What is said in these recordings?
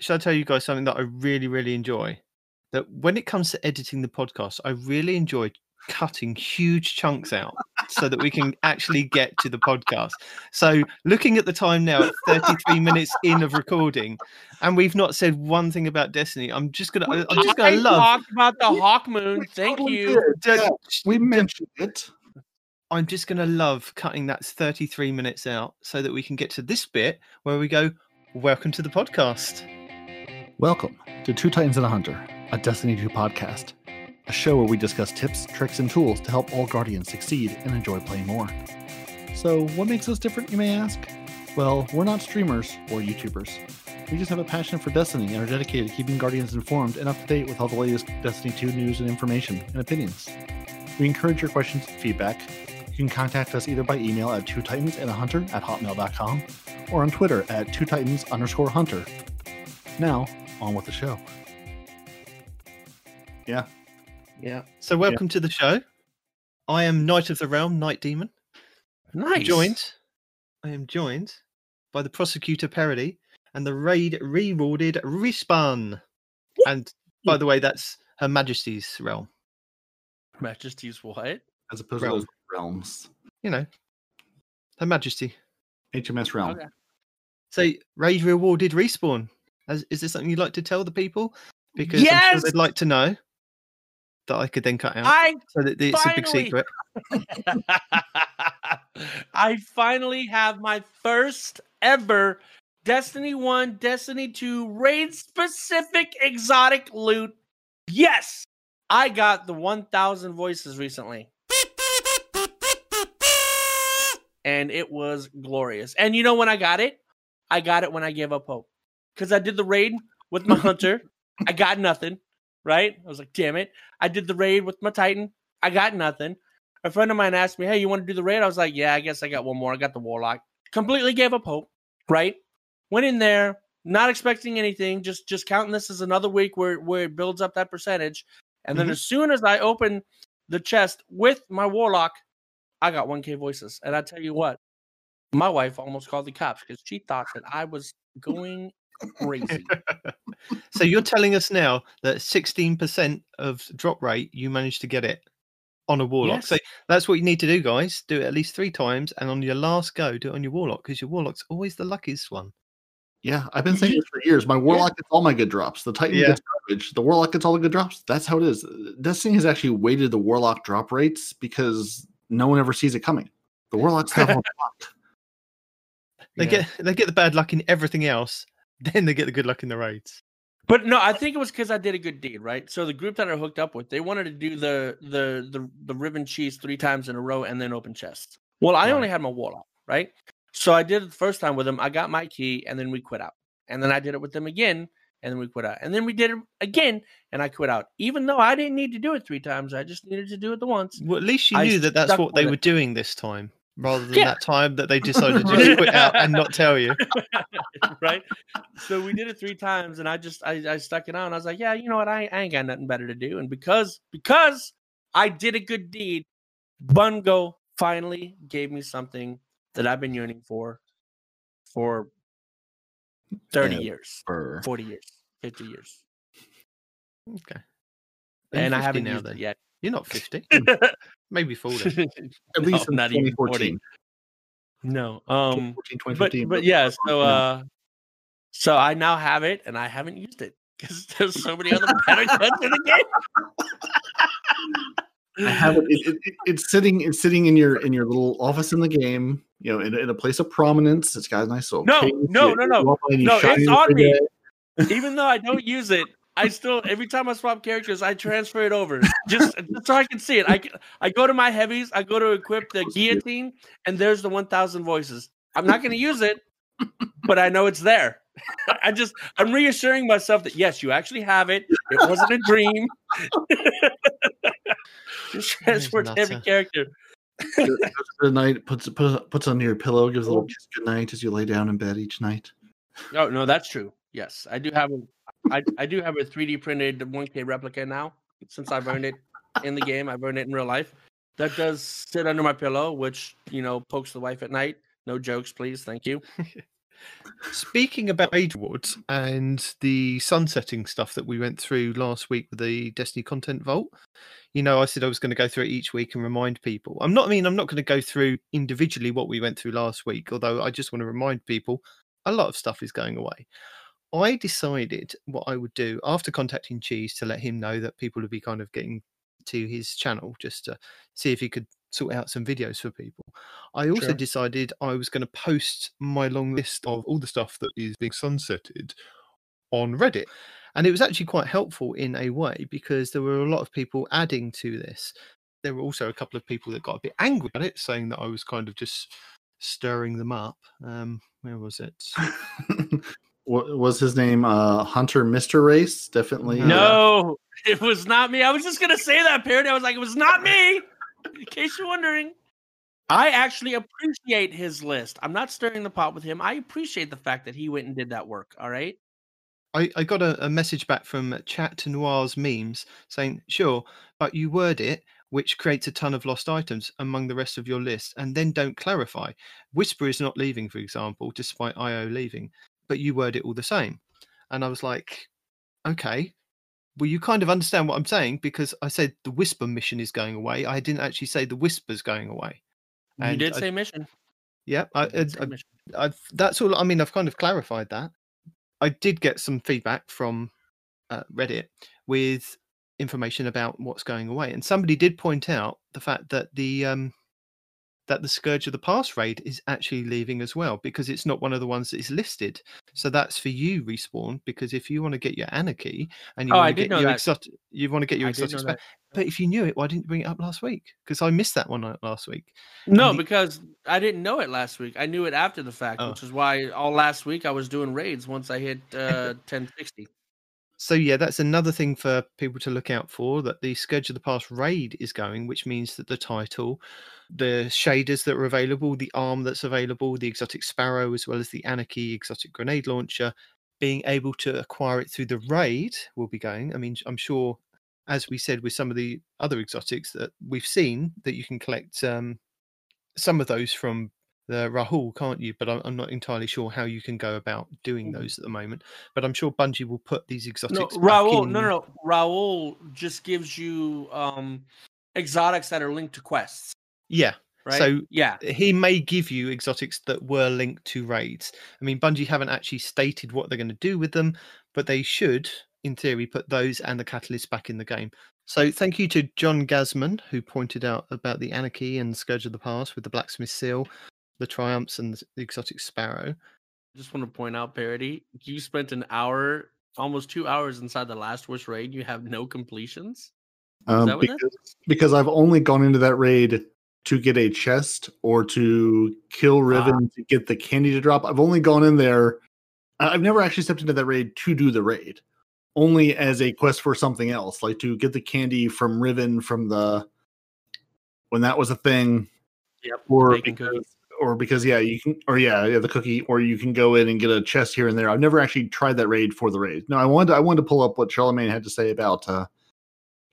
Should I tell you guys something that I really, really enjoy? That when it comes to editing the podcast, I really enjoy cutting huge chunks out so that we can actually get to the podcast. So, looking at the time now, at 33 minutes in of recording, and we've not said one thing about Destiny. I'm just gonna, I'm just gonna love. about the Hawk Moon. Thank you. did, yeah. We mentioned it. I'm just gonna love cutting that 33 minutes out so that we can get to this bit where we go. Welcome to the podcast. Welcome to Two Titans and a Hunter, a Destiny 2 podcast, a show where we discuss tips, tricks, and tools to help all Guardians succeed and enjoy playing more. So, what makes us different, you may ask? Well, we're not streamers or YouTubers. We just have a passion for Destiny and are dedicated to keeping Guardians informed and up to date with all the latest Destiny 2 news and information and opinions. We encourage your questions and feedback. You can contact us either by email at two titans and a hunter at hotmail.com or on Twitter at two titans underscore hunter. Now, on with the show. Yeah. Yeah. So, welcome to the show. I am Knight of the Realm, Night Demon. Nice. Joined, I am joined by the prosecutor Parody and the raid rewarded Respawn. And by the way, that's Her Majesty's realm. Her Majesty's what? As opposed Realm. to those realms. You know, Her Majesty. HMS realm. Okay. So, raid rewarded respawn. Is, is there something you'd like to tell the people? Because I'm sure they'd like to know that I could then cut out. I so that it's a big secret. I finally have my first ever Destiny 1, Destiny 2 raid specific exotic loot. Yes, I got the 1000 voices recently. And it was glorious. And you know when I got it? I got it when I gave up hope. Because I did the raid with my hunter. I got nothing. Right? I was like, damn it. I did the raid with my Titan. I got nothing. A friend of mine asked me, Hey, you want to do the raid? I was like, Yeah, I guess I got one more. I got the Warlock. Completely gave up hope, right? Went in there, not expecting anything, just just counting this as another week where, where it builds up that percentage. And then Mhm. as soon as I open the chest with my Warlock, I got 1K voices. And I tell you what, my wife almost called the cops because she thought that I was going crazy. so you're telling us now that 16% of drop rate you managed to get it on a warlock. So that's what you need to do, guys. Do it at least three times, and on your last go, do it on your warlock because your warlock's always the luckiest one. Yeah, I've been saying this for years. My Warlock gets all my good drops. The Titan Yeah. gets garbage. The Warlock gets all the good drops. That's how it is. Destiny has actually weighted the Warlock drop rates because no one ever sees it coming. The Warlock's have on luck. They Yeah. get they get the bad luck in everything else, then they get the good luck in the raids. But no, I think it was because I did a good deed, right? So the group that I hooked up with, they wanted to do the the the the Riven cheese three times in a row and then open chests. Well, I Right. only had my warlock, right? So I did it the first time with them. I got my key, and then we quit out. And then I did it with them again, and then we quit out. And then we did it again, and I quit out. Even though I didn't need to do it three times, I just needed to do it the once. Well, at least you I knew that that's what they with were doing this time, rather than Yeah. that time that they decided to just quit out and not tell you. right? So we did it three times, and I just I, I stuck it out. And I was like, yeah, you know what? I, I ain't got nothing better to do. And because because I did a good deed, Bungo finally gave me something that I've been yearning for for thirty Yeah. years, Brr. forty years, fifty years, Okay. and I haven't used it yet. You're not 50, maybe 40. At least No, in not even 2014. no, um, 2014, but 2015. but yeah, so uh, so I now have it, and I haven't used it because there's so many other better guns in the game. I have it, it, it- it's sitting it's sitting in your in your little office in the game, you know, in, in a place of prominence. It's got a nice little No, case, no, no, no. go up and you No, it's on me. Even though I don't use it, I still every time I swap characters, I transfer it over just, just so I can see it. I I go to my heavies, I go to equip the guillotine, and there's the 1,000 voices. I'm not going to use it, but I know it's there. I just I'm reassuring myself that yes, you actually have it. It wasn't a dream. just transfer it every nutter. character. Goes the night, puts puts puts on your pillow, gives a little oh. kiss good night as you lay down in bed each night. No, no, that's true. Yes, I do have a, I, I do have a 3D printed 1K replica now. Since I've earned it in the game, I've earned it in real life. That does sit under my pillow, which you know pokes the wife at night. No jokes, please. Thank you. Speaking about Age Awards and the sunsetting stuff that we went through last week with the Destiny Content Vault, you know, I said I was going to go through it each week and remind people. I'm not, I mean, I'm not going to go through individually what we went through last week, although I just want to remind people a lot of stuff is going away. I decided what I would do after contacting Cheese to let him know that people would be kind of getting to his channel just to see if he could sort out some videos for people. I also Sure. decided I was going to post my long list of all the stuff that is being sunsetted on Reddit. And it was actually quite helpful in a way because there were a lot of people adding to this. There were also a couple of people that got a bit angry at it, saying that I was kind of just stirring them up. Um, where was it? What was his name? Uh, Hunter Mister Race, definitely. uh, No, it was not me. I was just gonna say that, Parody. I was like, it was not me. In case you're wondering. I actually appreciate his list. I'm not stirring the pot with him. I appreciate the fact that he went and did that work. All right. I, I got a, a message back from Chat to Noir's memes saying, sure, but you word it, which creates a ton of lost items among the rest of your list, and then don't clarify. Whisper is not leaving, for example, despite IO leaving, but you word it all the same. And I was like, okay, well, you kind of understand what I'm saying because I said the Whisper mission is going away. I didn't actually say the Whisper's going away. you did I- say mission. Yeah, I, I, mission. I've that's all. I mean, I've kind of clarified that. I did get some feedback from uh, Reddit with information about what's going away, and somebody did point out the fact that the um, that the Scourge of the Past raid is actually leaving as well because it's not one of the ones that is listed. So that's for you, respawn. Because if you want to get your Anarchy and you Oh, want to get your exotic, you want to get your I exotic spec. But if you knew it, why didn't you bring it up last week? Because I missed that one uh, last week. No, the- because I didn't know it last week. I knew it after the fact, Oh. which is why all last week I was doing raids once I hit uh, 1060. So yeah, that's another thing for people to look out for. That the Scourge of the Past raid is going, which means that the title, the shaders that are available, the arm that's available, the exotic sparrow, as well as the Anarchy exotic grenade launcher, being able to acquire it through the raid will be going. I mean, I'm sure, as we said with some of the other exotics that we've seen, that you can collect um, some of those from the Rahool, can't you? But I'm, I'm not entirely sure how you can go about doing Mhm. those at the moment. But I'm sure Bungie will put these No, exotics. back Rahool, in- no, no, no. Rahool just gives you um, exotics that are linked to quests, Yeah. right? So yeah, he may give you exotics that were linked to raids. I mean, Bungie haven't actually stated what they're going to do with them, but they should, in theory, put those and the catalyst back in the game. So thank you to John Gasman, who pointed out about the Anarchy and Scourge of the Past with the Blacksmith Seal, the Triumphs, and the exotic Sparrow. just want to point out, Parody, you spent an hour, almost two hours inside the last wish raid. You have no completions. Um, that what that because, because I've only gone into that raid to get a chest or to kill Riven to get the candy to drop. I've only gone in there. I- I've never actually stepped into that raid to do the raid, only as a quest for something else, like to get the candy from Riven from the when that was a thing, Yep. or because, cookie. Or because yeah, you can, or yeah, yeah, the cookie, or you can go in and get a chest here and there. I've never actually tried that raid for the raid. No, I wanted, to, I wanted to pull up what Charlemagne had to say about, uh,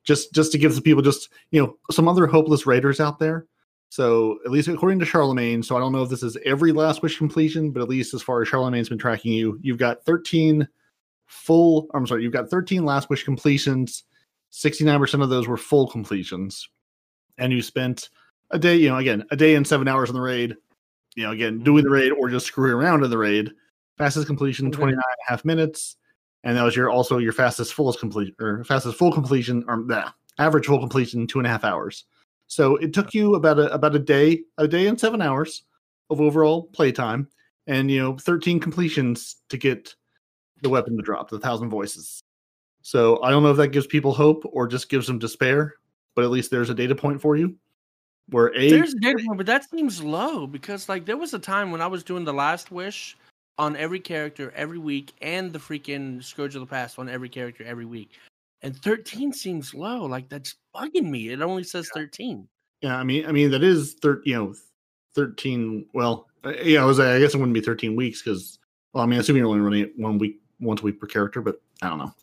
just, just to give the people just, you know, some other hopeless raiders out there. So at least according to Charlemagne, so I don't know if this is every last wish completion, but at least as far as Charlemagne's been tracking you, you've got 13 full. I'm sorry, you've got 13 last wish completions. 69% of those were full completions, and you spent a day, you know, again, a day and seven hours in the raid. You know, again, doing the raid or just screwing around in the raid. Fastest completion, Okay. 29 and a half minutes. And that was your also your fastest fullest complete or fastest full completion or the average full completion two and a half hours. So it took you about a about a day, a day and seven hours of overall playtime, and you know, 13 completions to get the weapon to drop, the thousand voices. So I don't know if that gives people hope or just gives them despair, but at least there's a data point for you. Where a There's a good point, but that seems low because like there was a time when I was doing the last wish on every character every week and the freaking Scourge of the Past on every character every week. And 13 seems low. Like that's bugging me. It only says 13. Yeah, I mean, I mean that is thir- you know, thirteen. Well, uh, yeah, I was. I guess it wouldn't be thirteen weeks because. Well, I mean, assuming you're only running it one week, once a week per character, but I don't know.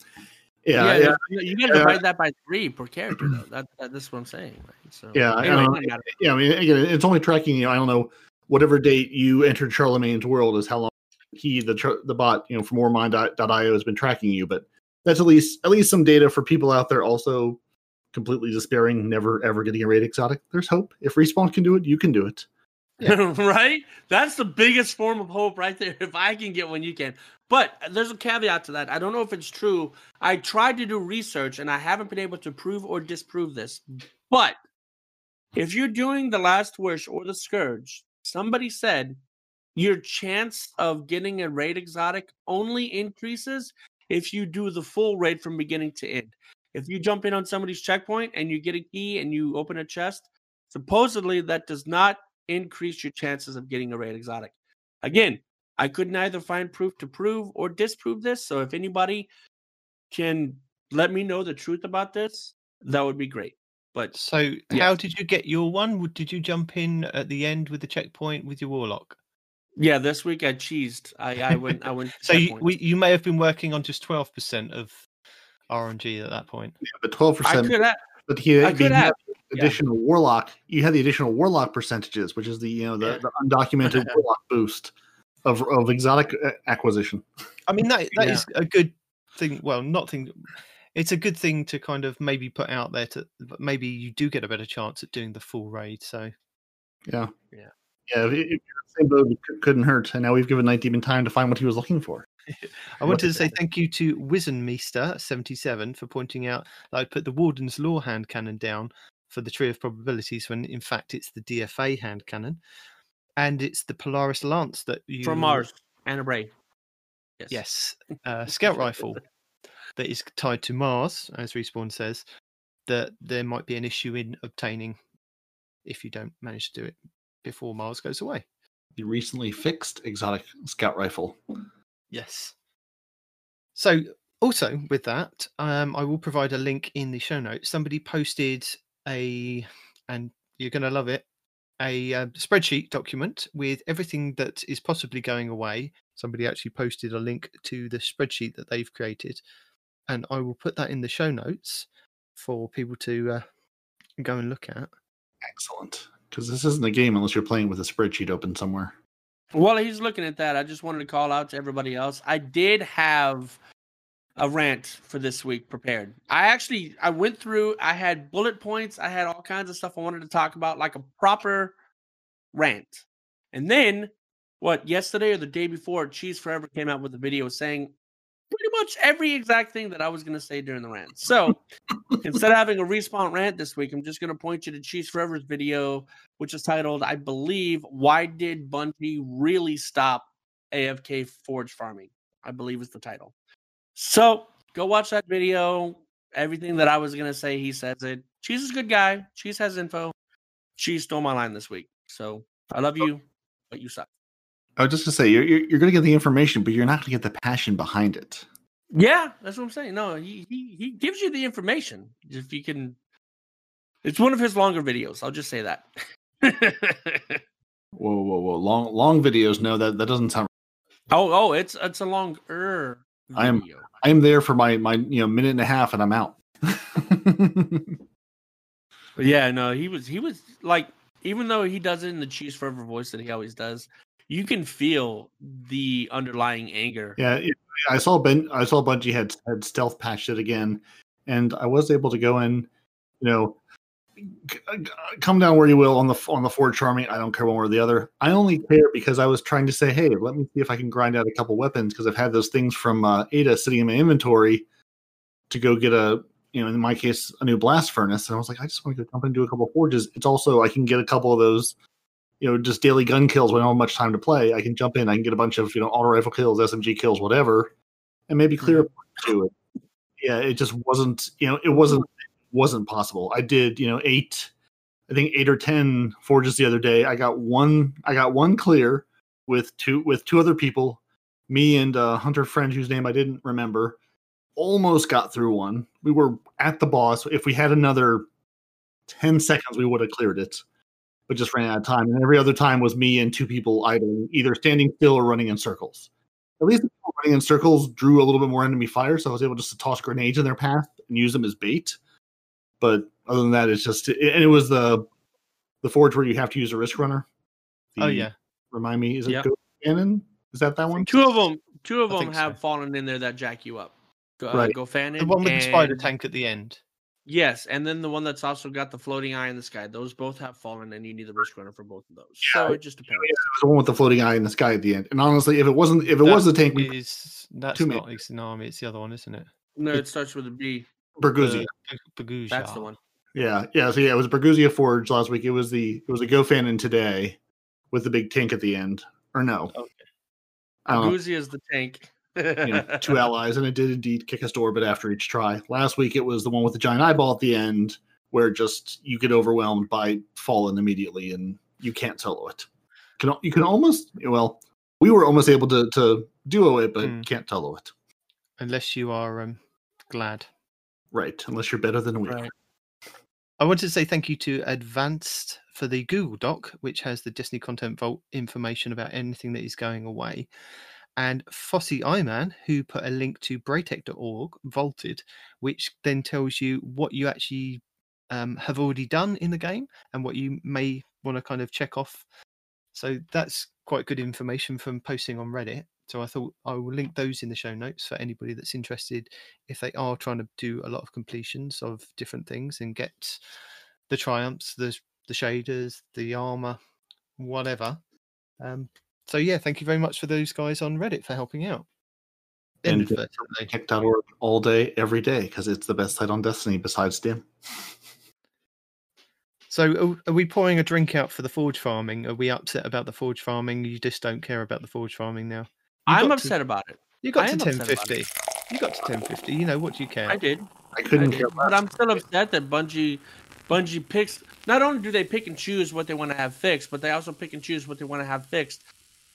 Yeah, yeah, you- you got to yeah. divide that by three per character though. That, that that's what I'm saying. Right? So Yeah, anyway, doesn't matter. yeah. I mean, again, it's only tracking. You know, I don't know. Whatever date you entered Charlemagne's world is how long he the the bot you know from warmind.io has been tracking you, but that's at least at least some data for people out there also completely despairing, never ever getting a raid exotic. There's hope. If respawn can do it, you can do it. right? That's the biggest form of hope right there. If I can get one, you can. But there's a caveat to that. I don't know if it's true. I tried to do research and I haven't been able to prove or disprove this. But if you're doing the last wish or the scourge, somebody said your chance of getting a raid exotic only increases if you do the full raid from beginning to end. If you jump in on somebody's checkpoint and you get a key and you open a chest, supposedly that does not increase your chances of getting a raid exotic. Again, I could neither find proof to prove or disprove this. So if anybody can let me know the truth about this, that would be great. But So, Yeah. how did you get your one? Did you jump in at the end with the checkpoint with your warlock? yeah, this week I cheesed. I, I went I went So you, we, you may have been working on just twelve percent of RNG at that point. Yeah, but twelve percent. But he, I could had have, yeah. additional warlock. You had the additional warlock percentages, which is the you know the, Yeah. the undocumented warlock boost of of exotic uh, acquisition. I mean that that Yeah. is a good thing. Well, not thing. It's a good thing to kind of maybe put out there to but maybe you do get a better chance at doing the full raid. So Yeah, Yeah. yeah. If, if same boat, couldn't hurt. And now we've given Night Demon time to find what he was looking for. I wanted to say thank you to Wizenmeester77 for pointing out that I put the Warden's Law hand cannon down for the Tree of Probabilities when in fact it's the DFA hand cannon. And it's the Polaris Lance that you from Mars and Ana Bray. Yes. Yes, uh, scout rifle that is tied to Mars, as Respawn says, that there might be an issue in obtaining if you don't manage to do it before Mars goes away. The recently fixed exotic scout rifle. Yes. So, also with that, um, I will provide a link in the show notes. Somebody posted a, and you're going to love it, a uh, spreadsheet document with everything that is possibly going away. Somebody actually posted a link to the spreadsheet that they've created, and I will put that in the show notes for people to uh, go and look at. Excellent. Because this isn't a game unless you're playing with a spreadsheet open somewhere. While he's looking at that, I just wanted to call out to everybody else. I did have a rant for this week prepared. I actually I went through, I had bullet points, I had all kinds of stuff I wanted to talk about, like a proper rant. And then what yesterday or the day before, Cheese Forever came out with a video saying pretty much every exact thing that I was gonna say during the rant. So instead of having a respawn rant this week, I'm just gonna point you to Cheese Forever's video which is titled, I believe, Why Did Bungie Really Stop AFK Forge Farming? I believe is the title. So go watch that video. Everything that I was going to say, he says it. Cheese is a good guy. Cheese has info. Cheese stole my line this week. So I love oh. you, but you suck. I was just gonna say you're you're, you're going to get the information, but you're not going to get the passion behind it. Yeah, that's what I'm saying. No, he, he he gives you the information. If you can it's one of his longer videos. I'll just say that. Whoa, whoa, whoa! Long long videos. No, that that doesn't sound. oh, oh, it's it's a longer I am- I am there for my my you know minute and a half, and I'm out. Yeah, no, he was he was like even though he does it in the cheese forever voice that he always does, you can feel the underlying anger. Yeah, it, I saw Ben. I saw Bungie had had stealth patched it again, and I was able to go in. You know, come down where you will on the on the Forge Farming. I don't care one way or the other. I only care because I was trying to say, hey, let me see if I can grind out a couple weapons because I've had those things from uh, Ada sitting in my inventory to go get a. You know, in my case, a new blast furnace, and I was like, I just want to go jump and do a couple forges. It's also I can get a couple of those you know, just daily gun kills when I don't have much time to play. I can jump in, I can get a bunch of, you know, auto rifle kills, SMG kills, whatever, and maybe clear up to it. Yeah, it just wasn't, you know, it wasn't wasn't possible. I did, you know, eight, I think eight or ten forges the other day. I got one, I got one clear with two with two other people, me and a hunter friend whose name I didn't remember. Almost got through one. We were at the boss. If we had another ten seconds, we would have cleared it but just ran out of time. And every other time was me and two people idling, either standing still or running in circles. At least running in circles drew a little bit more enemy fire, so I was able just to toss grenades in their path and use them as bait. But other than that, it's just and it was the the forge where you have to use a risk runner. Oh yeah, remind me, is it Yep. Ghost Cannon? Is that that one? Two of them, two of I them have so. fallen in there that jack you up. Go, uh, Right. go fan The one with the spider tank at the end. Yes, and then the one that's also got the floating eye in the sky. Those both have fallen, and you need the risk runner for both of those. Yeah. So it just depends. It was the one with the floating eye in the sky at the end. And honestly, if it wasn't, if it was the tank, Is that's Two not minutes. Izanami, it's the other one, isn't it? No, it starts with a B. Bergusia. Baguzia. That's the one. Yeah, yeah. So yeah, it was Bergusia Forge last week. It was the it was a Gofannon today with the big tank at the end. Or no, Okay. I don't know, Uzi is the tank. you know, two allies, and it did indeed kick us to orbit after each try. Last week it was the one with the giant eyeball at the end, where just you get overwhelmed by fallen immediately, and you can't solo it. Can you can almost well, we were almost able to to duo it, but Hmm. can't solo it. Unless you are um, glad. Right, unless you're better than we. Right. I wanted to say thank you to Advanced for the Google Doc, which has the Destiny Content Vault information about anything that is going away. And Fossey Iman, who put a link to braytech.org, vaulted, which then tells you what you actually um, have already done in the game and what you may want to kind of check off. So that's quite good information from posting on Reddit. So I thought I will link those in the show notes for anybody that's interested if they are trying to do a lot of completions of different things and get the triumphs, the the shaders, the armor, whatever. Um, so yeah, thank you very much for those guys on Reddit for helping out. And. Tech.org all day, every day, because it's the best site on Destiny besides Dim. So are, are we pouring a drink out for the forge farming? Are we upset about the forge farming? You just don't care about the forge farming now. You I'm got to- upset about it. You got I to am upset about 1050. You got to 1050. You know what do you care? I did. I I couldn't did. care But. I'm still upset that Bungie Bungie picks not only do they pick and choose what they want to have fixed, but they also pick and choose what they want to have fixed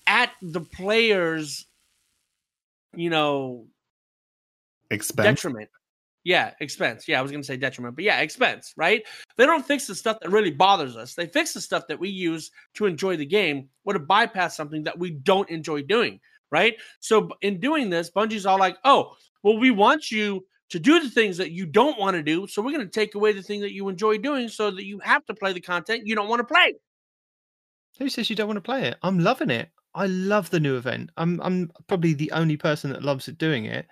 at the players you know Expense. detriment. Yeah, expense. Yeah, I was going to say detriment, but yeah, expense, right? They don't fix the stuff that really bothers us. They fix the stuff that we use to enjoy the game or to bypass something that we don't enjoy doing, right? So in doing this, Bungie's all like, "Oh, well, we want you to do the things that you don't want to do, so we're going to take away the thing that you enjoy doing so that you have to play the content you don't want to play." Who says you don't want to play it? I'm loving it. I love the new event. I'm I'm probably the only person that loves it doing it.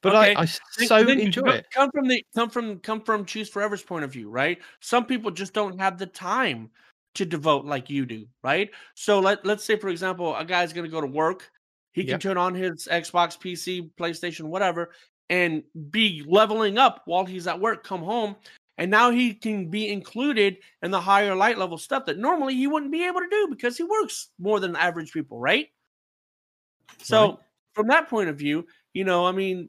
But Okay, I, I so think- enjoy it. Come from the come from come from Cheese Forever's point of view, right? Some people just don't have the time to devote like you do, right? So let let's say, for example, a guy's going to go to work. He can Yeah. turn on his Xbox, PC, PlayStation, whatever, and be leveling up while he's at work. Come home, and now he can be included in the higher light level stuff that normally he wouldn't be able to do because he works more than average people, right? So Right. from that point of view, you know, I mean,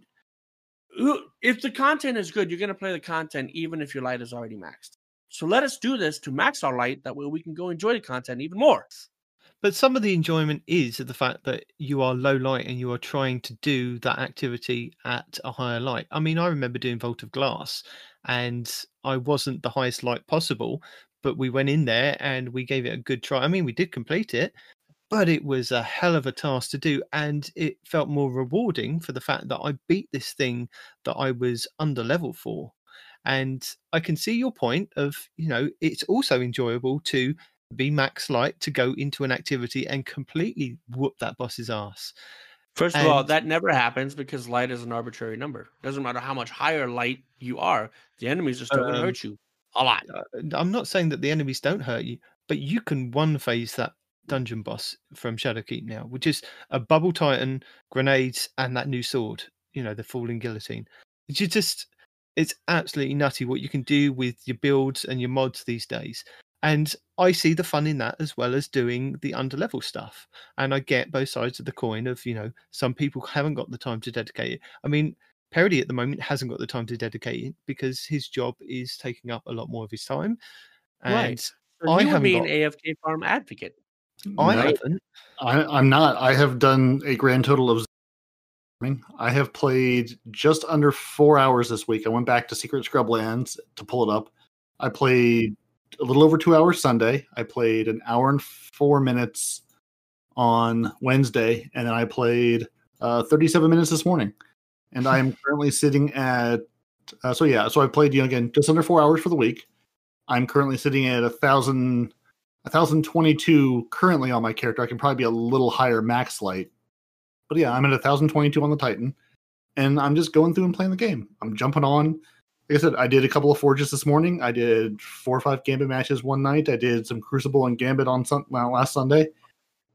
if the content is good, you're going to play the content even if your light is already maxed. So let us do this to max our light. That way we can go enjoy the content even more. But some of the enjoyment is the fact that you are low light and you are trying to do that activity at a higher light. I mean, I remember doing Vault of Glass and I wasn't the highest light possible, but we went in there and we gave it a good try. I mean, we did complete it, but it was a hell of a task to do. And it felt more rewarding for the fact that I beat this thing that I was under level for. And I can see your point of, you know, it's also enjoyable to be max light to go into an activity and completely whoop that boss's ass. First of all, that never happens because light is an arbitrary number. It Doesn't matter how much higher light you are, the enemies are still going to Um, hurt you a lot. Uh, I'm not saying that the enemies don't hurt you, but you can one phase that dungeon boss from Shadowkeep now, which is a bubble titan, grenades, and that new sword. You know, the falling guillotine. You just, it's absolutely nutty what you can do with your builds and your mods these days. And I see the fun in that as well as doing the underlevel stuff. And I get both sides of the coin of, you know, some people haven't got the time to dedicate it. I mean, Parody at the moment hasn't got the time to dedicate it because his job is taking up a lot more of his time. And Right. So I you would haven't be an got- AFK farm advocate. I No, haven't. I, I'm not. I have done a grand total of. I have played just under four hours this week. I went back to Secret Scrublands to pull it up. I played a little over two hours Sunday. I played an hour and four minutes on Wednesday, and then I played uh, 37 minutes this morning. And I am currently sitting at. Uh, so yeah, so I played you know, again just under four hours for the week. I'm currently sitting at a thousand 1022 currently on my character. I can probably be a little higher max light But yeah, I'm at 1022 on the Titan, and I'm just going through and playing the game. I'm jumping on. Like I said, I did a couple of forges this morning. I did four or five Gambit matches one night. I did some Crucible and Gambit on sun- last Sunday.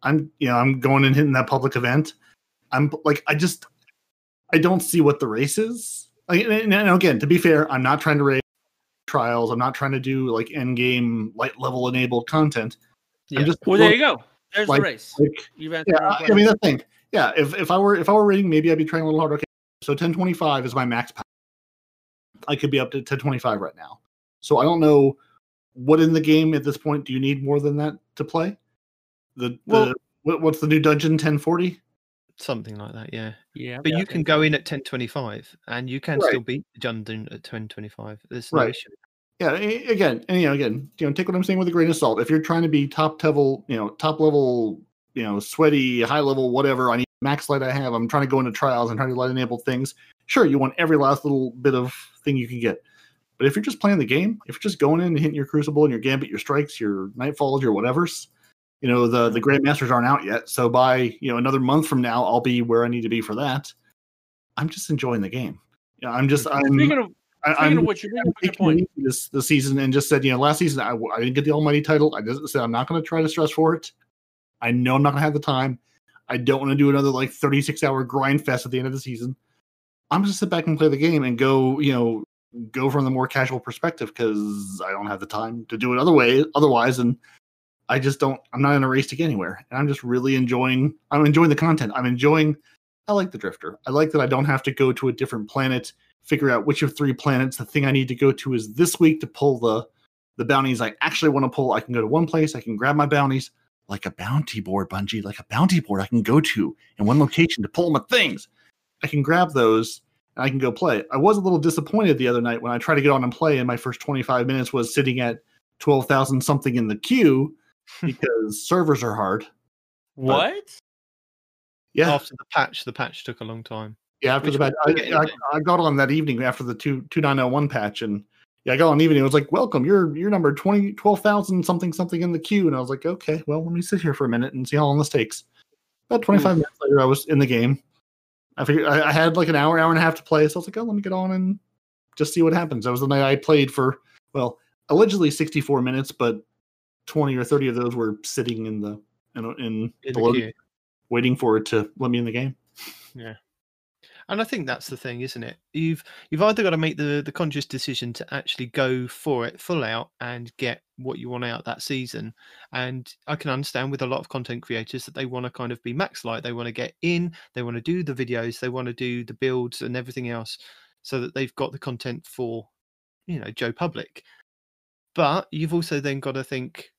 I'm you know I'm going and hitting that public event. I'm like I just I don't see what the race is. Like, and, and again, to be fair, I'm not trying to race trials. I'm not trying to do like end game light level enabled content. Yeah. I'm just Well, there you go. There's Like- the race. like, yeah, my I mean the thing. Yeah, if, if I were if I were rating, maybe I'd be trying a little harder. Okay, so 1025 is my max. power. I could be up to 1025 right now. So I don't know what in the game at this point do you need more than that to play. The, Well- what, what's the new dungeon 1040? Something like that, yeah. yeah, But yeah. you can go in at 1025 and you can Right. still beat the dungeon at 1025. There's no Right. issue. Yeah, again, and you know, again, you know, take what I'm saying with a grain of salt. If you're trying to be top level, you know, top level, you know, sweaty, high level, whatever, I need max light I have. I'm trying to go into trials and trying to light enable things. Sure, you want every last little bit of thing you can get. But if you're just playing the game, if you're just going in and hitting your crucible and your gambit, your strikes, your nightfalls, your whatever's, you know, the the grandmasters aren't out yet. So by you know another month from now, I'll be where I need to be for that. I'm just enjoying the game. Yeah, I'm just I'm Speaking of I, speaking I'm of which, you're making point. this the season and just said, you know, last season I, I didn't get the almighty title. I just said I'm not going to try to stress for it. I know I'm not going to have the time. I don't want to do another like 36 hour grind fest at the end of the season. I'm just sit back and play the game and go, you know, go from the more casual perspective because I don't have the time to do it other way otherwise, and I just don't. I'm not in a race to get anywhere, and I'm just really enjoying. I'm enjoying the content. I'm enjoying. I like the drifter. I like that I don't have to go to a different planet figure out which of three planets the thing I need to go to is this week to pull the the bounties I actually want to pull. I can go to one place, I can grab my bounties like a bounty board, Bungie, like a bounty board I can go to in one location to pull my things. I can grab those and I can go play. I was a little disappointed the other night when I tried to get on and play and my first 25 minutes was sitting at 12,000 something in the queue because servers are hard. What? Yeah. After the patch, the patch took a long time. Yeah, after Which the patch, I, I. I got on that evening after the two two nine zero one patch, and yeah, I got on evening. It was like, "Welcome, you're you're number 20, 12,000 something something in the queue," and I was like, "Okay, well, let me sit here for a minute and see how long this takes." About twenty five hmm. minutes later, I was in the game. I figured I, I had like an hour, hour and a half to play, so I was like, "Oh, let me get on and just see what happens." That was the night I played for well, allegedly sixty four minutes, but twenty or thirty of those were sitting in the in, in, In the load, waiting for it to let me in the game. And I think that's the thing, isn't it? You've you've either got to make the the conscious decision to actually go for it full out and get what you want out that season. And I can understand with a lot of content creators that they want to kind of be max light. They want to get in, they want to do the videos, they want to do the builds and everything else so that they've got the content for, you know, Joe Public. But you've also then got to think,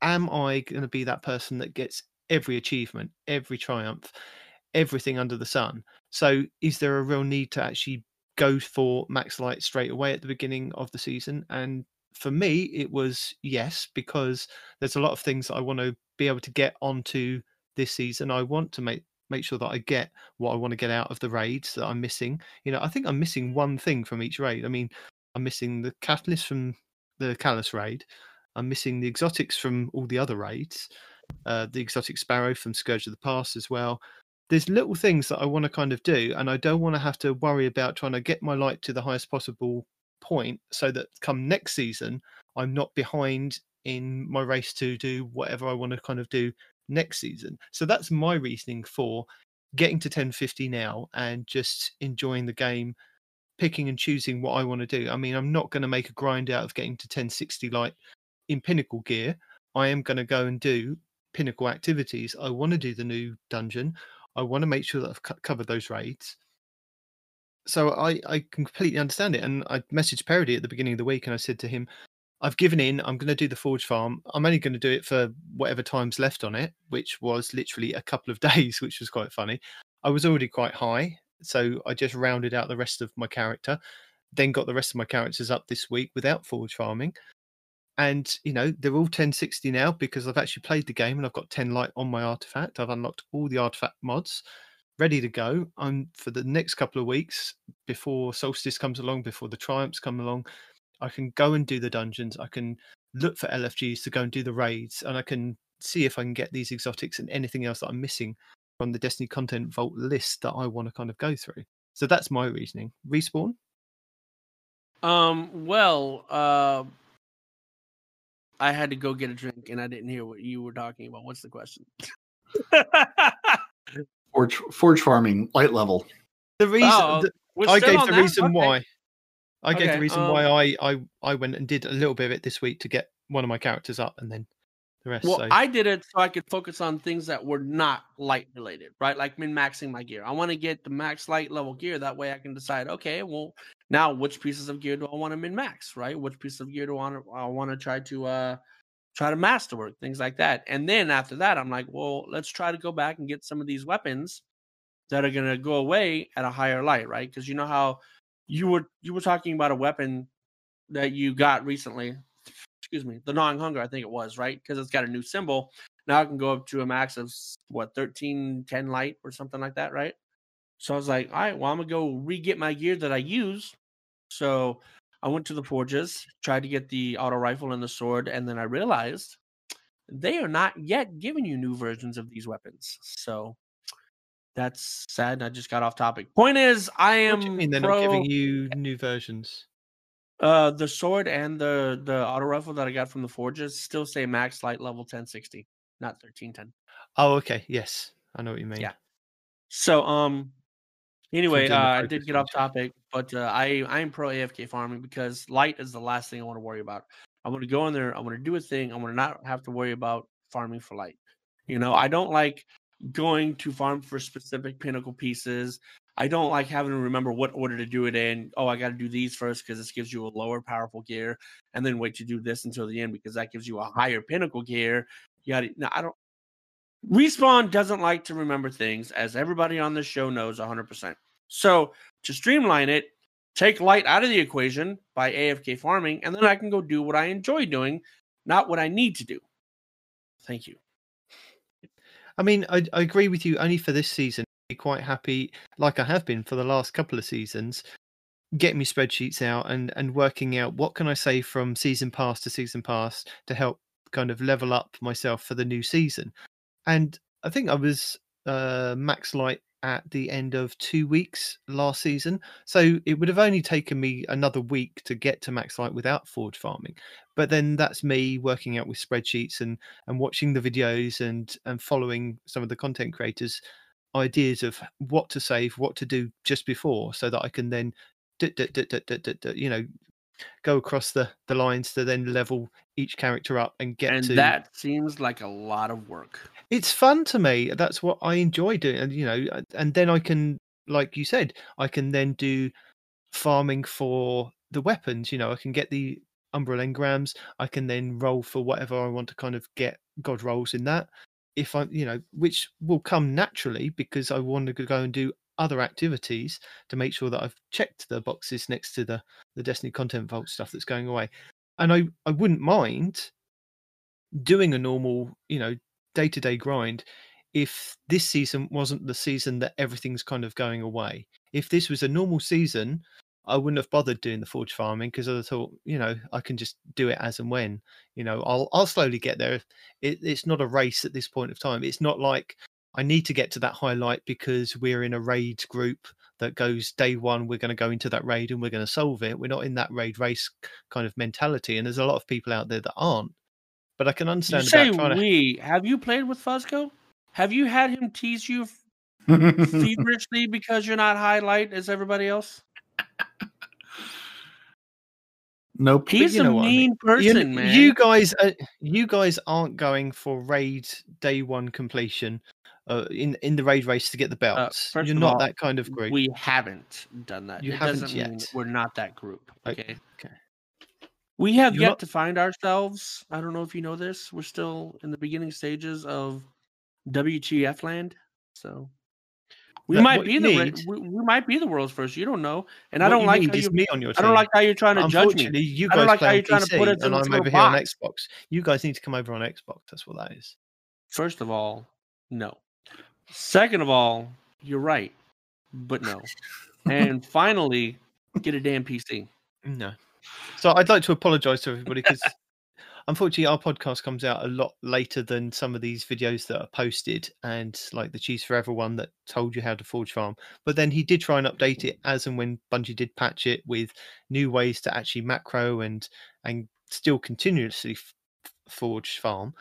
am I going to be that person that gets every achievement, every triumph, everything under the sun? So, is there a real need to actually go for max light straight away at the beginning of the season? And for me, it was yes, because there's a lot of things that I want to be able to get onto this season. I want to make make sure that I get what I want to get out of the raids that I'm missing. You know, I think I'm missing one thing from each raid. I mean, I'm missing the catalyst from the Calus raid. I'm missing the exotics from all the other raids. Uh, the exotic sparrow from Scourge of the Past as well there's little things that I want to kind of do, and I don't want to have to worry about trying to get my light to the highest possible point so that come next season, I'm not behind in my race to do whatever I want to kind of do next season. So that's my reasoning for getting to 1050 now and just enjoying the game, picking and choosing what I want to do. I mean, I'm not going to make a grind out of getting to 1060 light in pinnacle gear. I am going to go and do pinnacle activities. I want to do the new dungeon. I want to make sure that I've co- covered those raids. So I, I completely understand it. And I messaged Parody at the beginning of the week and I said to him, I've given in. I'm going to do the Forge Farm. I'm only going to do it for whatever time's left on it, which was literally a couple of days, which was quite funny. I was already quite high. So I just rounded out the rest of my character, then got the rest of my characters up this week without Forge Farming. And, you know, they're all 1060 now because I've actually played the game and I've got 10 light on my artifact. I've unlocked all the artifact mods ready to go. I'm for the next couple of weeks before Solstice comes along, before the Triumphs come along. I can go and do the dungeons. I can look for LFGs to go and do the raids, and I can see if I can get these exotics and anything else that I'm missing from the Destiny content vault list that I want to kind of go through. So that's my reasoning. Respawn. Um. Well, uh, I had to go get a drink, and I didn't hear what you were talking about. What's the question? Forge, forge farming, light level. The reason Oh, the- I gave the that? reason Okay. why. I gave Okay, the reason um, why I, I I went and did a little bit of it this week to get one of my characters up, and then the rest. Well, so I did it so I could focus on things that were not light related, right? Like min maxing my gear. I want to get the max light level gear. That way I can decide, okay, well, now which pieces of gear do I want to min max, right? Which piece of gear do I want to, I want to try to uh try to masterwork, things like that. And then after that, I'm like, well, let's try to go back and get some of these weapons that are gonna go away at a higher light, right? Because you know how you were you were talking about a weapon that you got recently excuse me, the gnawing hunger, I think it was, right? Because it's got a new symbol. Now I can go up to a max of what 13, 10 light or something like that, right? So I was like, all right, well, I'm gonna go re get my gear that I use. So I went to the forges, tried to get the auto rifle and the sword, and then I realized they are not yet giving you new versions of these weapons. So that's sad. I just got off topic. Point is, I am what do you mean they're pro- not giving you new versions? Uh, the sword and the the auto rifle that I got from the forges still say max light level 1060, not 1310. Oh, okay. Yes, I know what you mean. Yeah. So um, anyway, uh, I did get off topic, but uh, I I am pro AFK farming because light is the last thing I want to worry about. I want to go in there. I want to do a thing. I want to not have to worry about farming for light. You know, I don't like going to farm for specific pinnacle pieces. I don't like having to remember what order to do it in. Oh, I got to do these first because this gives you a lower powerful gear, and then wait to do this until the end because that gives you a higher pinnacle gear. You got. No, I don't. Respawn doesn't like to remember things, as everybody on this show knows 100%. So, to streamline it, take light out of the equation by AFK farming, and then I can go do what I enjoy doing, not what I need to do. Thank you. I mean, I, I agree with you. Only for this season, quite happy, like I have been for the last couple of seasons, getting me spreadsheets out and and working out what can I say from season pass to season pass to help kind of level up myself for the new season. And I think I was uh, max light at the end of two weeks last season, so it would have only taken me another week to get to max light without forge farming. But then that's me working out with spreadsheets and and watching the videos and and following some of the content creators ideas of what to save what to do just before so that i can then you know go across the the lines to then level each character up and get and to that seems like a lot of work. it's fun to me that's what i enjoy doing and you know and then i can like you said i can then do farming for the weapons you know i can get the umbral engrams i can then roll for whatever i want to kind of get god rolls in that if i you know which will come naturally because i want to go and do other activities to make sure that i've checked the boxes next to the the destiny content vault stuff that's going away. And i i wouldn't mind doing a normal you know day-to-day grind if this season wasn't the season that everything's kind of going away. If this was a normal season i wouldn't have bothered doing the forge farming because i thought you know i can just do it as and when you know i'll i'll slowly get there it, it's not a race at this point of time it's not like i need to get to that highlight because we're in a raid group that goes day one we're going to go into that raid and we're going to solve it we're not in that raid race kind of mentality and there's a lot of people out there that aren't but i can understand. You say trying to we. Have you played with Fuzco? Have you had him tease you feverishly because you're not highlight as everybody else? Nope. He's you a what I mean. mean you, person, man. you guys uh, you guys aren't going for raid day one completion uh, in in the raid race to get the belts Uh, you're not all, that kind of group We haven't done that. You it haven't mean yet. we're not that group. Okay. okay. We have You're yet not- to find ourselves. I don't know if you know this. We're still in the beginning stages of WTF land. So we That- might be the need- we, we might be the world's first. You don't know. And I don't like how you me on your I don't like how you're trying to judge me. you I don't like how you're trying to PC, put us in and i'm over here on box. xbox you guys need to come over on xbox that's what that is First of all, no. Second of all, you're right. But no. and finally, get a damn PC. no so i'd like to apologize to everybody because unfortunately, our podcast comes out a lot later than some of these videos that are posted, and like the Cheese Forever one that told you how to forge farm. But then he did try and update it as and when Bungie did patch it with new ways to actually macro and and still continuously f- forge farm.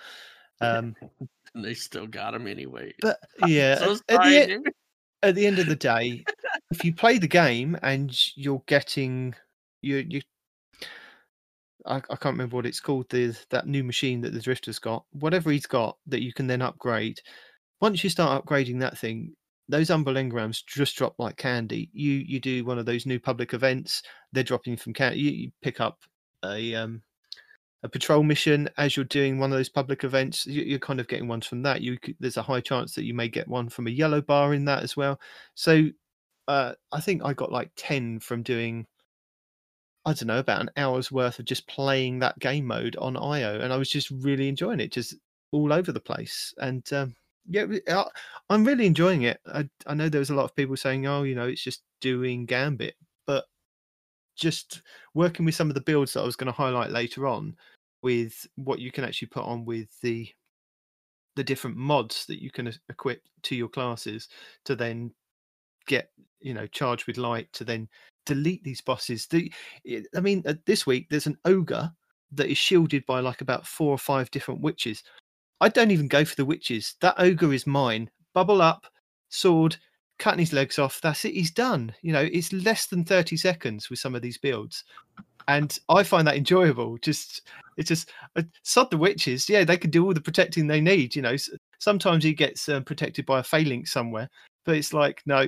Um, And they still got him anyway. but yeah, so at, the, e- at the end of the day, if you play the game and you're getting you you I, I can't remember what it's called the that new machine that the drifter's got. Whatever he's got that you can then upgrade once you start upgrading that thing those umbral engrams just drop like candy. You you do one of those new public events they're dropping from can you, you pick up a um a patrol mission as you're doing one of those public events you, you're kind of getting ones from that. You there's a high chance that you may get one from a yellow bar in that as well. So uh i think i got like 10 from doing i don't know about an hour's worth of just playing that game mode on io and i was just really enjoying it just all over the place and um yeah I- i'm really enjoying it. I, I know there was a lot of people saying oh you know it's just doing gambit but just working with some of the builds that i was going to highlight later on with what you can actually put on with the the different mods that you can equip to your classes to then get you know charged with light to then delete these bosses. The i I mean uh, this week there's an ogre that is shielded by like about four or five different witches. I don't even go for the witches. That ogre is mine. Bubble up sword cutting his legs off that's it he's done. You know it's less than 30 seconds with some of these builds. And i find that enjoyable. Just it's just uh, sod the witches. Yeah they can do all the protecting they need you know. Sometimes he gets uh, protected by a phalanx somewhere but it's like no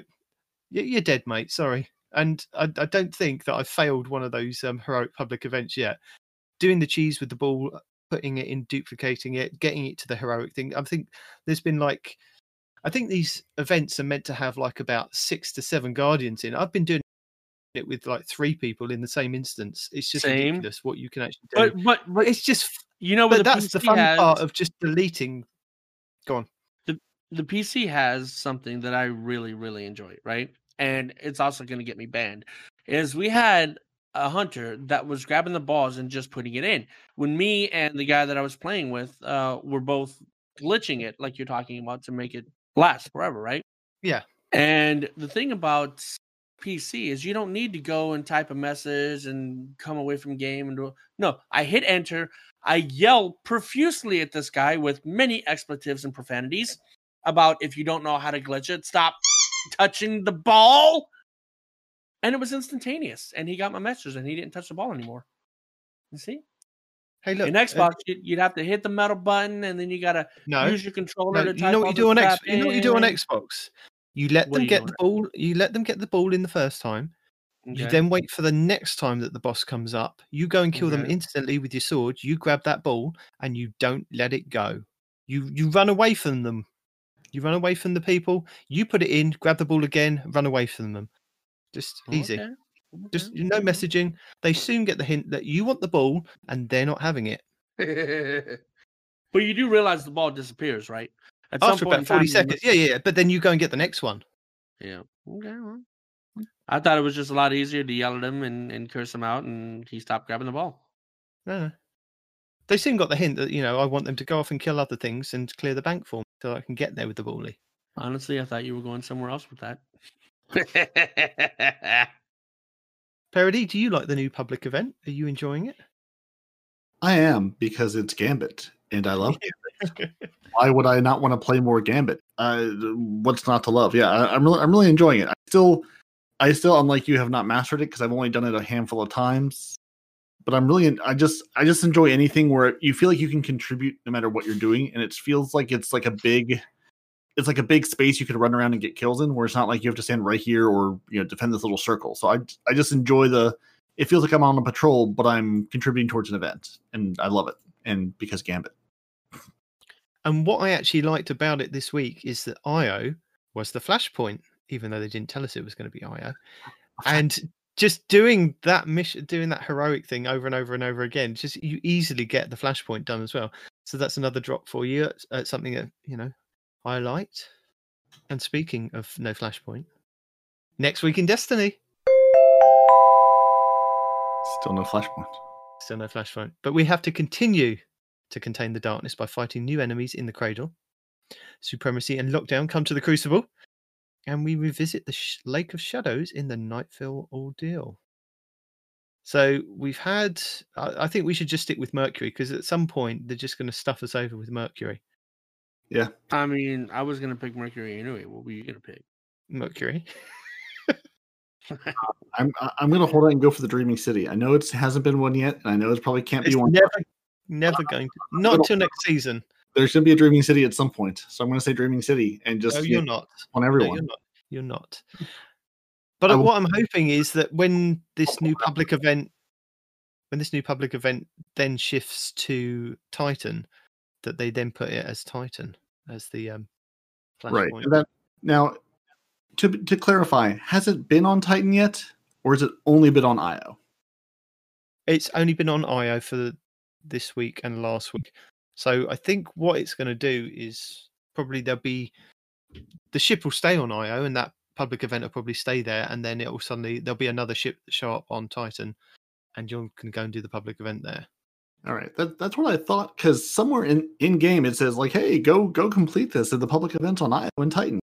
you're dead mate. Sorry and I, I don't think that i've failed one of those um, heroic public events yet. Doing the cheese with the ball uh, putting it in duplicating it getting it to the heroic thing i think there's been like i think these events are meant to have like about six to seven guardians in. I've been doing it with like three people in the same instance. It's just Same. ridiculous what you can actually do. But but but it's just you know but the that's the fun has, part of just deleting. Go on. The PC has something that I really really enjoy, right? And it's also going to get me banned. Is we had a hunter that was grabbing the balls and just putting it in. When me and the guy that I was playing with uh were both glitching it like you're talking about to make it last forever, right? Yeah. And the thing about PC is you don't need to go and type a message and come away from game and do no. I hit enter. I yell profusely at this guy with many expletives and profanities about if you don't know how to glitch it, stop touching the ball. And it was instantaneous. And he got my message and he didn't touch the ball anymore. You see? hey look In uh, Xbox, you- you'd have to hit the metal button and then you got to no use your controller No, to you know what you do on this X. You know what you do on. Xbox. You let What them get the ball. You let them get the ball in the first time. You then wait for the next time that the boss comes up. You go and kill them instantly with your sword. You grab that ball and you don't let it go. You you run away from them. You run away from the people. You put it in, grab the ball again, run away from them. Just easy. Okay, Just no messaging. They soon get the hint that you want the ball and they're not having it. but you do realize the ball disappears, right? At some After point about in time, 40 you seconds. Yeah, yeah. But then you go and get the next one. Yeah. Okay. Well. I thought it was just a lot easier to yell at him and, and curse him out, and he stopped grabbing the ball. No, no. They soon got the hint that, you know, I want them to go off and kill other things and clear the bank for me so I can get there with the ballie. Honestly, I thought you were going somewhere else with that. Parody, do you like the new public event? Are you enjoying it? I am because it's Gambit and I love it. Why would I not want to play more Gambit? Uh, what's not to love? Yeah, I, I'm really, I'm really enjoying it. I still, I still, unlike you, have not mastered it because I've only done it a handful of times. But I'm really, I just, I just enjoy anything where you feel like you can contribute no matter what you're doing, and it feels like it's like a big, it's like a big space you could run around and get kills in, where it's not like you have to stand right here or you know defend this little circle. So I, I just enjoy the. It feels like I'm on a patrol, but I'm contributing towards an event, and I love it. And because Gambit. And what I actually liked about it this week is that IO was the flashpoint, even though they didn't tell us it was going to be IO. And just doing that mission, doing that heroic thing over and over and over again, just you easily get the flashpoint done as well. So that's another drop for you. It's, uh, something that you know I liked. And speaking of no flashpoint, next week in Destiny, Still no flashpoint. Still no Flashpoint. But we have to continue to contain the darkness by fighting new enemies in the Cradle. Supremacy and Lockdown come to the Crucible. And we revisit the sh- Lake of Shadows in the Nightfall Ordeal. So we've had. I, I think we should just stick with Mercury because at some point they're just going to stuff us over with Mercury. Yeah. I mean, I was gonna pick Mercury anyway. What were you gonna pick? Mercury. I'm I- I'm gonna hold out and go for the Dreaming City. I know it hasn't been one yet, and I know it probably can't It's be one. never, never going to. Not little- until next season. There's gonna be a Dreaming City at some point, so I'm gonna say Dreaming City and just No, you you're not. on No, everyone. you're not. You're not. But I will- what I'm hoping is that when this new public event, when this new public event then shifts to Titan, that they then put it as Titan as the um, right. That now to to clarify, has it been on Titan yet, or has it only been on IO? It's only been on IO for the, this week and last week. So I think what it's going to do is probably there'll be the ship will stay on IO and that public event will probably stay there, and then it will suddenly there'll be another ship show up on Titan, and you can go and do the public event there. All right, that, that's what I thought. Because somewhere in in game it says like, "Hey, go go complete this at the public event on IO and Titan."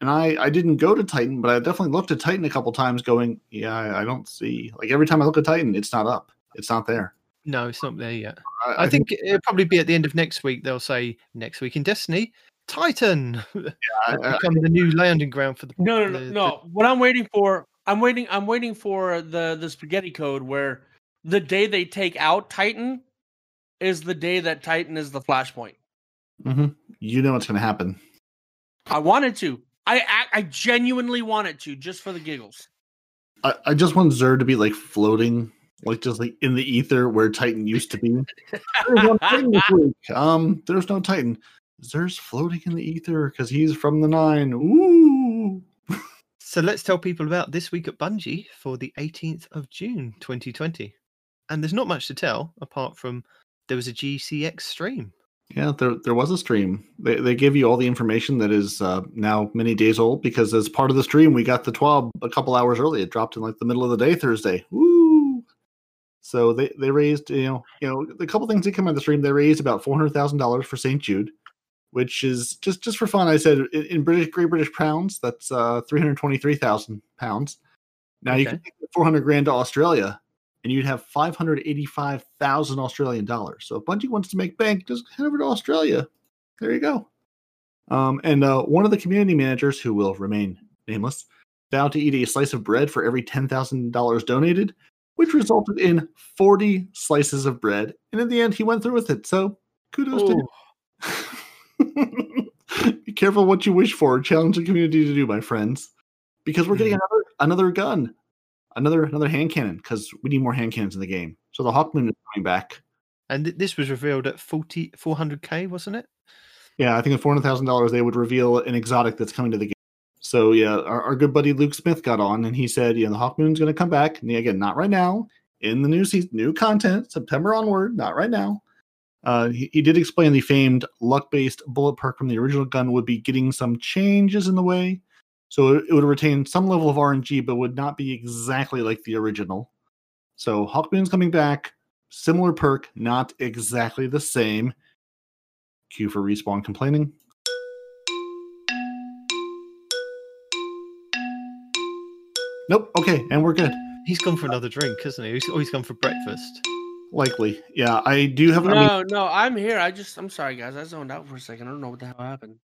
And I I didn't go to Titan, but I definitely looked at Titan a couple times, going, "Yeah, I, I don't see." Like every time I look at Titan, it's not up. It's not there. No, it's not there yet. I, I, think it'll probably be at the end of next week. They'll say next week in Destiny, Titan I- will I- become the new landing ground for the. No, no, no, the- no. What I'm waiting for, I'm waiting, I'm waiting for the the spaghetti code where the day they take out Titan is the day that Titan is the flashpoint. Mhm. You know what's going to happen. I wanted to. I I, I genuinely wanted to, just for the giggles. I, I just want Xur to be like floating, like just like in the ether where Titan used to be. There's no Titan week. Um, there's no Titan. Xur's floating in the ether because he's from the nine. Ooh. So let's tell people about this week at Bungie for the 18th of June 2020. And there's not much to tell apart from there was a GCX stream. Yeah, there there was a stream. They they give you all the information that is uh, now many days old because as part of the stream we got the twab a couple hours early. It dropped in like the middle of the day Thursday. Woo! So they they raised you know you know the couple things that come out of the stream. They raised about four hundred thousand dollars for St Jude, which is just just for fun. I said in, in British Great British pounds that's uh, three hundred twenty three thousand pounds. Now you can Okay. take four hundred grand to Australia and you'd have 585,000 Australian dollars. So if Bungie wants to make bank, just head over to Australia. There you go. Um, and uh, one of the community managers, who will remain nameless, vowed to eat a slice of bread for every $10,000 donated, which resulted in 40 slices of bread. And in the end, he went through with it. So kudos to him. Oh. Be careful what you wish for. Challenge the community to do, my friends, because we're getting mm-hmm. another another gun, another another hand cannon. Because we need more hand cannons in the game. So the Hawkmoon is coming back. And th- this was revealed at 40, 400k, wasn't it? Yeah, I think at four hundred thousand dollars they would reveal an exotic that's coming to the game. So yeah, our, our good buddy Luke Smith got on and he said, you "Yeah, the Hawkmoon's going to come back. And again, not right now. In the new season, new content, September onward, not right now." Uh, he, he did explain the famed luck-based bullet perk from the original gun would be getting some changes in the way, so it, it would retain some level of RNG, but would not be exactly like the original. So Hawkmoon's coming back, similar perk, not exactly the same. Cue for respawn complaining. Nope. Okay, and we're good. He's gone for another drink, hasn't he? He's, oh, he's gone for breakfast. Likely. Yeah, I do have. I mean, No, no, I'm here. I just, I'm sorry, guys. I zoned out for a second. I don't know what the hell happened.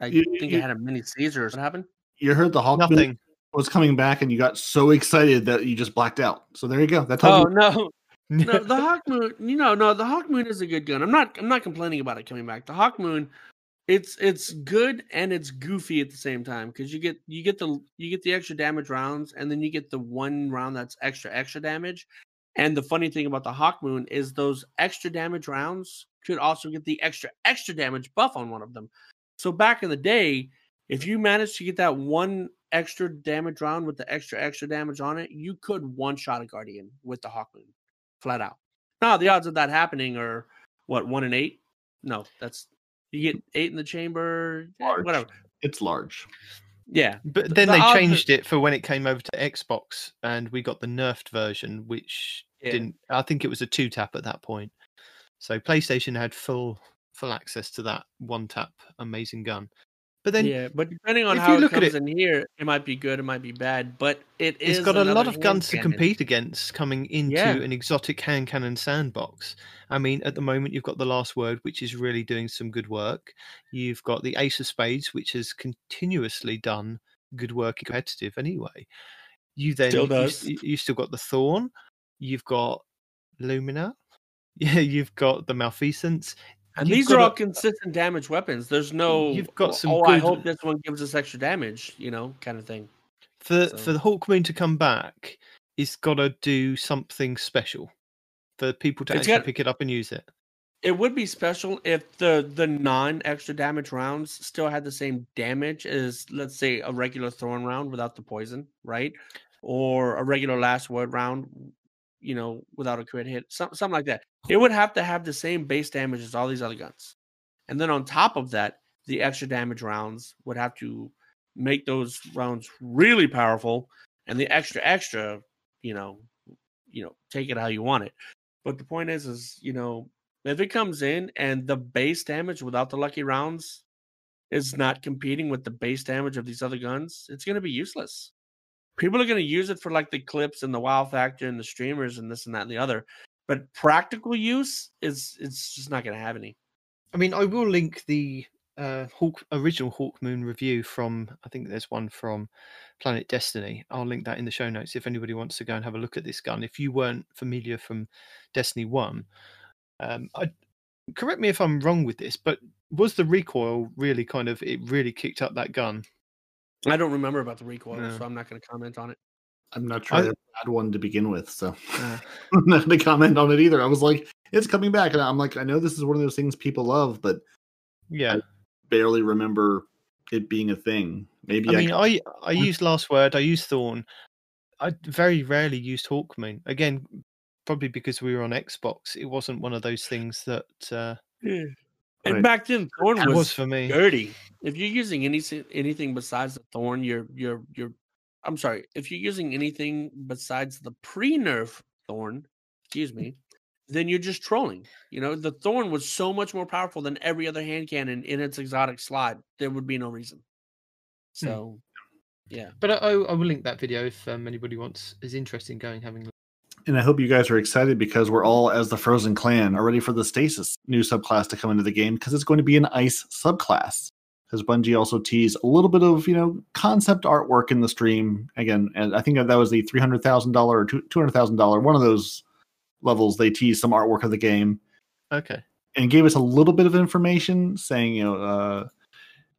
I You- think you- I had a mini Caesar. What happened? you heard the Hawkmoon Nothing. was coming back, and you got so excited that you just blacked out. So there you go. That tells Oh you. no, no, the Hawk Moon. You know, no, the Hawk Moon is a good gun. I'm not, I'm not complaining about it coming back. The Hawk Moon, it's, it's good and it's goofy at the same time because you get, you get the, you get the extra damage rounds, and then you get the one round that's extra, extra damage. And the funny thing about the Hawk Moon is those extra damage rounds could also get the extra, extra damage buff on one of them. So back in the day, if you managed to get that one extra damage round with the extra extra damage on it, you could one shot a guardian with the Hawk Moon, flat out. Now the odds of that happening are what one in eight? No, that's you get eight in the chamber, eh, Large. whatever. It's large. Yeah, But then the they odds are- changed it for when it came over to Xbox, and we got the nerfed version, which Yeah. didn't. I think it was a two tap at that point. So PlayStation had full full access to that one tap amazing gun. But then yeah, but depending on if how you it look at comes it- in here, it might be good, it might be bad, but it is. it's got a lot of guns to compete against coming into Yeah. an exotic hand cannon sandbox. I mean, at the moment, you've got the last word, which is really doing some good work. You've got the Ace of Spades, which has continuously done good work in competitive anyway. You then Still you- does. You, you still got the Thorn. You've got Lumina. Yeah, you've got the Malfeasance. And You've these are all a- consistent damage weapons. There's no. You've got "Oh, some Oh, I hope this one gives us extra damage. You know, kind of thing. for So- for the Hawk Moon to come back, it's got to do something special for people to It's actually got- pick it up and use it. It would be special if the the non extra damage rounds still had the same damage as let's say a regular thorn round without the poison, right? Or a regular last word round, you know, without a crit hit, some, something like that. It would have to have the same base damage as all these other guns. And then on top of that, the extra damage rounds would have to make those rounds really powerful and the extra extra, you know, you know, take it how you want it. But the point is is, you know, if it comes in and the base damage without the lucky rounds is not competing with the base damage of these other guns, it's going to be useless. People are going to use it for like the clips and the wow factor and the streamers and this and that and the other. But practical use is it's just not going to have any. I mean, I will link the uh, Hawk original Hawk Moon review from. I think there's one from Planet Destiny. I'll link that in the show notes if anybody wants to go and have a look at this gun. If you weren't familiar from Destiny One, um, I correct me if I'm wrong with this, but was the recoil really kind of it really kicked up that gun? I don't remember about the recoil, No. so I'm not going to comment on it. I'm not sure I- I had one to begin with, so Uh, I'm not going to comment on it either. I was like, it's coming back, and I'm like, I know this is one of those things people love, but yeah, barely remember it being a thing. Maybe I I, mean, I I used Last Word, I used Thorn. I very rarely used Hawkmoon. Again, probably because we were on Xbox. It wasn't one of those things that uh, Yeah. And Right. back then, Thorn was, was for me. dirty. If you're using any anything besides the thorn, you're you're you're. I'm sorry. If you're using anything besides the pre-nerf thorn, excuse me, then you're just trolling. You know, the thorn was so much more powerful than every other hand cannon in its exotic slot. There would be no reason. Hmm. So, yeah. But I, I will link that video if um, anybody wants is interested in going having. And I hope you guys are excited because we're all, as the Frozen Clan, are ready for the Stasis new subclass to come into the game because it's going to be an Ice subclass. Because Bungie also teased a little bit of you know concept artwork in the stream again, and I think that was the three hundred thousand dollar or two hundred thousand dollar one of those levels. They teased some artwork of the game Okay. and gave us a little bit of information saying, you know, uh,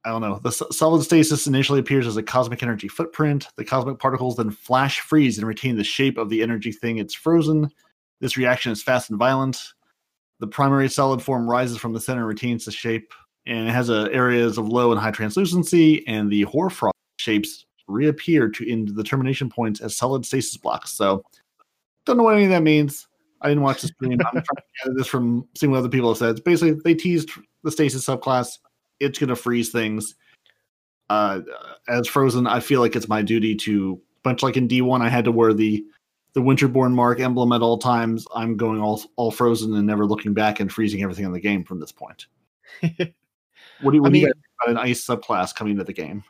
I don't know, the solid stasis initially appears as a cosmic energy footprint. The cosmic particles then flash freeze and retain the shape of the energy thing it's frozen. This reaction is fast and violent. The primary solid form rises from the center retains the shape, and it has uh, areas of low and high translucency, and the hoarfrost shapes reappear to in the termination points as solid stasis blocks. So, don't know what any of that means. I didn't watch the stream. I'm trying to gather this from seeing what other people have said. It's basically, they teased the stasis subclass. It's going to freeze things. Uh, as Frozen, I feel like it's my duty to, much like in D1, I had to wear the the Winterborn mark emblem at all times. I'm going all all Frozen and never looking back and freezing everything in the game from this point. What do you, what I you mean- guys think about an ice subclass coming to the game?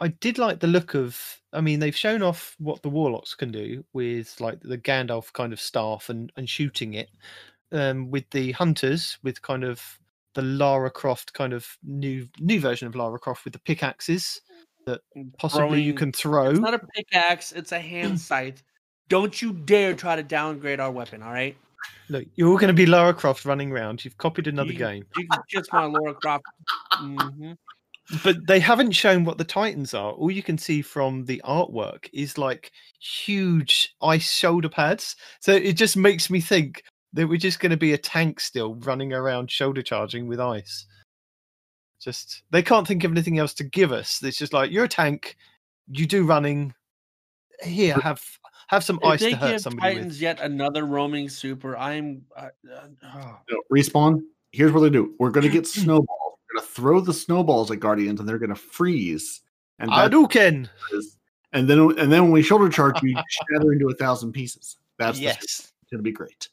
I did like the look of. I mean, they've shown off what the warlocks can do with like the Gandalf kind of staff and and shooting it. Um, with the hunters, with kind of the Lara Croft kind of new new version of Lara Croft with the pickaxes that possibly you can throw. It's not a pickaxe. It's a hand scythe. Don't you dare try to downgrade our weapon. All right. Look, you're all going to be Lara Croft running around. You've copied another You- game, You can kiss my Laura Croft. hmm but they haven't shown what the Titans are. All you can see from the artwork is like huge ice shoulder pads. So it just makes me think that we're just going to be a tank still running around shoulder charging with ice. Just they can't think of anything else to give us. It's just like you're a tank. You do running. Here, have have some If ice they to hurt give somebody Titans with. yet another roaming super, I'm. Uh, uh, oh. No, respawn. Here's what they do. We're going to get snowballs. We're going to throw the snowballs at Guardians, and they're going to freeze. And that's Hadouken! is- and then and then when we shoulder charge, we shatter into a thousand pieces. That's the Yes. going to be great.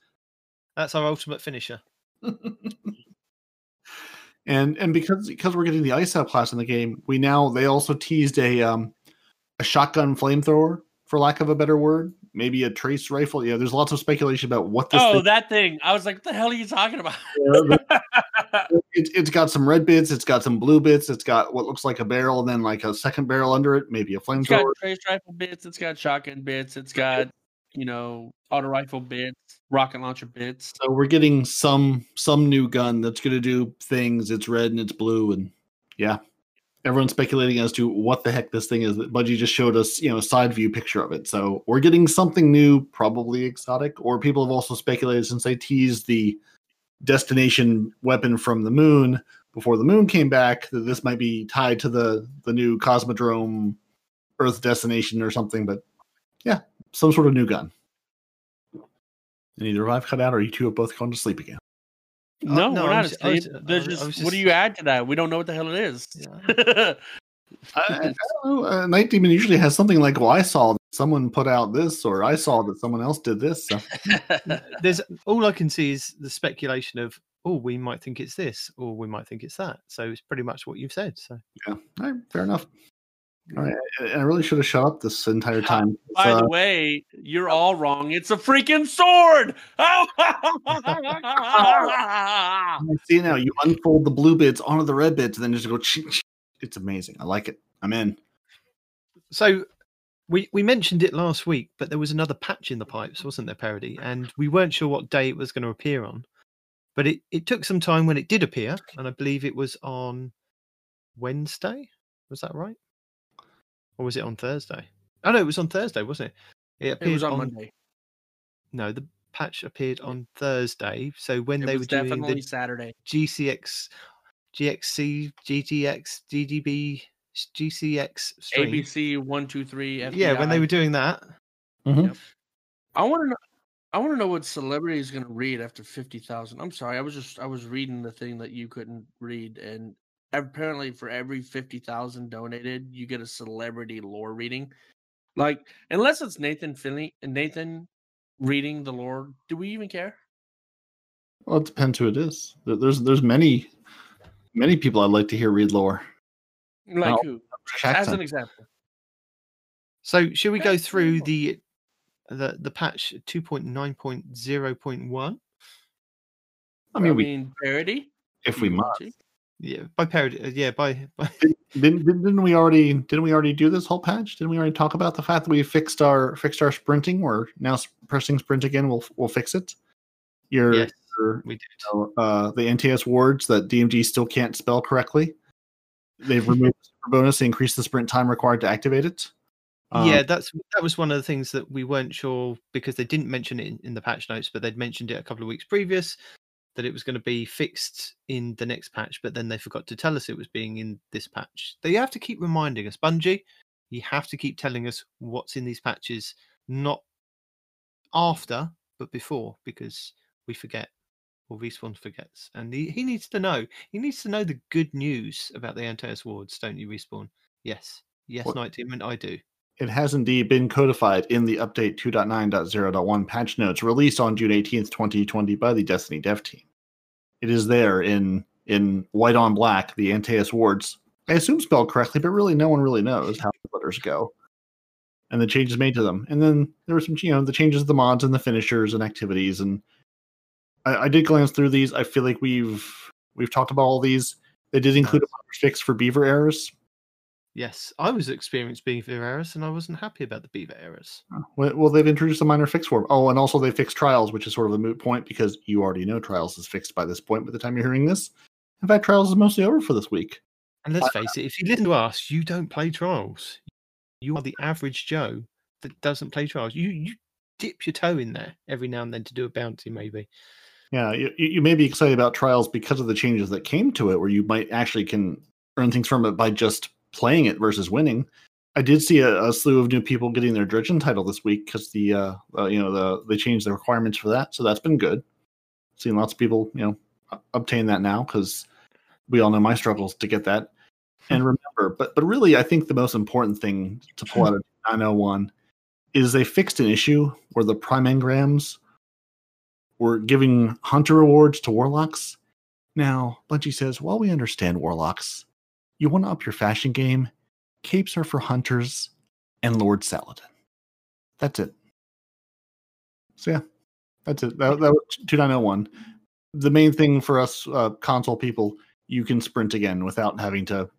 That's our ultimate finisher. and and because because we're getting the ice out class in the game, we now they also teased a um a shotgun flamethrower, for lack of a better word, maybe a trace rifle. Yeah, there's lots of speculation about what this. Oh, thing- that thing! I was like, "What the hell are you talking about?" it, it's got some red bits, it's got some blue bits, it's got what looks like a barrel, and then like a second barrel under it, maybe a flamethrower. It's got flamethrower. trace rifle bits. It's got shotgun bits. It's got you know auto rifle bits, rocket launcher bits. So we're getting some some new gun that's going to do things. It's red and it's blue, and yeah, everyone's speculating as to what the heck this thing is. Budgie just showed us, you know, a side view picture of it. So we're getting something new, probably exotic. Or people have also speculated since they teased the destination weapon from the moon before the moon came back that this might be tied to the the new Cosmodrome Earth destination or something. But yeah, some sort of new gun. And either I've cut out or you two have both gone to sleep again. No, no, we're not was- I asleep. was- There's I was just, just- what do you add to that? We don't know what the hell it is. Yeah. I, I don't know. Uh, Night Demon usually has something like, "Well, I saw that someone put out this," or "I saw that someone else did this." So There's all I can see is the speculation of, oh, we might think it's this, or we might think it's that. So it's pretty much what you've said. So yeah, all right, fair enough. All right, I, I really should have shut up this entire time. By Uh, the way, you're all wrong. It's a freaking sword. I see now. You unfold the blue bits onto the red bits, and then just go. ching, ching. It's amazing. I like it. I'm in. So we we mentioned it last week, but there was another patch in the pipes, wasn't there, Parody? And we weren't sure what day it was going to appear on. But it, it took some time when it did appear, and I believe it was on Wednesday. Was that right? Or was it on Thursday? Oh no, it was on Thursday, wasn't it? It appeared it was on, Monday. No, the patch appeared on Thursday. So when It they was were doing definitely the Saturday. GCX, GXC, GTX, GDB, GCX stream. ABC one two three. Yeah, when they were doing that, Mhm. I want to know. I want to know what celebrity is going to read after fifty thousand. I'm sorry, I was just I was reading the thing that you couldn't read, and apparently for every fifty thousand donated, you get a celebrity lore reading. Like unless it's Nathan Fillion and Nathan reading the lore, do we even care? Well, it depends who it is. There's there's many many people I'd like to hear read lore. Like Well, who? Jackson. As an example. So should we go through the the the patch 2.9.0.1? I I mean, mean, we, parody. if we you must. To. Yeah, by parody. uh, Yeah, by, by Didn't, didn't didn't we already didn't we already do this whole patch? Didn't we already talk about the fact that we fixed our fixed our sprinting? We're now pressing sprint again. We'll we'll fix it. Your, Yes. your we did. uh, the Antaeus wards that DMG still can't spell correctly. They've removed the super bonus and increased the sprint time required to activate it. Um, yeah, that's that was one of the things that we weren't sure because they didn't mention it in, in the patch notes, but they'd mentioned it a couple of weeks previous that it was going to be fixed in the next patch, but then they forgot to tell us it was being in this patch. They have to keep reminding us, Bungie. You have to keep telling us what's in these patches, not after, but before, because we forget or Respawn forgets, and he, he needs to know. He needs to know the good news about the Antaeus wards, don't you, Respawn? Yes, yes, What- Night Demon, I do. It has indeed been codified in the update 2.9.0.1 patch notes released on June 18th, 2020 by the Destiny dev team. It is there in in white on black, the Antaeus wards. I assume spelled correctly, but really no one really knows how the letters go. And the changes made to them. And then there were some, you know, the changes of the mods and the finishers and activities. And I, I did glance through these. I feel like we've we've talked about all these. They did include a fix for beaver errors. Yes, I was experienced beaver errors, and I wasn't happy about the beaver errors. Well, well, they've introduced a minor fix for them. Oh, and also they fixed trials, which is sort of a moot point because you already know trials is fixed by this point by the time you're hearing this. In fact, trials is mostly over for this week. And let's face it, if you listen to us, you don't play trials. You are the average Joe that doesn't play trials. You you dip your toe in there every now and then to do a bounty, maybe. Yeah, you you may be excited about trials because of the changes that came to it, where you might actually can earn things from it by just playing it versus winning. I did see a, a slew of new people getting their Dredgen title this week because the uh, uh, you know the they changed the requirements for that, so that's been good. Seeing lots of people you know obtain that now because we all know my struggles to get that. And remember, but but really, I think the most important thing to pull out of 901 is they fixed an issue where the prime engrams we're giving hunter rewards to warlocks. Now, Bungie says, while we understand warlocks, you want to up your fashion game, capes are for hunters and Lord Saladin. That's it. So yeah, that's it. That, that was 2901. The main thing for us uh, console people, you can sprint again without having to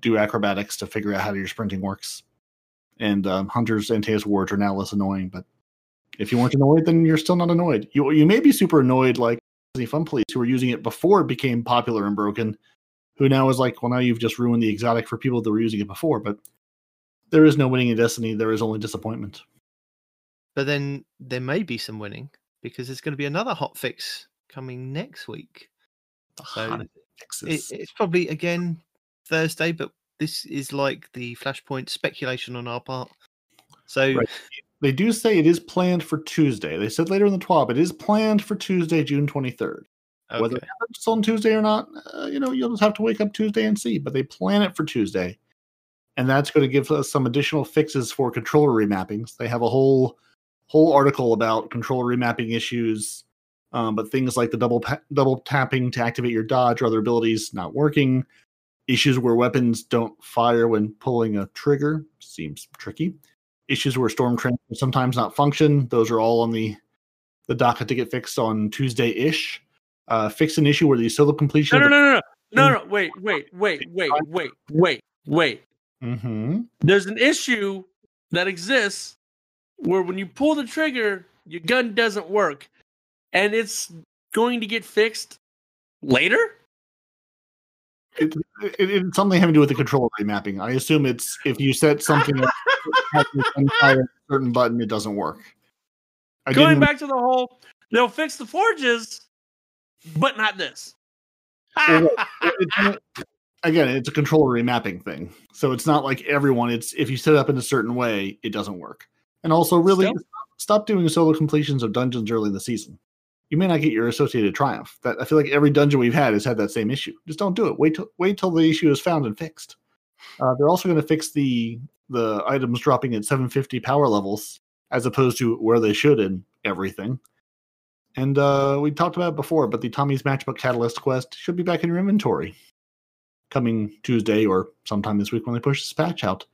do acrobatics to figure out how your sprinting works. And um, hunters Antaeus wards are now less annoying, but if you weren't annoyed, then you're still not annoyed. You you may be super annoyed like the Fun Police who were using it before it became popular and broken, who now is like, well, now you've just ruined the exotic for people that were using it before. But there is no winning in Destiny. There is only disappointment. But then there may be some winning because there's going to be another hot fix coming next week. So it, it's probably again Thursday, but this is like the flashpoint speculation on our part. So Right. they do say it is planned for Tuesday. They said later in the TWAB it is planned for Tuesday, June 23rd. Whether okay. it happens on Tuesday or not, uh, you know, you'll just have to wake up Tuesday and see. But they plan it for Tuesday, and that's going to give us some additional fixes for controller remappings. They have a whole whole article about controller remapping issues, um, but things like the double pa- double tapping to activate your dodge or other abilities not working, issues where weapons don't fire when pulling a trigger seems tricky. Issues where storm transfer sometimes not function. Those are all on the the docket to get fixed on Tuesday ish. Uh, fix an issue where the solo completion. No, no, no, no, no, no, no. Wait, wait, wait, wait, wait, wait, wait. Mm-hmm. There's an issue that exists where when you pull the trigger, your gun doesn't work, and it's going to get fixed later. It, it, it's something having to do with the controller remapping. I assume it's if you set something up, has to gunfire a certain button, it doesn't work. I Going back to the whole, they'll fix the forges, but not this. Again, it's a controller remapping thing. So it's not like everyone. It's if you set it up in a certain way, it doesn't work. And also, really, Still? stop doing solo completions of dungeons early in the season. You may not get your associated triumph. That I feel like every dungeon we've had has had that same issue. Just don't do it. Wait till wait till the issue is found and fixed. Uh, they're also going to fix the the items dropping at 750 power levels as opposed to where they should in everything. And uh, we talked about it before, but the Tommy's Matchbook Catalyst quest should be back in your inventory coming Tuesday or sometime this week when they push this patch out.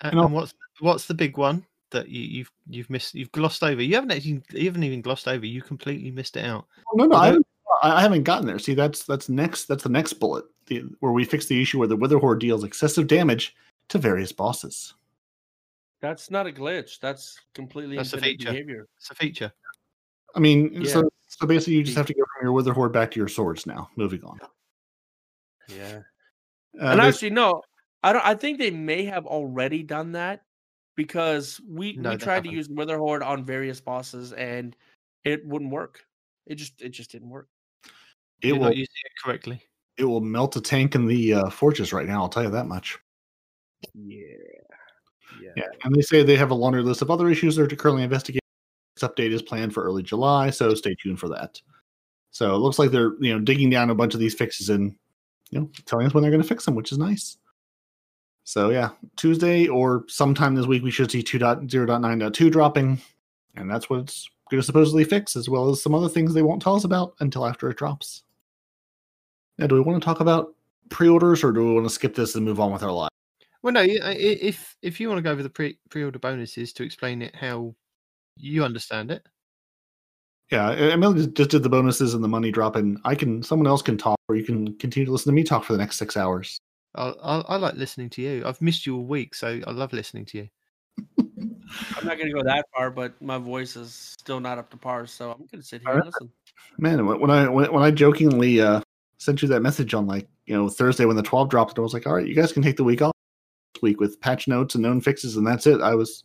And, And what's what's the big one that you, you've you've missed? You've glossed over. You haven't actually you haven't even glossed over. You completely missed it out. Oh, no, no, I haven't, I I haven't gotten there. See, that's that's next. That's the next bullet the, where we fix the issue where the Witherhoard deals excessive damage to various bosses. That's not a glitch. That's completely That's a feature. behavior. It's a feature. I mean, Yeah. so so basically, you just have to go from your Witherhoard back to your swords now. Moving on. Yeah. Uh, and actually, no, I don't. I think they may have already done that because we No, we tried to haven't. use Witherhoard on various bosses and it wouldn't work. It just it just didn't work. it You're will not using it correctly. it will melt a tank in the uh, forges right now. I'll tell you that much. Yeah. Yeah. Yeah, and they say they have a laundry list of other issues they're currently investigating. This update is planned for early July, so stay tuned for that. So it looks like they're you know digging down a bunch of these fixes and you know telling us when they're going to fix them, which is nice. So yeah, Tuesday or sometime this week we should see 2.0.9.2 dropping, and that's what it's going to supposedly fix, as well as some other things they won't tell us about until after it drops. Now, do we want to talk about pre-orders, or do we want to skip this and move on with our lives? Well, no. Uh, i- If if you want to go over the pre pre-order bonuses to explain it how you understand it, Yeah, I- Emily just- just did the bonuses and the money drop, and I can. Someone else can talk, or you can continue to listen to me talk for the next six hours. I, I, I like listening to you. I've missed you all week, so I love listening to you. I'm not gonna go that far, but my voice is still not up to par, so I'm gonna sit here and listen. Man, when when I when, when I jokingly uh, sent you that message on like you know Thursday when the TWAB dropped, I was like, all right, you guys can take the week off week with patch notes and known fixes, and that's it. I was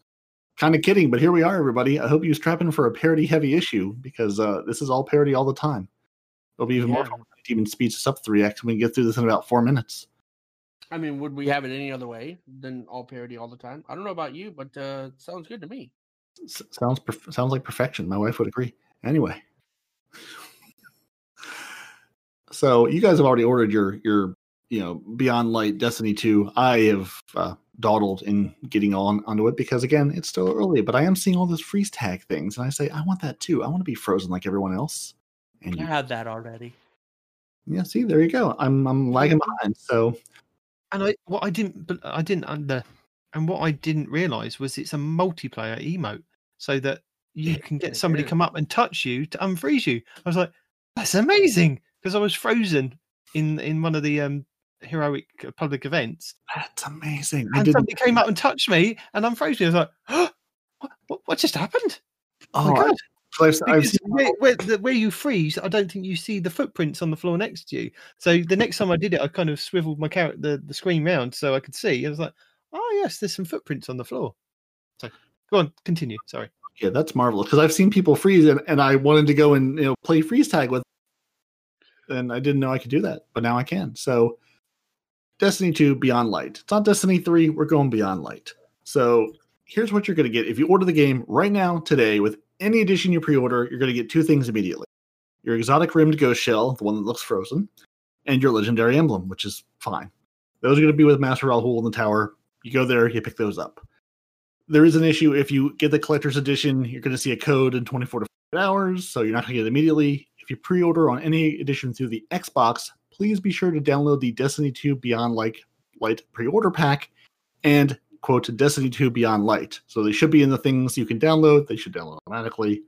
kind of kidding, but here we are, everybody. I hope you strap in for a parody heavy issue because uh, this is all parody all the time. It'll be even more Yeah. fun when even speeds us up three x when we can get through this in about four minutes. I mean, would we have it any other way than all parody all the time? I don't know about you, but uh sounds good to me. S- sounds perf- sounds like perfection. My wife would agree. Anyway, so you guys have already ordered your your you know, Beyond Light, Destiny 2, I have uh, dawdled in getting on onto it because again, it's still early, but I am seeing all those freeze tag things, and I say I want that too. I want to be frozen like everyone else. And I you, had that already. yeah, see, there you go. I'm I'm lagging behind. So And I what I didn't but I didn't under and what I didn't realize was it's a multiplayer emote so that you can get somebody come up and touch you to unfreeze you. I was like, that's amazing because I was frozen in in one of the um heroic public events that's amazing. I and didn't. somebody came up and touched me and I'm frozen. I was like, what, what, what just happened? Oh, my oh, God. so I've, I've Because seen where, where, the, where you freeze, I don't think you see the footprints on the floor next to you. So the next time I did it, I kind of swiveled my character the, the screen round so I could see. I was like, oh yes, there's some footprints on the floor. So go on, continue. Sorry. Yeah, that's marvelous because I've seen people freeze and, and I wanted to go and you know play freeze tag with and I didn't know I could do that, but now I can. So Destiny 2 Beyond Light. It's not Destiny 3, we're going Beyond Light. So here's what you're going to get. If you order the game right now today with any edition you pre-order, you're going to get two things immediately. Your exotic rimmed ghost shell, the one that looks frozen, and your legendary emblem, which is fine. Those are going to be with Master Rahool in the tower. You go there, you pick those up there is an issue if you get the collector's edition you're going to see a code in 24 to 48 hours so you're not going to get it immediately if you pre-order on any edition through the xbox please be sure to download the destiny 2 beyond light light pre-order pack and quote destiny 2 beyond light so they should be in the things you can download they should download automatically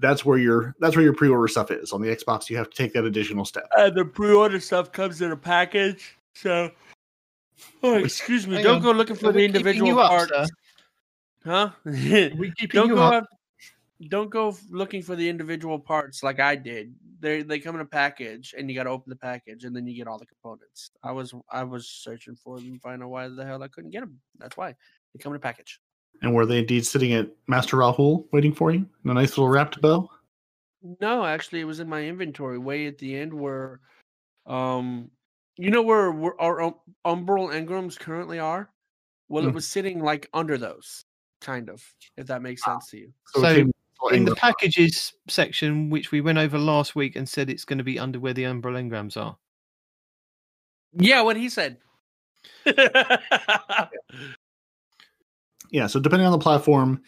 that's where your that's where your pre-order stuff is on the xbox you have to take that additional step And the pre-order stuff comes in a package. So, oh, excuse me. Hang Don't on. go looking for Are the individual up, parts, sir? huh? We keeping don't you go up? up, don't go looking for the individual parts like I did. They they come in a package, and you got to open the package, and then you get all the components. I was I was searching for them, find out why the hell I couldn't get them. That's why they come in a package. and were they indeed sitting at master Rahool waiting for you in a nice little wrapped bow No, actually, it was in my inventory way at the end where, um, you know where, where our um, umbral engrams currently are. Well, it Mm. was sitting like under those, kind of, if that makes sense to you. it So, came- In the packages section, which we went over last week and said it's going to be under where the umbral engrams are. Yeah, what he said. yeah, so depending on the platform,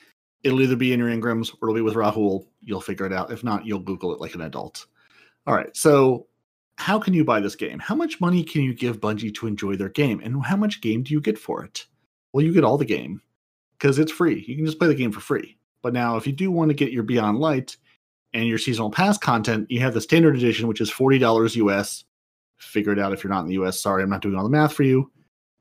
it'll either be in your engrams or it'll be with Rahool. You'll figure it out. If not, you'll Google it like an adult. All right. So, how can you buy this game? How much money can you give Bungie to enjoy their game? And how much game do you get for it? Well, you get all the game because it's free. You can just play the game for free. But now, if you do want to get your Beyond Light and your seasonal pass content, you have the standard edition, which is $40 US. Figure it out if you're not in the US. Sorry, I'm not doing all the math for you,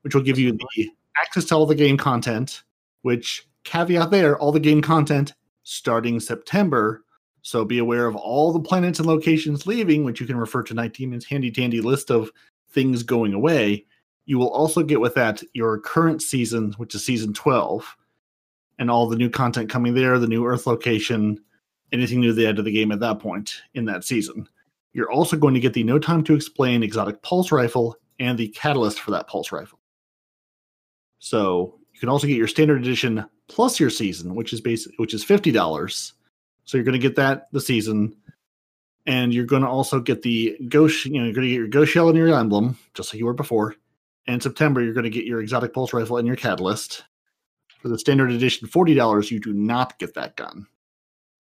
which will give you the access to all the game content, which caveat there, all the game content starting September. So be aware of all the planets and locations leaving, which you can refer to Night Demon's handy dandy list of things going away. You will also get with that your current season, which is season 12, and all the new content coming there, the new Earth location, anything new they add to the game at that point in that season. You're also going to get the No Time to Explain exotic pulse rifle and the catalyst for that pulse rifle. So you can also get your standard edition plus your season, which is basic, which is fifty dollars. So you're going to get that the season, and you're going to also get the ghost. You know, you're going to get your ghost shell and your emblem, just like you were before. And in September, you're going to get your exotic pulse rifle and your catalyst. For the standard edition, forty dollars, you do not get that gun.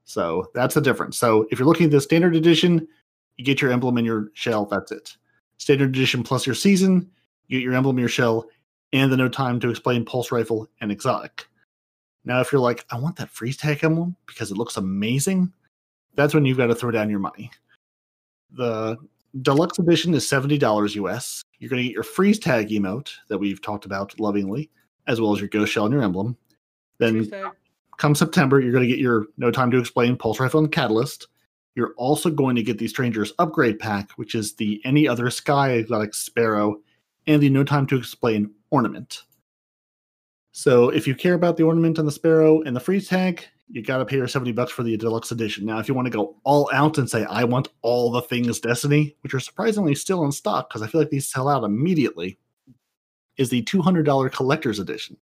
So that's the difference. So if you're looking at the standard edition, you get your emblem and your shell. That's it. Standard edition plus your season, you get your emblem, your shell, and the no time to explain pulse rifle and exotic. Now, if you're like, I want that freeze tag emblem because it looks amazing, that's when you've got to throw down your money. The deluxe edition is $70 US. You're going to get your freeze tag emote that we've talked about lovingly, as well as your ghost shell and your emblem. Then come September, you're going to get your No Time to Explain Pulse Rifle and Catalyst. You're also going to get the Stranger's Upgrade Pack, which is the Any Other Sky Exotic Sparrow, and the No Time to Explain Ornament. So if you care about the ornament and the Sparrow and the freeze tag, you got to pay your 70 bucks for the deluxe edition. Now, if you want to go all out and say, I want all the things Destiny, which are surprisingly still in stock because I feel like these sell out immediately, is the $200 collector's edition.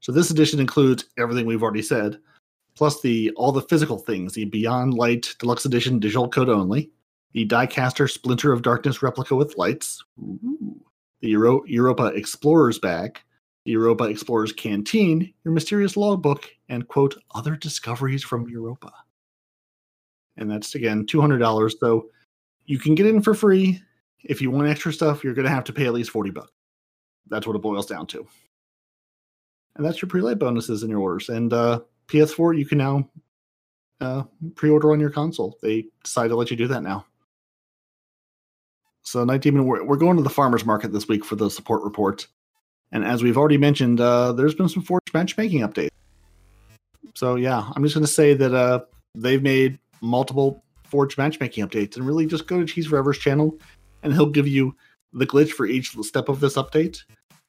So this edition includes everything we've already said, plus the all the physical things: the Beyond Light Deluxe Edition digital code only, the Diecaster Splinter of Darkness replica with lights, the Euro- Europa Explorer's Bag, the Europa Explorer's Canteen, your mysterious logbook, and quote, other discoveries from Europa. And that's again $200. So you can get in for free. If you want extra stuff, you're going to have to pay at least 40 bucks. That's what it boils down to. And that's your pre-light bonuses in your orders. And uh, PS4, you can now uh, pre-order on your console. They decided to let you do that now. So, Night Demon, we're, we're going to the farmers market this week for the support report. And as we've already mentioned, uh, there's been some Forge matchmaking updates. So, yeah, I'm just going to say that uh, they've made multiple Forge matchmaking updates. And really just go to Cheese Forever's channel and he'll give you the glitch for each step of this update.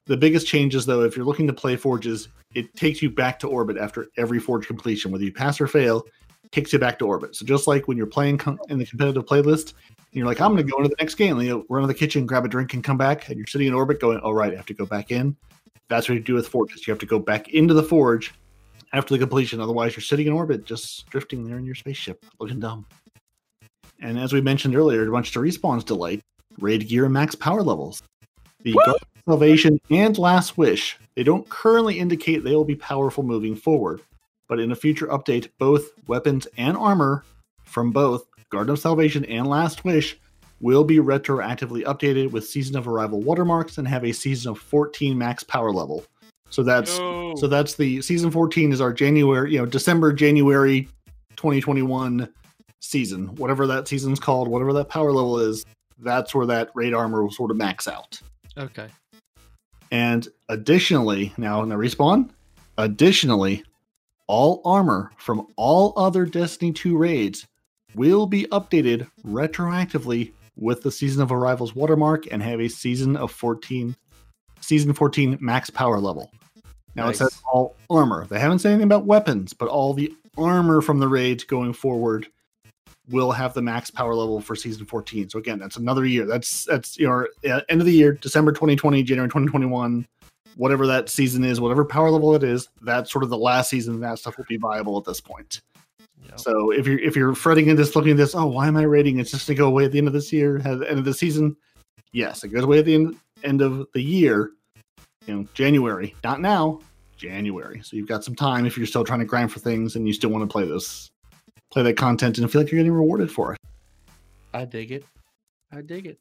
The biggest changes, though, if you're looking to play Forges, it takes you back to orbit after every Forge completion. Whether you pass or fail, takes you back to orbit. So just like when you're playing com- in the competitive playlist, and you're like, I'm going to go into the next game, you run to the kitchen, grab a drink, and come back, and you're sitting in orbit going, all right, I have to go back in. That's what you do with Forges. You have to go back into the Forge after the completion. Otherwise, you're sitting in orbit, just drifting there in your spaceship, looking dumb. And as we mentioned earlier, a bunch to respawn's delight, raid gear max power levels. The Salvation and Last Wish, they don't currently indicate they will be powerful moving forward, but in a future update, both weapons and armor from both Garden of Salvation and Last Wish will be retroactively updated with Season of Arrival watermarks and have a Season of 14 max power level. So that's Yo. so that's the season 14 is our January, you know, December, January 2021 season. Whatever that season's called, whatever that power level is, that's where that raid armor will sort of max out. Okay. And additionally, now in the respawn, additionally, all armor from all other Destiny 2 raids will be updated retroactively with the Season of Arrival's watermark and have a season of 14 season 14 max power level. Now Nice. it says all armor. They haven't said anything about weapons, but all the armor from the raids going forward will have the max power level for season 14. So again, that's another year. That's that's your know end of the year, December 2020, January 2021, whatever that season is, whatever power level it is. That's sort of the last season. That stuff will be viable at this point. Yep. So if you're if you're fretting at this, looking at this, oh, why am I rating? It's just to go away at the end of this year, at the end of the season. Yes, it goes away at the end, end of the year. You know, January, not now, January. So you've got some time if you're still trying to grind for things and you still want to play this, play that content and feel like you're getting rewarded for it. I dig it. I dig it.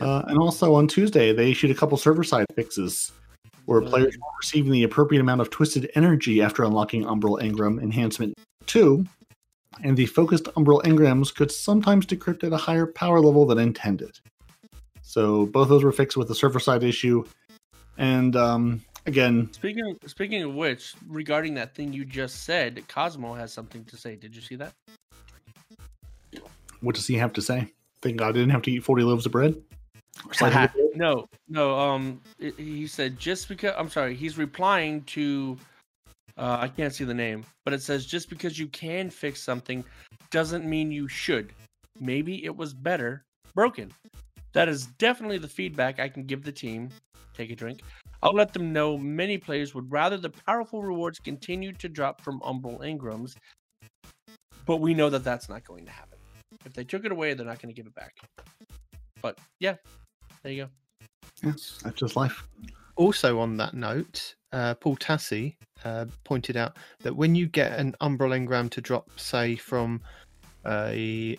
Uh, and also on Tuesday, they issued a couple server side fixes where players were receiving the appropriate amount of twisted energy after unlocking Umbral Engram Enhancement 2. And the focused Umbral Engrams could sometimes decrypt at a higher power level than intended. So both those were fixed with the server side issue. And um, again, Speaking speaking of which, regarding that thing you just said, Cosmo has something to say. Did you see that? what does he have to say? Thank God I didn't have to eat 40 loaves of bread? No, no. Um, it- he said just because I'm sorry. He's replying to. Uh, I can't see the name, but it says just because you can fix something doesn't mean you should. Maybe it was better broken. That is definitely the feedback I can give the team. Take a drink. I'll let them know many players would rather the powerful rewards continue to drop from Umbral Engrams, but we know that that's not going to happen. If they took it away, they're not going to give it back. But yeah, there you go. Yes, that's just life. Also, on that note, uh, Paul Tassi uh, pointed out that when you get an Umbral Engram to drop, say, from a.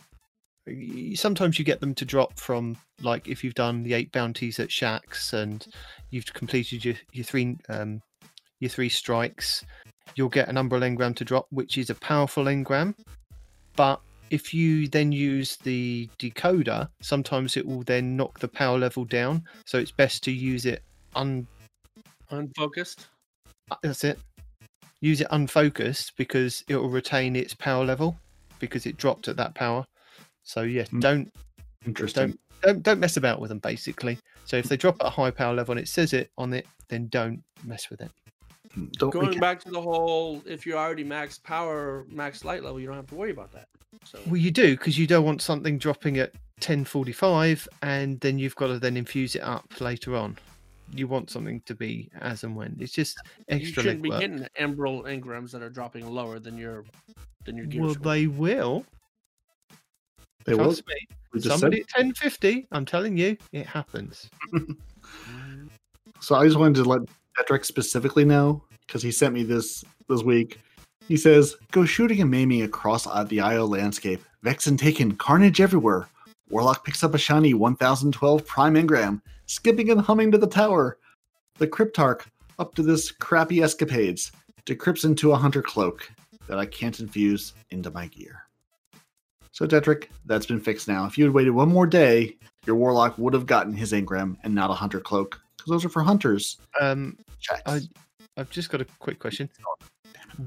Sometimes you get them to drop from, like, if you've done the eight bounties at Shaxx and you've completed your, your three um, your three strikes, you'll get an Umbral Engram to drop, which is a powerful engram. But if you then use the decoder, sometimes it will then knock the power level down. So it's best to use it un Unfocused. uh, that's it. Use it unfocused because it will retain its power level because it dropped at that power. So yeah, Mm. don't Interesting. don't don't mess about with them basically. So if they drop at a high power level and it says it on it, then don't mess with it. Don't Going back to the whole, if you're already max power, max light level, you don't have to worry about that. So Well, you do because you don't want something dropping at 1045 and then you've got to then infuse it up later on. You want something to be as and when. It's just you extra shouldn't be legwork. getting umbral engrams that are dropping lower than your than your gear. Well, score. they will. Will. Trust me. We said- Somebody at 1050, I'm telling you, it happens. So I just wanted to let Patrick specifically know because he sent me this this week. He says, "Go shooting and maiming across the IO landscape. Vexen taken, carnage everywhere. Warlock picks up a shiny 1012 Prime Engram, skipping and humming to the tower. The Cryptarch up to this crappy escapades, decrypts into a hunter cloak that I can't infuse into my gear." So Detrick, that's been fixed now. If you had waited one more day, your warlock would have gotten his engram and not a hunter cloak because those are for hunters. Um, Checks. I, I've just got a quick question.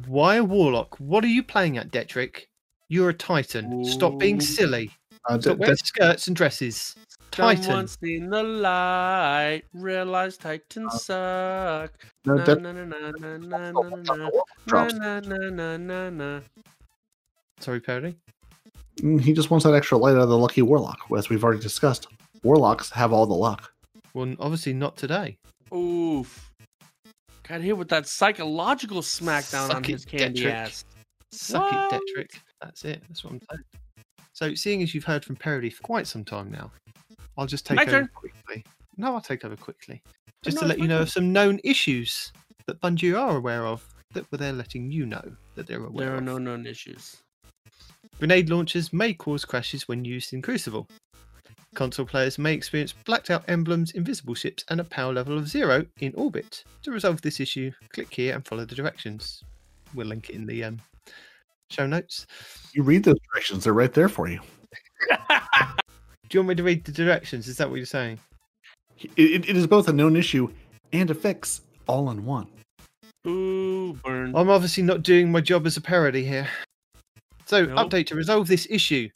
Why a warlock? What are you playing at, Detrick? You're a titan. Stop being silly. Uh, Stop De- wearing De- skirts and dresses. Titan. Someone seen the light, realized Uh, Titans suck. no, Na, De- na, na, na, na, na. Na, na, na, na, na. Sorry, Perry. Mm, He just wants that extra light out of the lucky warlock, as we've already discussed. Warlocks have all the luck. Well, obviously not today. Oof. Got hit with that psychological smackdown Suck on it, his candy Detrick. ass. Suck What? it, Detrick. That's it. That's what I'm saying. So, seeing as you've heard from Parody for quite some time now, I'll just take My over turn. quickly. No, I'll take over quickly. Just no, to let you know of some known issues that Bungie are aware of that they're letting you know that they're aware of. There are of. no known issues. Grenade launchers may cause crashes when used in Crucible. Console players may experience blacked out emblems, invisible ships, and a power level of zero in orbit. To resolve this issue, click here and follow the directions. We'll link it in the um, show notes. You read those directions; they're right there for you. Do you want me to read the directions? Is that what you're saying? It, it- it is both a known issue and a fix, all in one. Ooh, burn. I'm obviously not doing my job as a parody here. So, No. update to resolve this issue.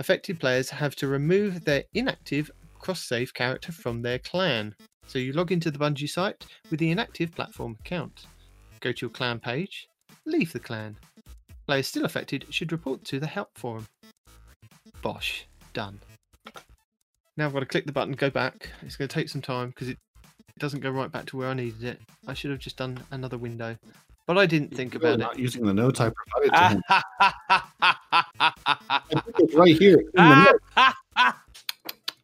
Affected players have to remove their inactive cross save character from their clan. So, you log into the Bungie site with the inactive platform account. Go to your clan page, leave the clan. Players still affected should report to the help forum. Bosh. Done. Now I've got to click the button, go back. It's going to take some time because it doesn't go right back to where I needed it. I should have just done another window. But I didn't think Really about it. not using the notes I provided to him. I think it's right here in the.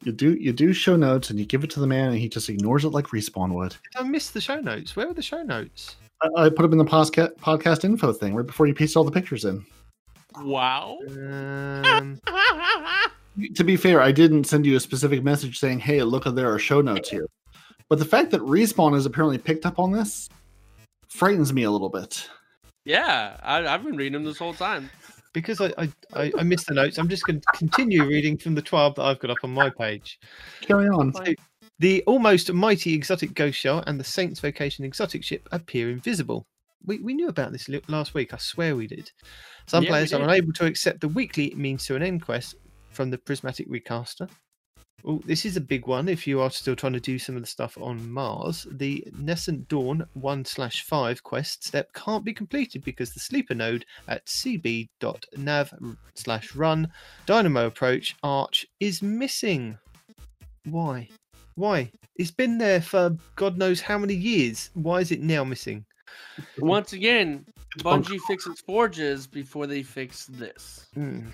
You do you do show notes and you give it to the man and he just ignores it like respawn would. I missed the show notes. Where are the show notes? I, I put them in the podcast podcast info thing right before you paste all the pictures in. wow. Um, To be fair, I didn't send you a specific message saying, "Hey, look, there are show notes here." But the fact that respawn has apparently picked up on this frightens me a little bit. yeah, I, I've been reading them this whole time. because I, I, I, I missed the notes, I'm just going to continue reading from the 12 that I've got up on my page. Carry on. So, the almost mighty exotic ghost shell and the Saints Vocation exotic ship appear invisible. We, we knew about this last week. I swear we did. Some Yeah, we players are unable to accept the weekly means to an end quest from the Prismatic Recaster. Oh, this is a big one. If you are still trying to do some of the stuff on Mars, the Nascent Dawn 1 slash 5 quest step can't be completed because the sleeper node at cb.nav slash run dynamo approach arch is missing. Why? Why? It's been there for God knows how many years. Why is it now missing? Once again, It's Bungie fixes forges before they fix this. Hmm.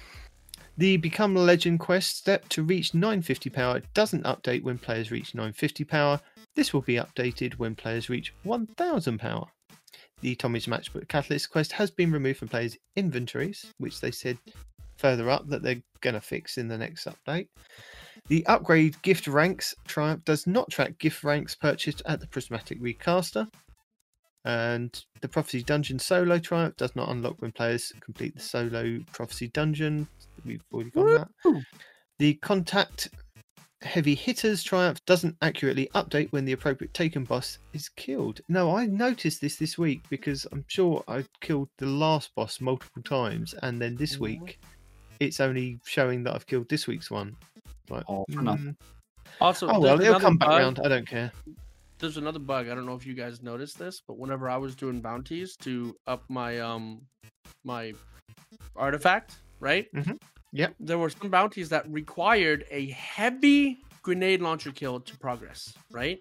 The Become a Legend quest step to reach 950 power doesn't update when players reach 950 power. This will be updated when players reach 1000 power. The Tommy's Matchbook Catalyst quest has been removed from players' inventories, which they said further up that they're going to fix in the next update. The upgrade gift ranks triumph does not track gift ranks purchased at the Prismatic Recaster. And the Prophecy Dungeon solo triumph does not unlock when players complete the solo Prophecy Dungeon. We've already got that. The Contact Heavy Hitters triumph doesn't accurately update when the appropriate taken boss is killed. No, I noticed this this week because I'm sure I killed the last boss multiple times, and then this Mhm. week it's only showing that I've killed this week's one. Like, nothing. mm, Also, oh well, it'll come back bug- round. I don't care. There's another bug. I don't know if you guys noticed this, but whenever I was doing bounties to up my um my artifact, right? Mhm. Yep. There were some bounties that required a heavy grenade launcher kill to progress, right?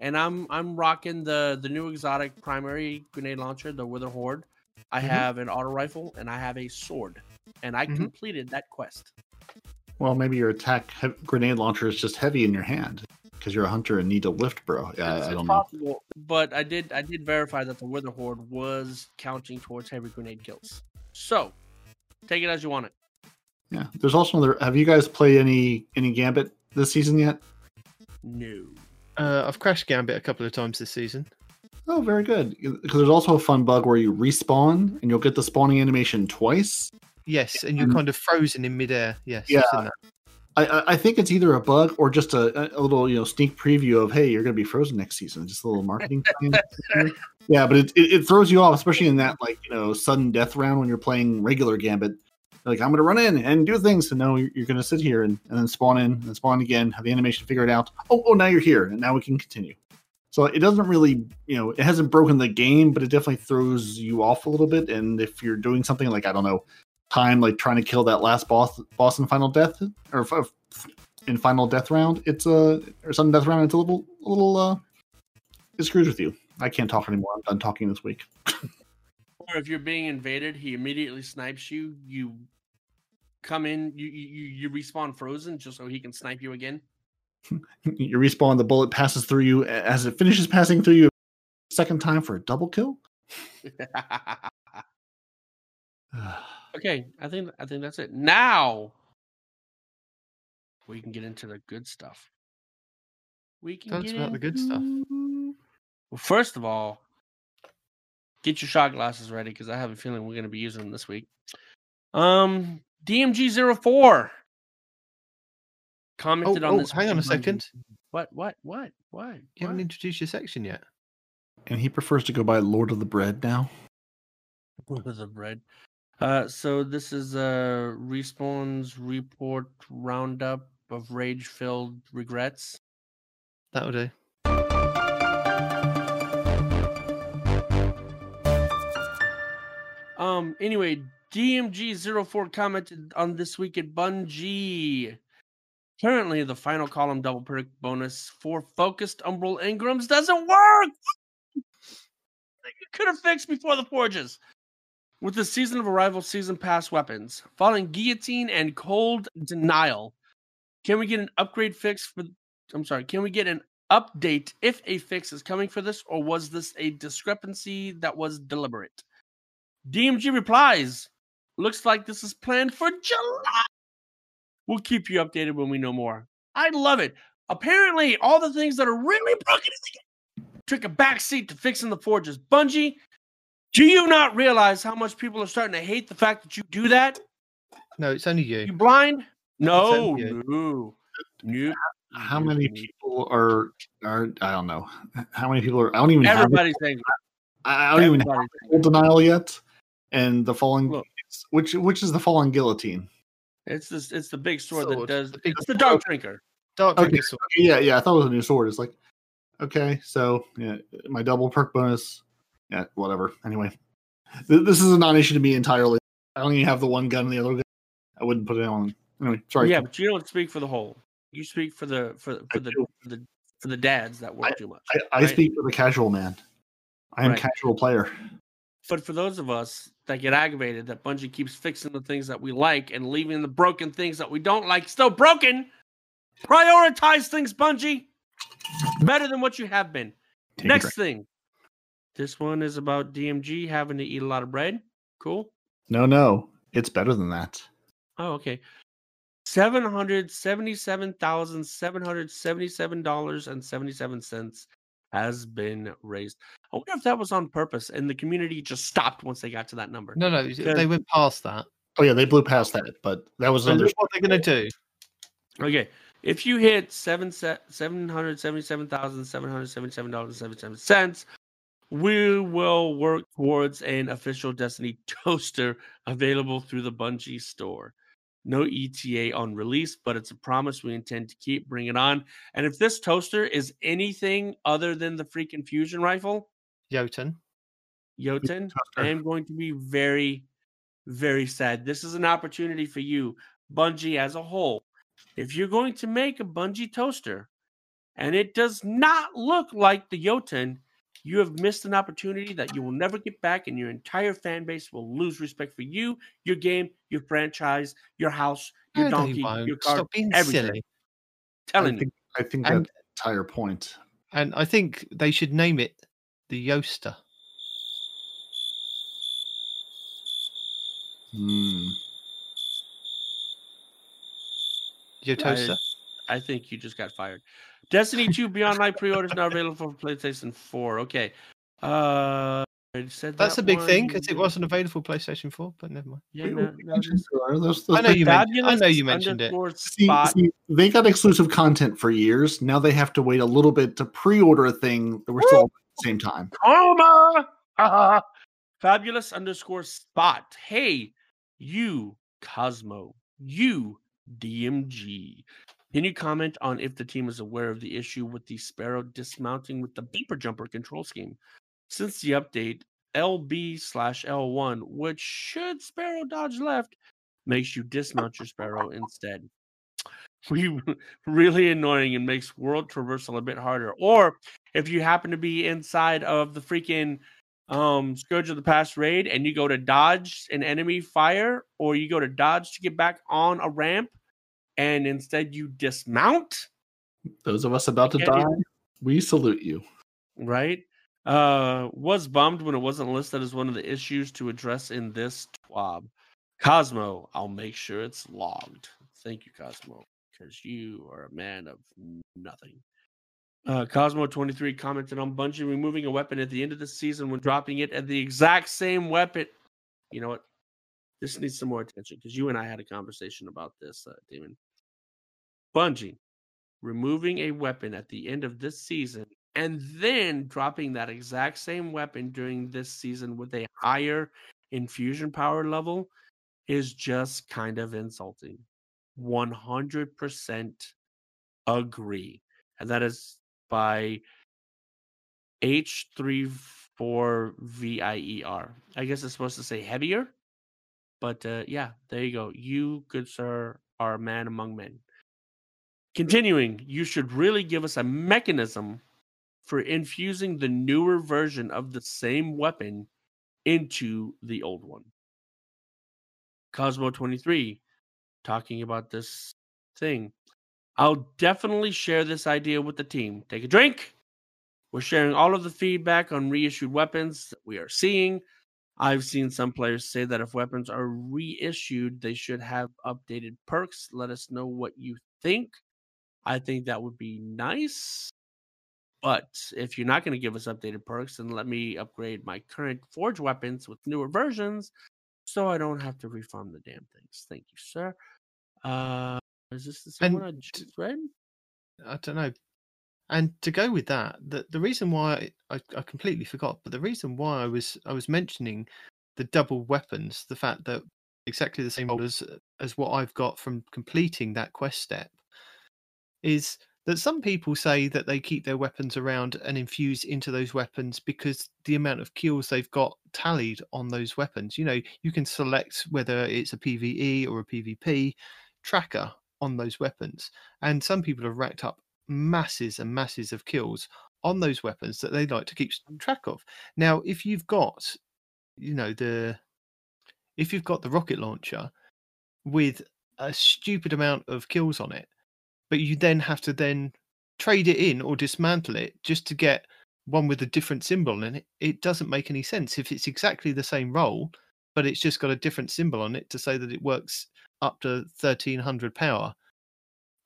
And I'm I'm rocking the the new exotic primary grenade launcher, the Witherhoard. I Mhm. have an auto rifle and I have a sword, and I Mhm. completed that quest. Well, maybe your attack he- grenade launcher is just heavy in your hand. Because you're a hunter and need to lift, bro. Yeah, It's- I it's don't know. possible, But I did I did verify that the Witherhoard was counting towards heavy grenade kills. So take it as you want it. Yeah, there's also another. Have you guys played any any Gambit this season yet? No. Uh, I've crashed Gambit a couple of times this season. Oh, very good. Because there's also a fun bug where you respawn and you'll get the spawning animation twice. Yes, and you're Um, kind of frozen in midair. Yes, Yeah. I've seen that. I, I, think it's either a bug or just a, a little you know sneak preview of hey you're going to be frozen next season. Just a little marketing. thing. yeah, but it, it it throws you off, especially in that like you know sudden death round when you're playing regular Gambit. Like I'm going to run in and do things, and no, you're, you're going to sit here and, and then spawn in and spawn again, have the animation figure it out. Oh, oh, now you're here, and now we can continue. So it doesn't really, you know, it hasn't broken the game, but it definitely throws you off a little bit. And if you're doing something like I don't know, time like trying to kill that last boss, boss in Final Death, or in Final Death round, it's a or sudden death round, it's a little, a little, uh, it screws with you. I can't talk anymore. I'm done talking this week. Or if you're being invaded, he immediately snipes you. You come in, you you, you respawn frozen just so he can snipe you again. you respawn, the bullet passes through you as it finishes passing through you second time for a double kill. okay, I think I think that's it. Now we can get into the good stuff. We can Tell us get about the good stuff. Well, first of all, get your shot glasses ready because I have a feeling we're going to be using them this week. Um, DMG 04 commented Oh, on oh, this. hang on a week. second. What? What? What? What? You haven't what? introduced your section yet. and he prefers to go by Lord of the Bread now. With the bread. Uh, so this is uh respawn's report roundup of rage-filled regrets. That'll do. Um. Anyway, DMG04 commented on this week at Bungie. Currently, the final column double perk bonus for focused Umbral Engrams doesn't work. You could have fixed before the forges. With the season of arrival season pass weapons, Falling Guillotine and cold denial, can we get an upgrade fix for? I'm sorry. Can we get an update if a fix is coming for this, or was this a discrepancy that was deliberate? DMG replies, looks like this is planned for July. We'll keep you updated when we know more. I love it. Apparently, all the things that are really broken took a backseat to fixing the forges. Bungie, do you not realize how much people are starting to hate the fact that you do that? No, it's only You you. blind? No, you. no, no. How many people are are I don't know. How many people are I don't even have Everybody's saying. I don't even have everybody's full denial yet. And the falling Look. which which is the falling guillotine. It's this. It's the big sword, that Sword, does. the big it's the dark drinker. Dark Okay. Drinker sword. Yeah, yeah, I thought it was a new sword. It's like okay, so yeah, my double perk bonus. Yeah, whatever. Anyway. Th- This is a non-issue to me entirely. I even have the one gun and the other gun. I wouldn't put it on. Anyway, sorry. Yeah, but you don't speak for the whole. You speak for the for, for the for the for the dads that work too much. I, I right? speak for the casual man. I am Right. casual player. But for those of us that get aggravated that Bungie keeps fixing the things that we like and leaving the broken things that we don't like still broken, prioritize things, Bungie. Better than what you have been. Take Next thing. This one is about DMG having to eat a lot of bread. Cool. No, no, it's better than that. Oh, okay. Seven hundred seventy-seven thousand seven hundred seventy-seven dollars and seventy-seven cents has been raised. I wonder if that was on purpose and the community just stopped once they got to that number. No, no, they went past that. Oh yeah, they blew past that, but that was another. look what they're going to do. Okay, if you hit seven seven hundred seventy-seven thousand seven hundred seventy-seven dollars and seventy-seven cents, we will work towards an official Destiny toaster available through the Bungie store. No ETA on release, but it's a promise we intend to keep. Bring it on. And if this toaster is anything other than the freaking fusion rifle, Jotun. Jotun, I am going to be very, very sad. This is an opportunity for you, Bungie as a whole. If you're going to make a Bungie toaster and it does not look like the Jotun, you have missed an opportunity that you will never get back, and your entire fan base will lose respect for you, your game, your franchise, your house, your No, donkey, your car. Stop being everything. silly. I Telling you. think, I think And that entire point. And I think they should name it the Yoaster. Hmm. Your toaster. I think you just got fired. Destiny 2 Beyond Light pre-orders now available for PlayStation 4. Okay. Uh I said That's that a big thing because it wasn't available for PlayStation 4, but never mind. Yeah, no, no, just- Those- those I know you mentioned, I know you mentioned it. See, see, they got exclusive content for years. Now they have to wait a little bit to pre-order a thing that we're still at the same time. Karma. Fabulous underscore spot. Hey, you Cosmo. You DMG. Can you comment on if the team is aware of the issue with the Sparrow dismounting with the bumper jumper control scheme? Since the update LB slash L1, which should Sparrow dodge left, makes you dismount your Sparrow instead. We really annoying and makes world traversal a bit harder. Or if you happen to be inside of the freaking um Scourge of the Past raid and you go to dodge an enemy fire, or you go to dodge to get back on a ramp, and instead you dismount, Those of us about to die, we salute you. right? Uh was bummed when it wasn't listed as one of the issues to address in this TWAB. Cosmo, I'll make sure it's logged. Thank you, Cosmo, because you are a man of nothing. Uh, Cosmo23 commented on Bungie removing a weapon at the end of the season when dropping it at the exact same weapon. You know what? This needs some more attention because you and I had a conversation about this, uh, Damon. Bungie removing a weapon at the end of this season and then dropping that exact same weapon during this season with a higher infusion power level is just kind of insulting. 100% agree. And that is by H34VIER. I guess it's supposed to say heavier. But uh, yeah, there you go. You, good sir, are a man among men. Continuing, you should really give us a mechanism for infusing the newer version of the same weapon into the old one. Cosmo 23 talking about this thing. I'll definitely share this idea with the team. Take a drink. We're sharing all of the feedback on reissued weapons that we are seeing. I've seen some players say that if weapons are reissued, they should have updated perks. Let us know what you think. I think that would be nice. But if you're not going to give us updated perks, then let me upgrade my current forge weapons with newer versions so I don't have to refarm the damn things. Thank you, sir. Uh, is this the same And one I just read? I don't know. And to go with that, the the reason why I, I completely forgot, but the reason why I was I was mentioning the double weapons, the fact that exactly the same as as what I've got from completing that quest step, is that some people say that they keep their weapons around and infuse into those weapons because the amount of kills they've got tallied on those weapons. You know, you can select whether it's a PVE or a PvP tracker on those weapons. And some people have racked up masses and masses of kills on those weapons that they like to keep s- mm. track of. Now, if you've got, you know, the if you've got the rocket launcher with a stupid amount of kills on it, but you then have to then trade it in or dismantle it just to get one with a different symbol and it, it doesn't make any sense. If it's exactly the same roll, but it's just got a different symbol on it to say that it works up to 1300 power,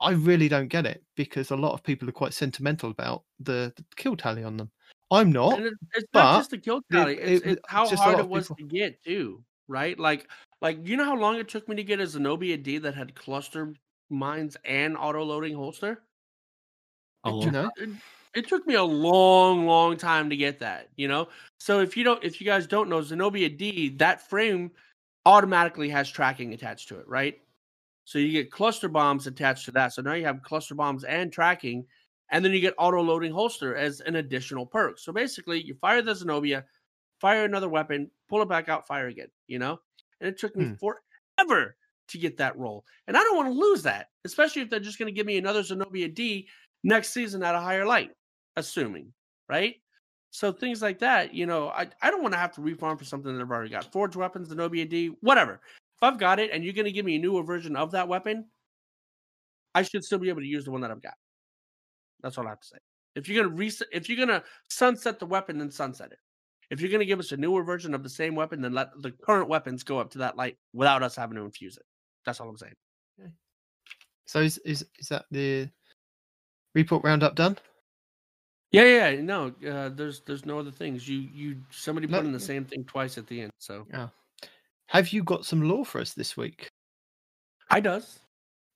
I really don't get it because a lot of people are quite sentimental about the, the kill tally on them. I'm not. and it's but not just the kill tally; it's, it- it's how hard it was people- to get too, right? Like, like you know how long it took me to get a Zenobia D that had cluster mines and auto loading holster. A It long took, know? it, it took me a long, long time to get that. You know, so if you don't, if you guys don't know, Zenobia D, that frame automatically has tracking attached to it, right? So you get cluster bombs attached to that. So now you have cluster bombs and tracking, and then you get auto loading holster as an additional perk. So basically, you fire the Zenobia, fire another weapon, pull it back out, fire again. You know, and it took me Hmm. forever to get that roll. and I don't want to lose that, especially if they're just going to give me another Zenobia D next season at a higher light, assuming, right? So things like that, you know, I, I don't want to have to refarm for something that I've already got. Forge weapons, Zenobia D, whatever. If I've got it and you're going to give me a newer version of that weapon, I should still be able to use the one that I've got. That's all I have to say. If you're gonna reset, if you're gonna sunset the weapon, then sunset it. If you're gonna give us a newer version of the same weapon, then let the current weapons go up to that light without us having to infuse it. That's all I'm saying. So is is is that the report roundup done? Yeah, yeah, yeah, no. Uh, there's there's no other things. You you somebody No, put in the same thing twice at the end. So Have you got some lore for us this week? I does.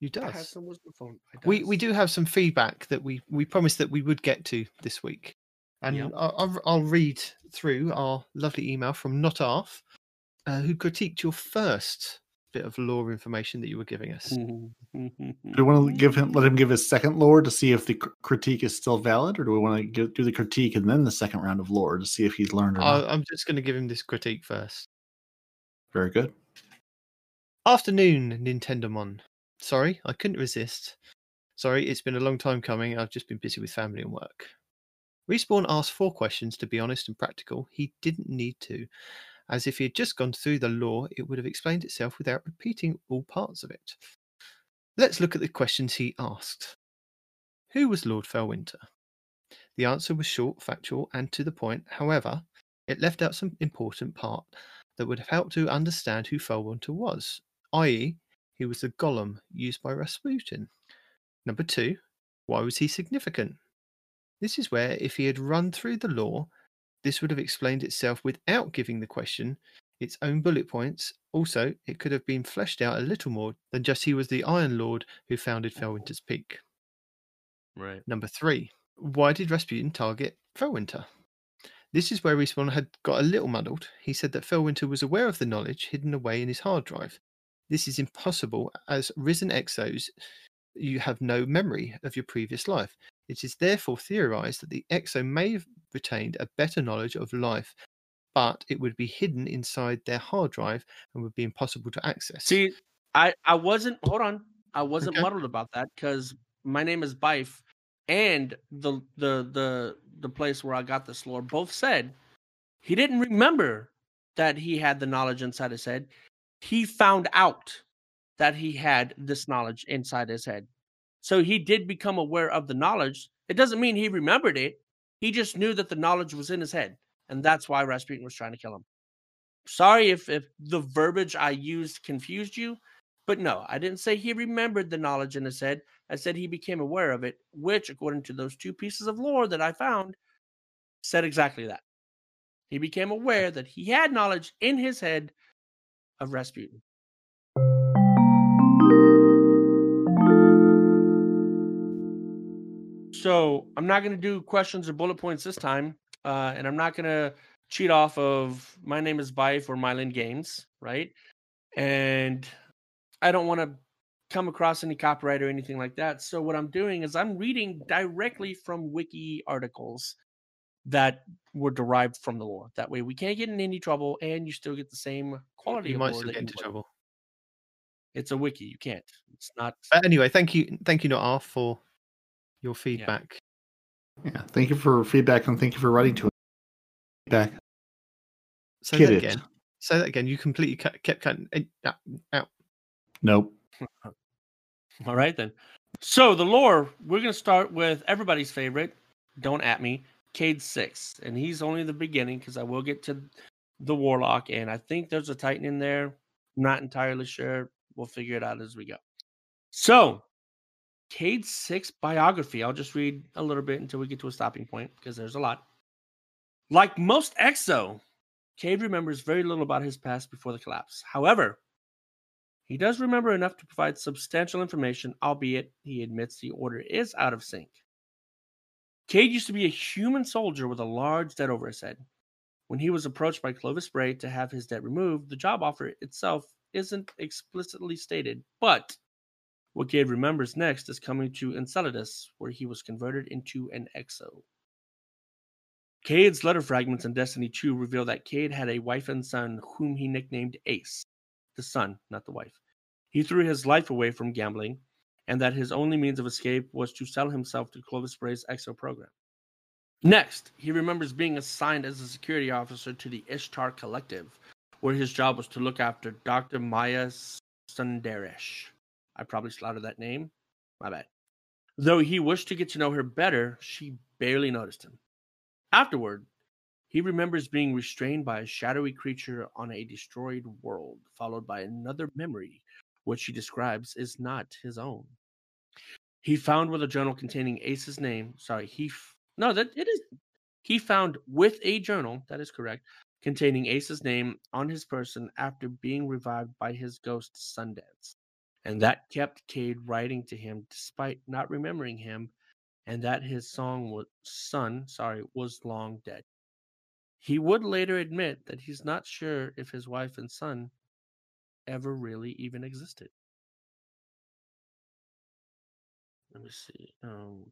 You I have does. some wisdom phone. We we do have some feedback that we we promised that we would get to this week, and Yep. I'll, I'll I'll read through our lovely email from Not Arf, uh, who critiqued your first bit of lore information that you were giving us. Do we want to give him, let him give his second lore to see if the critique is still valid, or do we want to give, do the critique and then the second round of lore to see if he's learned or I? I'm just going to give him this critique first. Very good. Afternoon, Nintendamon. Sorry, I couldn't resist. Sorry, it's been a long time coming. I've just been busy with family and work. Respawn asked four questions to be honest and practical. He didn't need to. As if he had just gone through the lore, it would have explained itself without repeating all parts of it. Let's look at the questions he asked. Who was Lord Felwinter? The answer was short, factual, and to the point. However, it left out some important part that would have helped to understand who Felwinter was, i.e., he was the golem used by Rasputin. Number two, why was he significant? This is where, if he had run through the lore, this would have explained itself without giving the question its own bullet points. Also, it could have been fleshed out a little more than just he was the Iron Lord who founded Felwinter's Peak. right. Number three, why did Rasputin target Felwinter? This is where Respawn had got a little muddled. He said that Felwinter was aware of the knowledge hidden away in his hard drive. This is impossible, as risen exos, you have no memory of your previous life. It is therefore theorized that the exo may have retained a better knowledge of life, but it would be hidden inside their hard drive and would be impossible to access. See, I I wasn't. Hold on. I wasn't Okay. muddled about that because my name is Byf, and the the the the place where I got this lore both said he didn't remember that he had the knowledge inside his head. He found out that he had this knowledge inside his head. So he did become aware of the knowledge. It doesn't mean he remembered it. He just knew that the knowledge was in his head. And that's why Rasputin was trying to kill him. Sorry if, if the verbiage I used confused you, but no, I didn't say he remembered the knowledge in his head. I said he became aware of it, which, according to those two pieces of lore that I found, said exactly that. He became aware that he had knowledge in his head of Rasputin. So I'm not going to do questions or bullet points this time, uh, and I'm not going to cheat off of my name is Byf or Myelin Games, right? And I don't want to come across any copyright or anything like that. So what I'm doing is I'm reading directly from wiki articles that were derived from the lore. That way we can't get in any trouble, and you still get the same quality. you of might still get into would. trouble. It's a wiki. You can't. It's not. Anyway, thank you, thank you, Not Arf, for your feedback. Yeah. Thank you for feedback and thank you for writing to us. Feedback. Say Get that it. again. Say that again. You completely cut, kept cutting out. out. Nope. All right then. So the lore, we're gonna start with everybody's favorite. Don't at me, Cayde Six, and he's only the beginning because I will get to the Warlock, and I think there's a Titan in there. I'm not entirely sure. We'll figure it out as we go. So, Cayde Six biography. I'll just read a little bit until we get to a stopping point because there's a lot. Like most EXO, Cayde remembers very little about his past before the collapse. However, he does remember enough to provide substantial information, albeit he admits the order is out of sync. Cayde used to be a human soldier with a large debt over his head. When he was approached by Clovis Bray to have his debt removed, the job offer itself isn't explicitly stated, but what Cayde remembers next is coming to Enceladus, where he was converted into an exo. Cayde's letter fragments in Destiny 2 reveal that Cayde had a wife and son whom he nicknamed Ace the son, not the wife. He threw his life away from gambling, and that his only means of escape was to sell himself to Clovis Bray's EXO program. Next, he remembers being assigned as a security officer to the Ishtar Collective, where his job was to look after Dr. Maya Sundaresh. I probably slaughtered that name. My bad. Though he wished to get to know her better, she barely noticed him. Afterward, he remembers being restrained by a shadowy creature on a destroyed world, followed by another memory, which he describes is not his own. He found with a journal containing Ace's name. Sorry, he f- no that it is. He found with a journal that is correct containing Ace's name on his person after being revived by his ghost Sundance, and that kept Cayde writing to him despite not remembering him, and that his song was son sorry was long dead. He would later admit that he's not sure if his wife and son ever really even existed. Let me see. Um,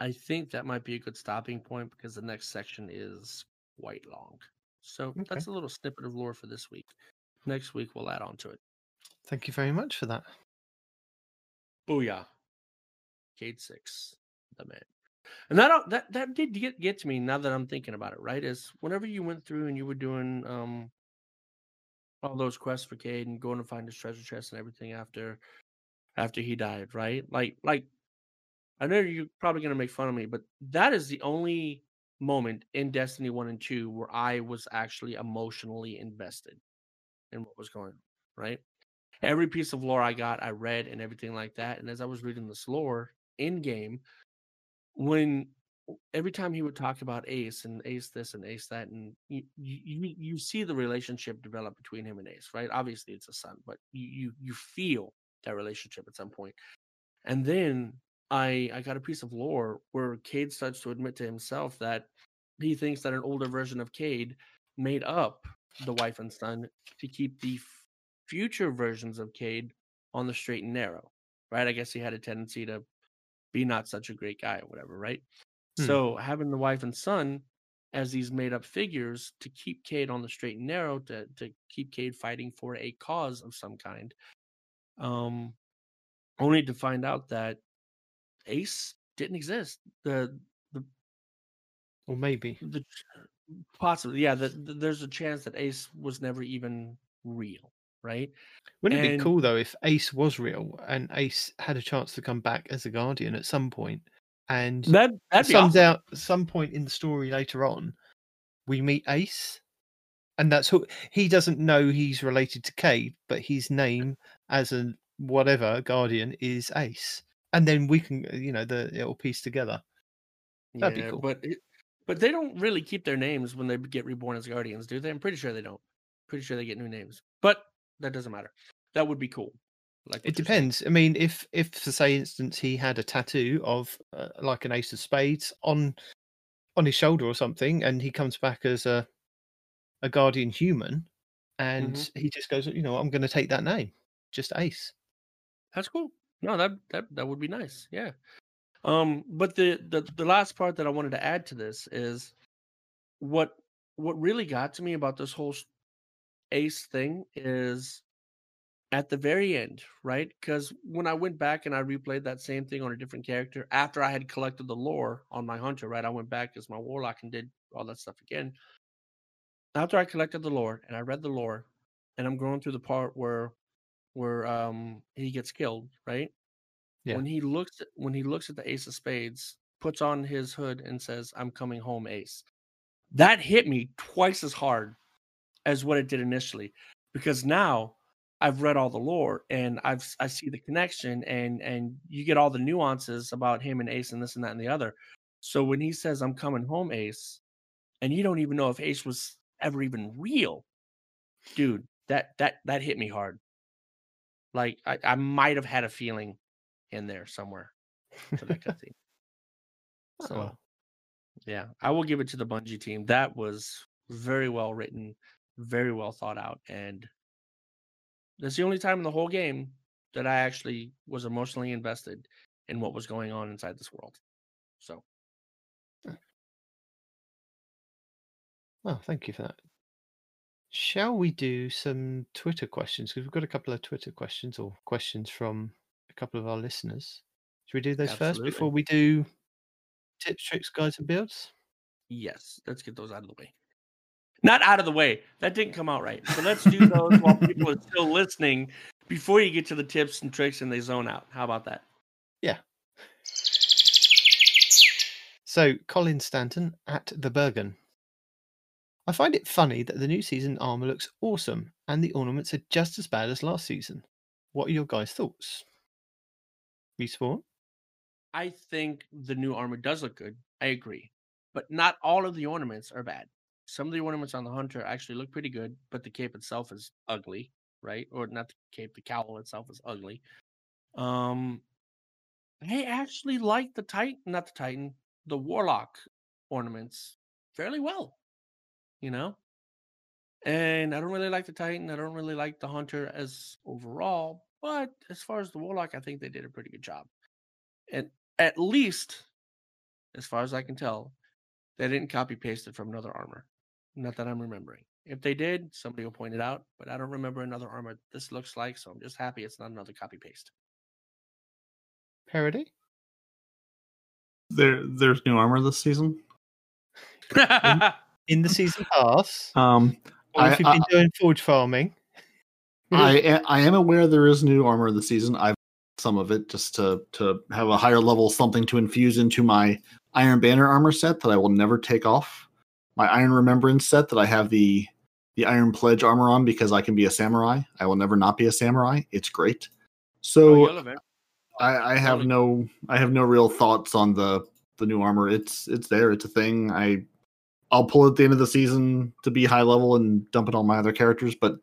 I think that might be a good stopping point because the next section is quite long. So Okay. that's a little snippet of lore for this week. Next week we'll add on to it. Thank you very much for that. Booyah. Cayde six, the man. And that that that did get get to me now that I'm thinking about it, right? Is whenever you went through and you were doing um all those quests for Cayde and going to find his treasure chest and everything after after he died, right? Like like I know you're probably gonna make fun of me, but that is the only moment in Destiny 1 and 2 where I was actually emotionally invested in what was going on, right? Every piece of lore I got, I read and everything like that. And as I was reading this lore in game, when every time he would talk about Ace and Ace this and Ace that, and you you, you see the relationship develop between him and Ace, right? Obviously, it's a son, but you you you feel that relationship at some point. And then I I got a piece of lore where Cayde starts to admit to himself that he thinks that an older version of Cayde made up the wife and son to keep the f- future versions of Cayde on the straight and narrow, right? I guess he had a tendency to be not such a great guy or whatever, right? Hmm. So having the wife and son as these made up figures to keep Cayde on the straight and narrow, to to keep Cayde fighting for a cause of some kind. Um only to find out that Ace didn't exist. The the Or maybe. the possibly yeah, the, the, there's a chance that Ace was never even real, right? Wouldn't it be cool though if Ace was real and Ace had a chance to come back as a guardian at some point, and That that'd be some awesome. doubt, some point in the story later on, we meet Ace, and that's who he doesn't know he's related to Cayde, but his name as a whatever guardian is Ace, and then we can, you know, the it'll piece together. that'd be cool. But it, but they don't really keep their names when they get reborn as guardians, do they? I'm pretty sure they don't. Pretty sure they get new names, but that doesn't matter. That would be cool. Like It you're saying. depends. I mean, if if for say instance he had a tattoo of uh, like an ace of spades on on his shoulder or something, and he comes back as a a guardian human, and Mm-hmm. he just goes, you know, I'm going to take that name, just Ace. That's cool. No, that that that would be nice. Yeah. Um, but the the the last part that I wanted to add to this is what what really got to me about this whole ace thing is at the very end, right? Because when I went back and I replayed that same thing on a different character after I had collected the lore on my hunter, right? I went back as my warlock and did all that stuff again. After I collected the lore and I read the lore, and I'm going through the part where where um he gets killed, right? Yeah. When he looks at, when he looks at the ace of spades, puts on his hood and says, "I'm coming home, ace." That hit me twice as hard as what it did initially because now I've read all the lore and I've I see the connection and and you get all the nuances about him and Ace and this and that and the other. So when he says I'm coming home, Ace, and you don't even know if Ace was ever even real, dude, that that that hit me hard. Like I, I might have had a feeling in there somewhere for that cutscene. Oh, So yeah, I will give it to the Bungie team. That was very well written, very well thought out, and that's the only time in the whole game that I actually was emotionally invested in what was going on inside this world. So Well, thank you for that. Shall we do some Twitter questions? Because we've got a couple of Twitter questions or questions from couple of our listeners. Should we do those first before we do tips, tricks, guides, and builds? yes, let's get those out of the way. Not out of the way. That didn't come out right. So let's do those while people are still listening before you get to the tips and tricks and they zone out. How about that? Yeah. So, Colin Stanton at the Bergen. I find it funny that the new season armor looks awesome and the ornaments are just as bad as last season. What are your guys' thoughts? Respawn? I think the new armor does look good. I agree. But not all of the ornaments are bad. Some of the ornaments on the hunter actually look pretty good, but the cape itself is ugly, right? Or not the cape, the cowl itself is ugly. Um I actually like the Titan, not the Titan, the Warlock ornaments fairly well. You know? And I don't really like the Titan. I don't really like the Hunter as overall. But as far as the Warlock, I think they did a pretty good job. And at least, as far as I can tell, they didn't copy paste it from another armor. Not that I'm remembering. If they did, somebody will point it out. But I don't remember another armor this looks like, so I'm just happy it's not another copy paste. Parody? There, there's new armor this season. In the season pass? Um, Or I- if you've been I- doing Forge farming? I a- I am aware there is new armor this season. I've some of it just to to have a higher level something to infuse into my Iron Banner armor set that I will never take off. My Iron Remembrance set that I have the the Iron Pledge armor on because I can be a samurai. I will never not be a samurai. It's great. So Oh, I, I have no I have no real thoughts on the the new armor. It's it's there. It's a thing. I I'll pull it at the end of the season to be high level and dump it on my other characters. But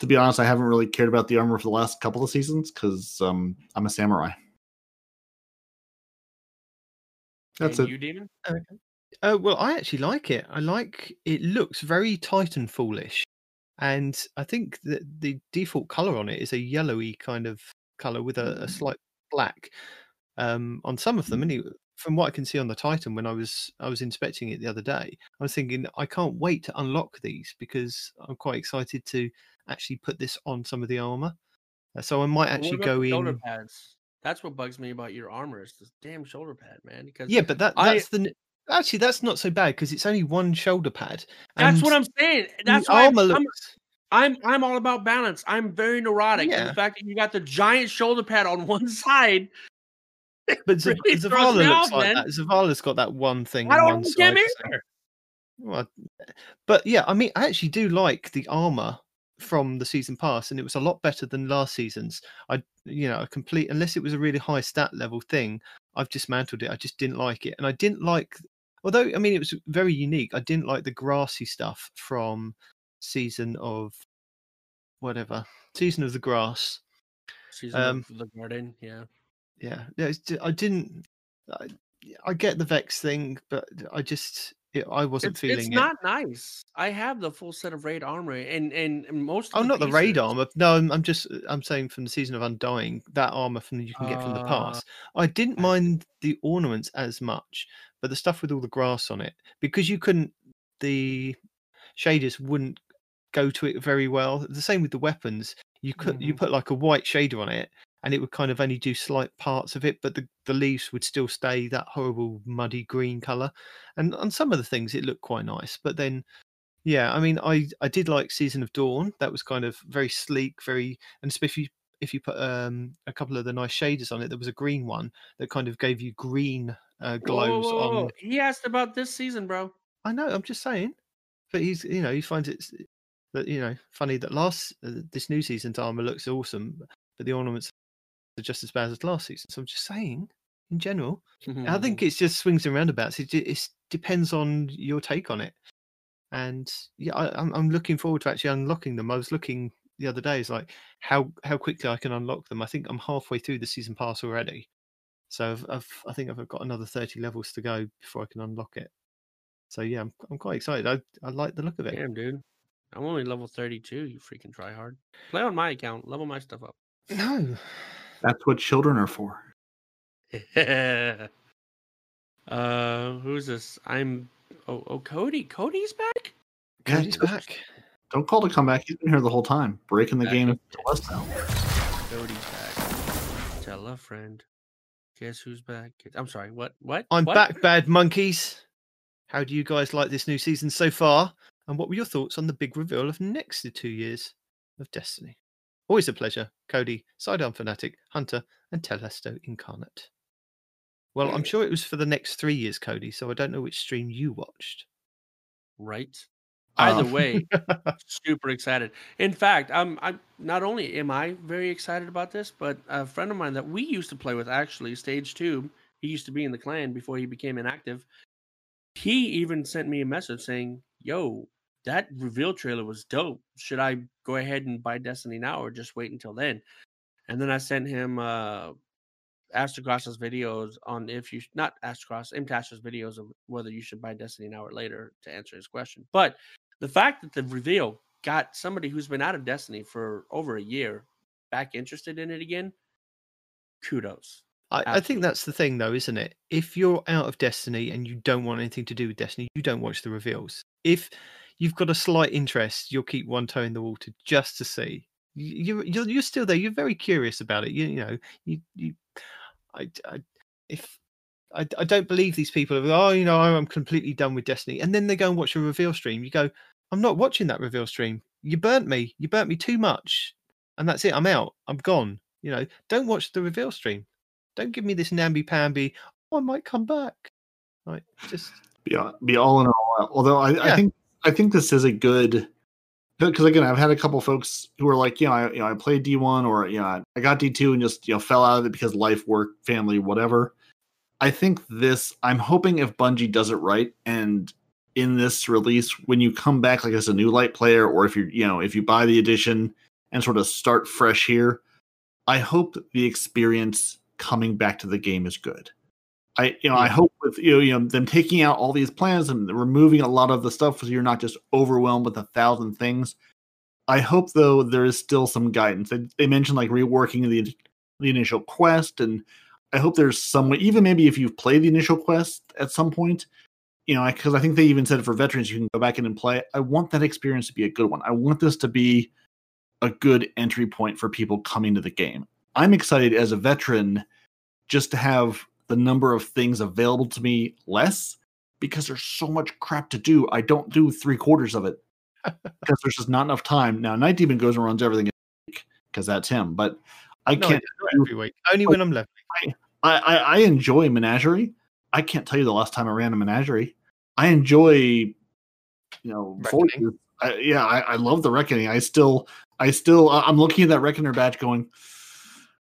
to be honest, I haven't really cared about the armor for the last couple of seasons because um, I'm a samurai. That's and it. You, Demon? Uh, well, I actually like it. I like it looks very Titanfallish, and I think that the default color on it is a yellowy kind of color with a, a slight black um, on some of them. Anyway, from what I can see on the Titan, when I was I was inspecting it the other day, I was thinking I can't wait to unlock these because I'm quite excited to actually put this on some of the armor. Uh, So I might actually go the shoulder in. pads. That's what bugs me about your armor is this damn shoulder pad, man. Because Yeah, but that I- that's the actually that's not so bad because it's only one shoulder pad. that's what I'm saying. That's why I'm, armor I'm, looks. I'm I'm all about balance. I'm very neurotic. And Yeah. the fact that you got the giant shoulder pad on one side, But Z- really Zavala looks like man. that. Zavala's got that one thing I on don't one understand side. so- Well, but yeah, I mean, I actually do like the armor from the season pass, and it was a lot better than last season's. I, you know, a complete unless it was a really high stat level thing, I've dismantled it. I just didn't like it, and I didn't like. Although I mean, it was very unique. I didn't like the grassy stuff from season of whatever season of the grass. season Um, of the garden, yeah. yeah, yeah it's, I didn't. I, I get the Vex thing, but I just it, I wasn't It's, feeling it's it. not nice. I have the full set of raid armor, and and most. Of Oh, the not the raid armor. No, I'm, I'm just I'm saying from the season of Undying that armor from you can get from the Uh, past. I didn't mind the ornaments as much, but the stuff with all the grass on it because you couldn't the shaders wouldn't go to it very well. The same with the weapons. You could you Mhm. put like a white shader on it and it would kind of only do slight parts of it, but the, the leaves would still stay that horrible muddy green color. And on some of the things it looked quite nice, but then yeah, I mean, I I did like Season of Dawn. That was kind of very sleek, very and especially if you put um a couple of the nice shaders on it. There was a green one that kind of gave you green uh, Whoa, whoa, glows whoa, whoa. on. He asked about this season, bro. I know. I'm just saying, but he's you know he finds it that you know funny that last uh, this new season's armor looks awesome, but the ornaments are just as bad as last season. So I'm just saying, in general, I think Mm-hmm. it's just swings and roundabouts. It, it depends on your take on it. And yeah, I, I'm I'm looking forward to actually unlocking them. I was looking the other day, it's like how how quickly I can unlock them. I think I'm halfway through the season pass already, so I've, I've I think I've got another 30 levels to go before I can unlock it. So yeah, I'm I'm quite excited. I I like the look of it. Damn, dude. I'm only level 32. You freaking try hard. Play on my account. Level my stuff up. No, That's what children are for. uh, who's this? I'm. Oh, oh, Cody. Cody's back. Yeah, Cody's just- back. Don't call to come back. He's been here the whole time, breaking the Back game up. to us now. Cody's back. Tell a friend. Guess who's back? I'm sorry. What? What? I'm What? back, bad monkeys. How do you guys like this new season so far? And what were your thoughts on the big reveal of next to two years of Destiny? Always a pleasure, Cody, Sidearm Fanatic, Hunter, and Telesto Incarnate. Well, I'm sure it was for the next three years, Cody, so I don't know which stream you watched. Right. Either Um, way, super excited. In fact, I'm I'm not only am I very excited about this, but a friend of mine that we used to play with actually, Stage Two, he used to be in the clan before he became inactive. He even sent me a message saying, "Yo, that reveal trailer was dope. Should I go ahead and buy Destiny now, or just wait until then?" And then I sent him uh Aztecross's videos on if you not Astrocross, Imtash's videos of whether you should buy Destiny now or later to answer his question. But the fact that the reveal got somebody who's been out of Destiny for over a year back interested in it again, kudos. I, I think that's the thing, though, isn't it? If you're out of Destiny and you don't want anything to do with Destiny, you don't watch the reveals. If you've got a slight interest, you'll keep one toe in the water just to see. You, you're you're, you're still there. You're very curious about it. You, you know, you, you, I, I if I, I don't believe these people are. Oh, you know, I'm completely done with Destiny, and then they go and watch a reveal stream. You go, I'm not watching that reveal stream. You burnt me. You burnt me too much, and that's it. I'm out. I'm gone. You know, don't watch the reveal stream. Don't give me this namby pamby. Oh, I might come back. Right, just be, be all in all. Although I, I think I think this is a good because again I've had a couple folks who are like you know I you know I played D one or you know I got D two and just you know fell out of it because life, work, family, whatever. I think this I'm hoping if Bungie does it right and in this release when you come back like as a new light player or if you you know if you buy the edition and sort of start fresh here, I hope the experience coming back to the game is good. I you know I hope with you know, you know them taking out all these plans and removing a lot of the stuff so you're not just overwhelmed with a thousand things. I hope though there is still some guidance. They, they mentioned like reworking the the initial quest, and I hope there's some way. Even maybe if you've played the initial quest at some point, you know, because I think they even said for veterans you can go back in and play. I want that experience to be a good one. I want this to be a good entry point for people coming to the game. I'm excited as a veteran just to have the number of things available to me less because there's so much crap to do. I don't do three quarters of it because there's just not enough time. Now, Night Demon goes and runs everything because that's him, but I no, can't. not every week. Only when I'm leveling. I, I, I enjoy Menagerie. I can't tell you the last time I ran a Menagerie. I enjoy, you know, I, yeah, I, I love the Reckoning. I still, I still, I- I'm looking at that Reckoner badge going.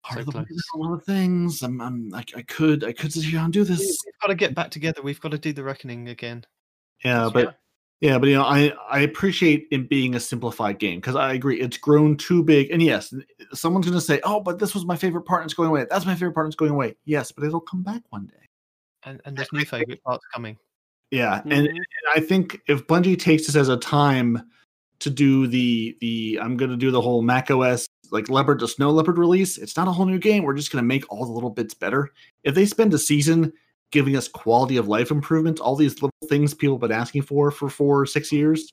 Part So of the way, close. a lot of things. I'm, I'm, I, I could, I could sit here and do this. We've got to get back together. We've got to do the reckoning again. Yeah, but yeah, but you know, I I appreciate it being a simplified game because I agree it's grown too big. And yes, someone's going to say, "Oh, but this was my favorite part and it's going away." That's my favorite part and it's going away. Yes, but it'll come back one day. And, and there's new favorite parts coming. Yeah, and, Mhm. and I think if Bungie takes this as a time to do the the I'm going to do the whole Mac OS like Leopard to Snow Leopard release, it's not a whole new game. We're just going to make all the little bits better. If they spend a season giving us quality of life improvements, all these little things people have been asking for for four or six years,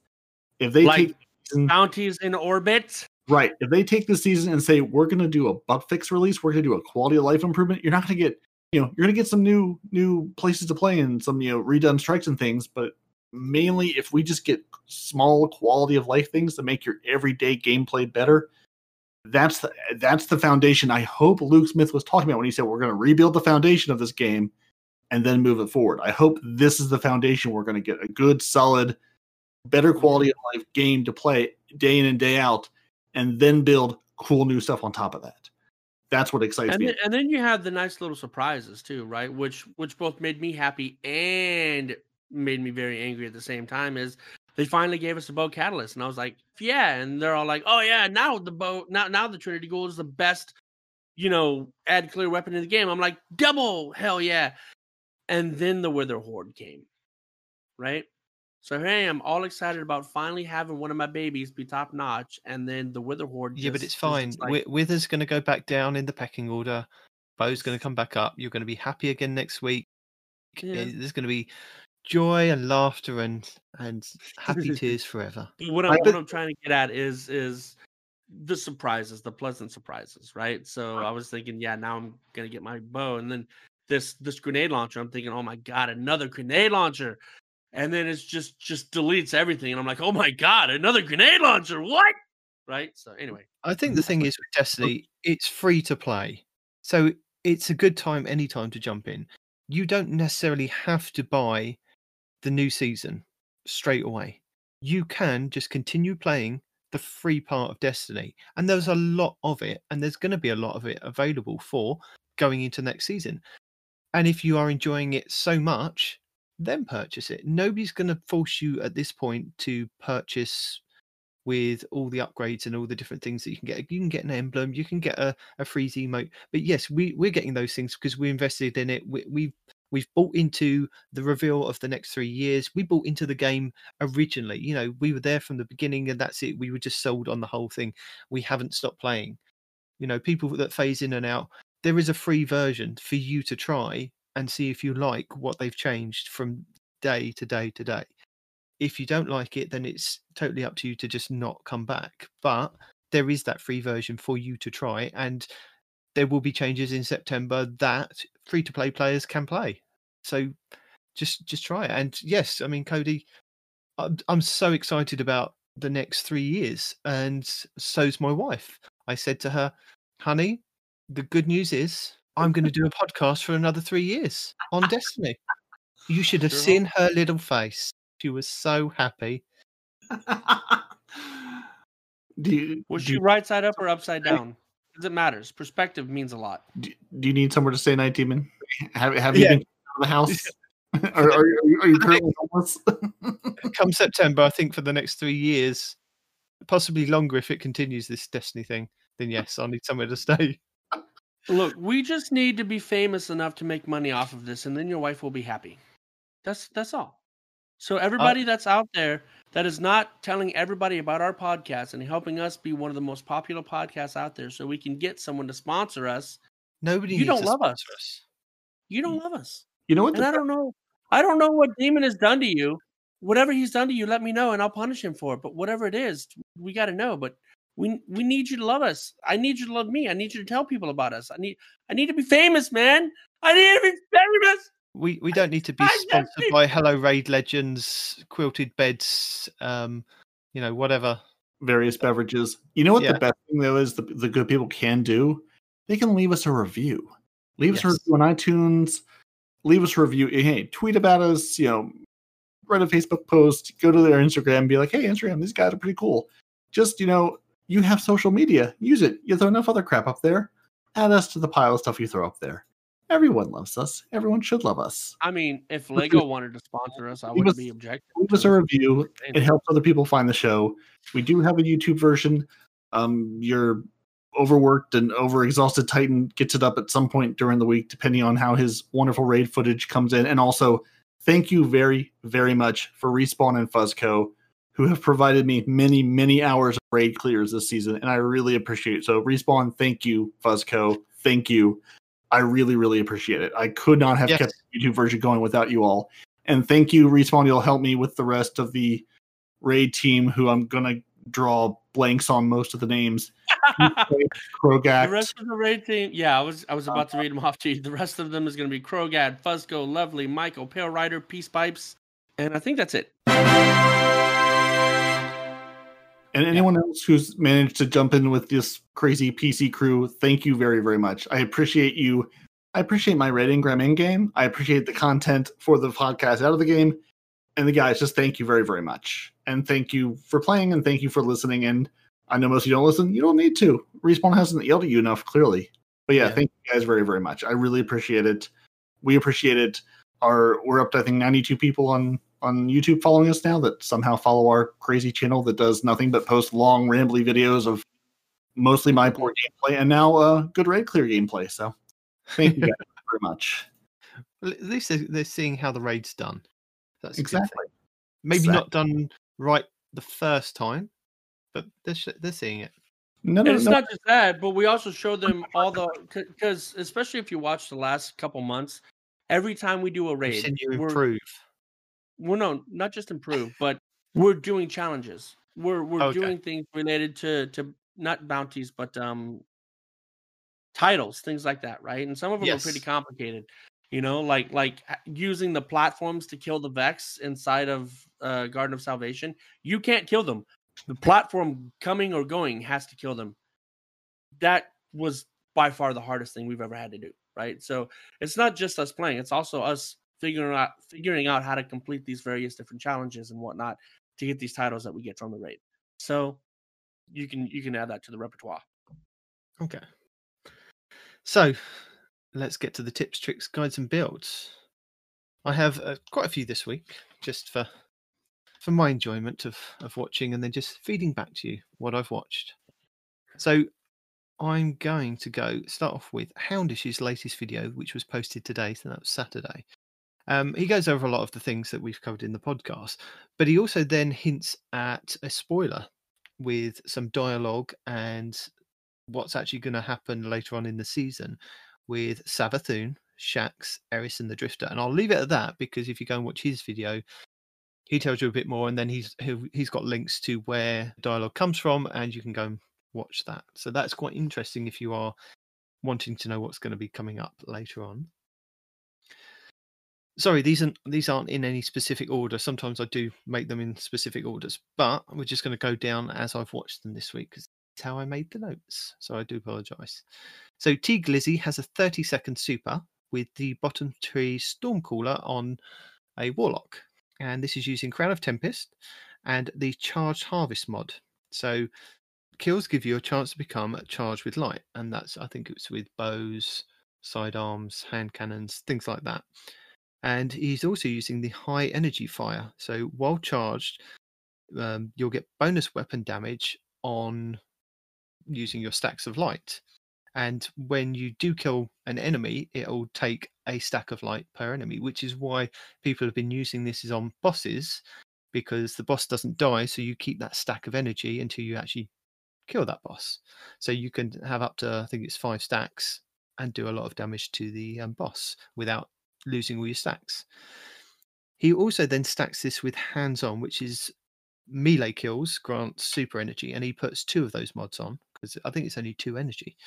if they Like take season, Bounties in orbit. right, if they take the season and say we're going to do a bug fix release, we're going to do a quality of life improvement, you're not going to get you know you're going to get some new new places to play and some you know redone strikes and things, but mainly if we just get small quality of life things to make your everyday gameplay better that's the that's the foundation i hope luke smith was talking about when he said we're going to rebuild the foundation of this game and then move it forward i hope this is the foundation we're going to get a good solid better quality of life game to play day in and day out and then build cool new stuff on top of that that's what excites And me then, and then you have the nice little surprises too, right? Which which both made me happy and made me very angry at the same time. Is they finally gave us a bow catalyst, and I was like, yeah. And they're all like, oh yeah, now the bow, now now the Trinity Ghoul is the best, you know, add clear weapon in the game. I'm like, double, hell yeah. And then the Witherhoard came, right? So here I am, all excited about finally having one of my babies be top notch, and then the Witherhoard. Yeah, but it's fine. like- Wi- Wither's going to go back down in the pecking order. Bow's going to come back up. You're going to be happy again next week. Yeah. Eh, There's going to be joy and laughter and and happy tears forever. What I'm, what I'm trying to get at is is the surprises, the pleasant surprises, right? So uh-huh. I was thinking, yeah, now I'm gonna get my bow, and then this this grenade launcher. I'm thinking, oh my god, another grenade launcher, and then it's just just deletes everything, and I'm like, oh my god, another grenade launcher, what? right? So anyway, I think the thing is with oh. Destiny, it's free to play. So it's a good time anytime to jump in. You don't necessarily have to buy the new season straight away. You can just continue playing the free part of Destiny. And there's a lot of it, and there's going to be a lot of it available for going into next season. And if you are enjoying it so much, then purchase it. Nobody's going to force you at this point to purchase with all the upgrades and all the different things that you can get. You can get an emblem, you can get a, a freeze emote. But yes, we, we're getting those things because we invested in it. We, we've we've bought into the reveal of the next three years. We bought into the game originally. You know, we were there from the beginning and that's it. We were just sold on the whole thing. We haven't stopped playing. You know, people that phase in and out, there is a free version for you to try and see if you like what they've changed from day to day to day if you don't like it, then it's totally up to you to just not come back. But there is that free version for you to try, and there will be changes in September that free to play players can play. So just just try it. And yes, I mean, Cody, I'm, I'm so excited about the next three years, and so's my wife. I said to her, "Honey, the good news is I'm going to do a podcast for another three years on Destiny." You should have seen her little face. She was so happy. do you was do, she you- right side up or upside down? Because it matters. Perspective means a lot. do do you need somewhere to stay, Night Demon? Have Have you Yeah. been out of the house? are, are, you- are you currently homeless? Come September, I think for the next three years, possibly longer if it continues this Destiny thing, then yes, I'll need somewhere to stay. Look, we just need to be famous enough to make money off of this, and then your wife will be happy. That's that's all. So everybody uh, that's out there that is not telling everybody about our podcast and helping us be one of the most popular podcasts out there, so we can get someone to sponsor us. Nobody You don't love us. us. You don't love us, you know what? and The, I don't know. I don't know what Demon has done to you. Whatever he's done to you, let me know, and I'll punish him for it. But whatever it is, we got to know. But we we need you to love us. I need you to love me. I need you to tell people about us. I need I need to be famous, man. I need to be famous. We we don't need to be sponsored by Hello Raid Legends, quilted beds, um, you know, whatever. various beverages. You know what Yeah. the best thing though is the, the good people can do? They can leave us a review. Leave us a review on iTunes. Leave us a review. Hey, tweet about us. You know, write a Facebook post. Go to their Instagram. and Be like, hey, Instagram, these guys are pretty cool. Just you know, you have social media. Use it. You throw enough other crap up there. Add us to the pile of stuff you throw up there. Everyone loves us. Everyone should love us. I mean, if Lego wanted to sponsor us, I wouldn't be objective. leave us a review. It helps other people find the show. We do have a YouTube version. Um, your overworked and overexhausted Titan gets it up at some point during the week, depending on how his wonderful raid footage comes in. And also, thank you very, very much for Respawn and Fuzzco, who have provided me many, many hours of raid clears this season, and I really appreciate it. So, Respawn, thank you, Fuzzco, thank you. I really, really appreciate it. I could not have Yes. kept the YouTube version going without you all. And thank you, Respawn. You'll help me with the rest of the raid team, who I'm gonna draw blanks on most of the names. the rest of the raid team, yeah, I was I was about to uh, read them off to you. The rest of them is going to be Krogad, Fuzco, Lovely, Michael, Pale Rider, Peace Pipes, and I think that's it. And anyone else who's managed to jump in with this crazy PC crew. Thank you very, very much. I appreciate you. I appreciate my red Ingram in game. I appreciate the content for the podcast out of the game. And the guys, just thank you very, very much. And thank you for playing and thank you for listening. And I know most of you don't listen. You don't need to. Respawn hasn't yelled at you enough, clearly. But yeah, Yeah. thank you guys very, very much. I really appreciate it. We appreciate it. Our we're up to I think 92 people on on YouTube following us now that somehow follow our crazy channel that does nothing but post long rambly videos of mostly my poor gameplay and now uh good raid clear gameplay. So thank you guys very much. Well, At least they're, they're seeing how the raid's done. That's a good thing. Exactly. Maybe Exactly. not done right the first time, but they're sh- they're seeing it. No, And no, it's no. not just that, but we also show them all the because especially if you watch the last couple months, every time we do a raid, seen you we're, improve. We're no not just improve, but we're doing challenges. We're we're Okay. doing things related to to not bounties, but um titles, things like that, right? And some of them are pretty complicated. You know, like like using the platforms to kill the Vex inside of uh, Garden of Salvation. You can't kill them, the platform coming or going has to kill them. That was by far the hardest thing we've ever had to do, right? So it's not just us playing; it's also us figuring out figuring out how to complete these various different challenges and whatnot to get these titles that we get from the raid. So you can you can add that to the repertoire. Okay. So let's get to the tips, tricks, guides, and builds. I have uh, quite a few this week, just for for my enjoyment of of watching, and then just feeding back to you what I've watched. So I'm going to go start off with Houndish's latest video, which was posted today, so that was Saturday. Um, he goes over a lot of the things that we've covered in the podcast, but he also then hints at a spoiler with some dialogue and what's actually going to happen later on in the season with Savathun, Shaxx, Eris, and the Drifter. And I'll leave it at that because if you go and watch his video, he tells you a bit more, and then he's he's got links to where dialogue comes from, and you can go and watch that. So that's quite interesting if you are wanting to know what's going to be coming up later on. Sorry, these aren't these aren't in any specific order. Sometimes I do make them in specific orders, but we're just going to go down as I've watched them this week because it's how I made the notes. So I do apologise. So T Glizzy has a 30 second super with the bottom tree Stormcaller on a Warlock, and this is using Crown of Tempest and the Charged Harvest mod. So kills give you a chance to become charged with light, and that's I think it's with bows, sidearms, hand cannons, things like that and he's also using the high energy fire. So while charged, um, you'll get bonus weapon damage on using your stacks of light. And when you do kill an enemy, it'll take a stack of light per enemy, which is why people have been using this is on bosses because the boss doesn't die, so you keep that stack of energy until you actually kill that boss. So you can have up to I think it's five stacks and do a lot of damage to the um, boss without losing all your stacks. He also then stacks this with hands on, which is melee kills grant super energy, and he puts two of those mods on because I think it's only two energy.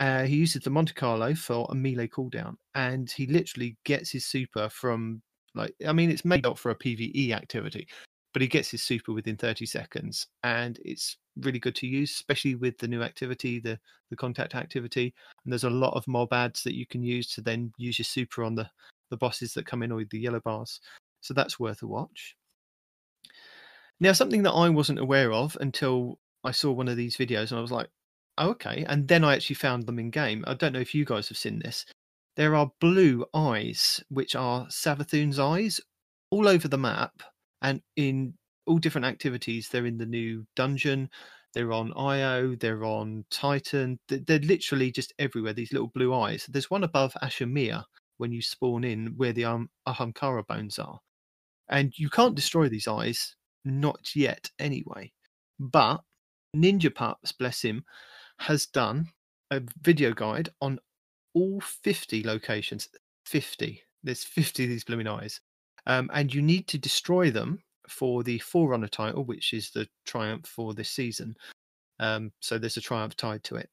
Uh, he uses the Monte Carlo for a melee cooldown, and he literally gets his super from like I mean it's made up for a PVE activity, but he gets his super within 30 seconds, and it's really good to use, especially with the new activity, the the contact activity. And there's a lot of mob ads that you can use to then use your super on the the bosses that come in with the yellow bars. So that's worth a watch. Now, something that I wasn't aware of until I saw one of these videos, and I was like, oh, okay. And then I actually found them in game. I don't know if you guys have seen this. There are blue eyes, which are Savathun's eyes, all over the map and in all different activities. They're in the new dungeon. They're on Io. They're on Titan. They're literally just everywhere. These little blue eyes. There's one above Asher Mir when you spawn in, where the um, Ahamkara bones are, and you can't destroy these eyes, not yet anyway. But Ninja Pups, bless him, has done a video guide on all 50 locations. 50. There's 50 of these blooming eyes. Um, and you need to destroy them for the Forerunner title, which is the triumph for this season. Um, so there's a triumph tied to it.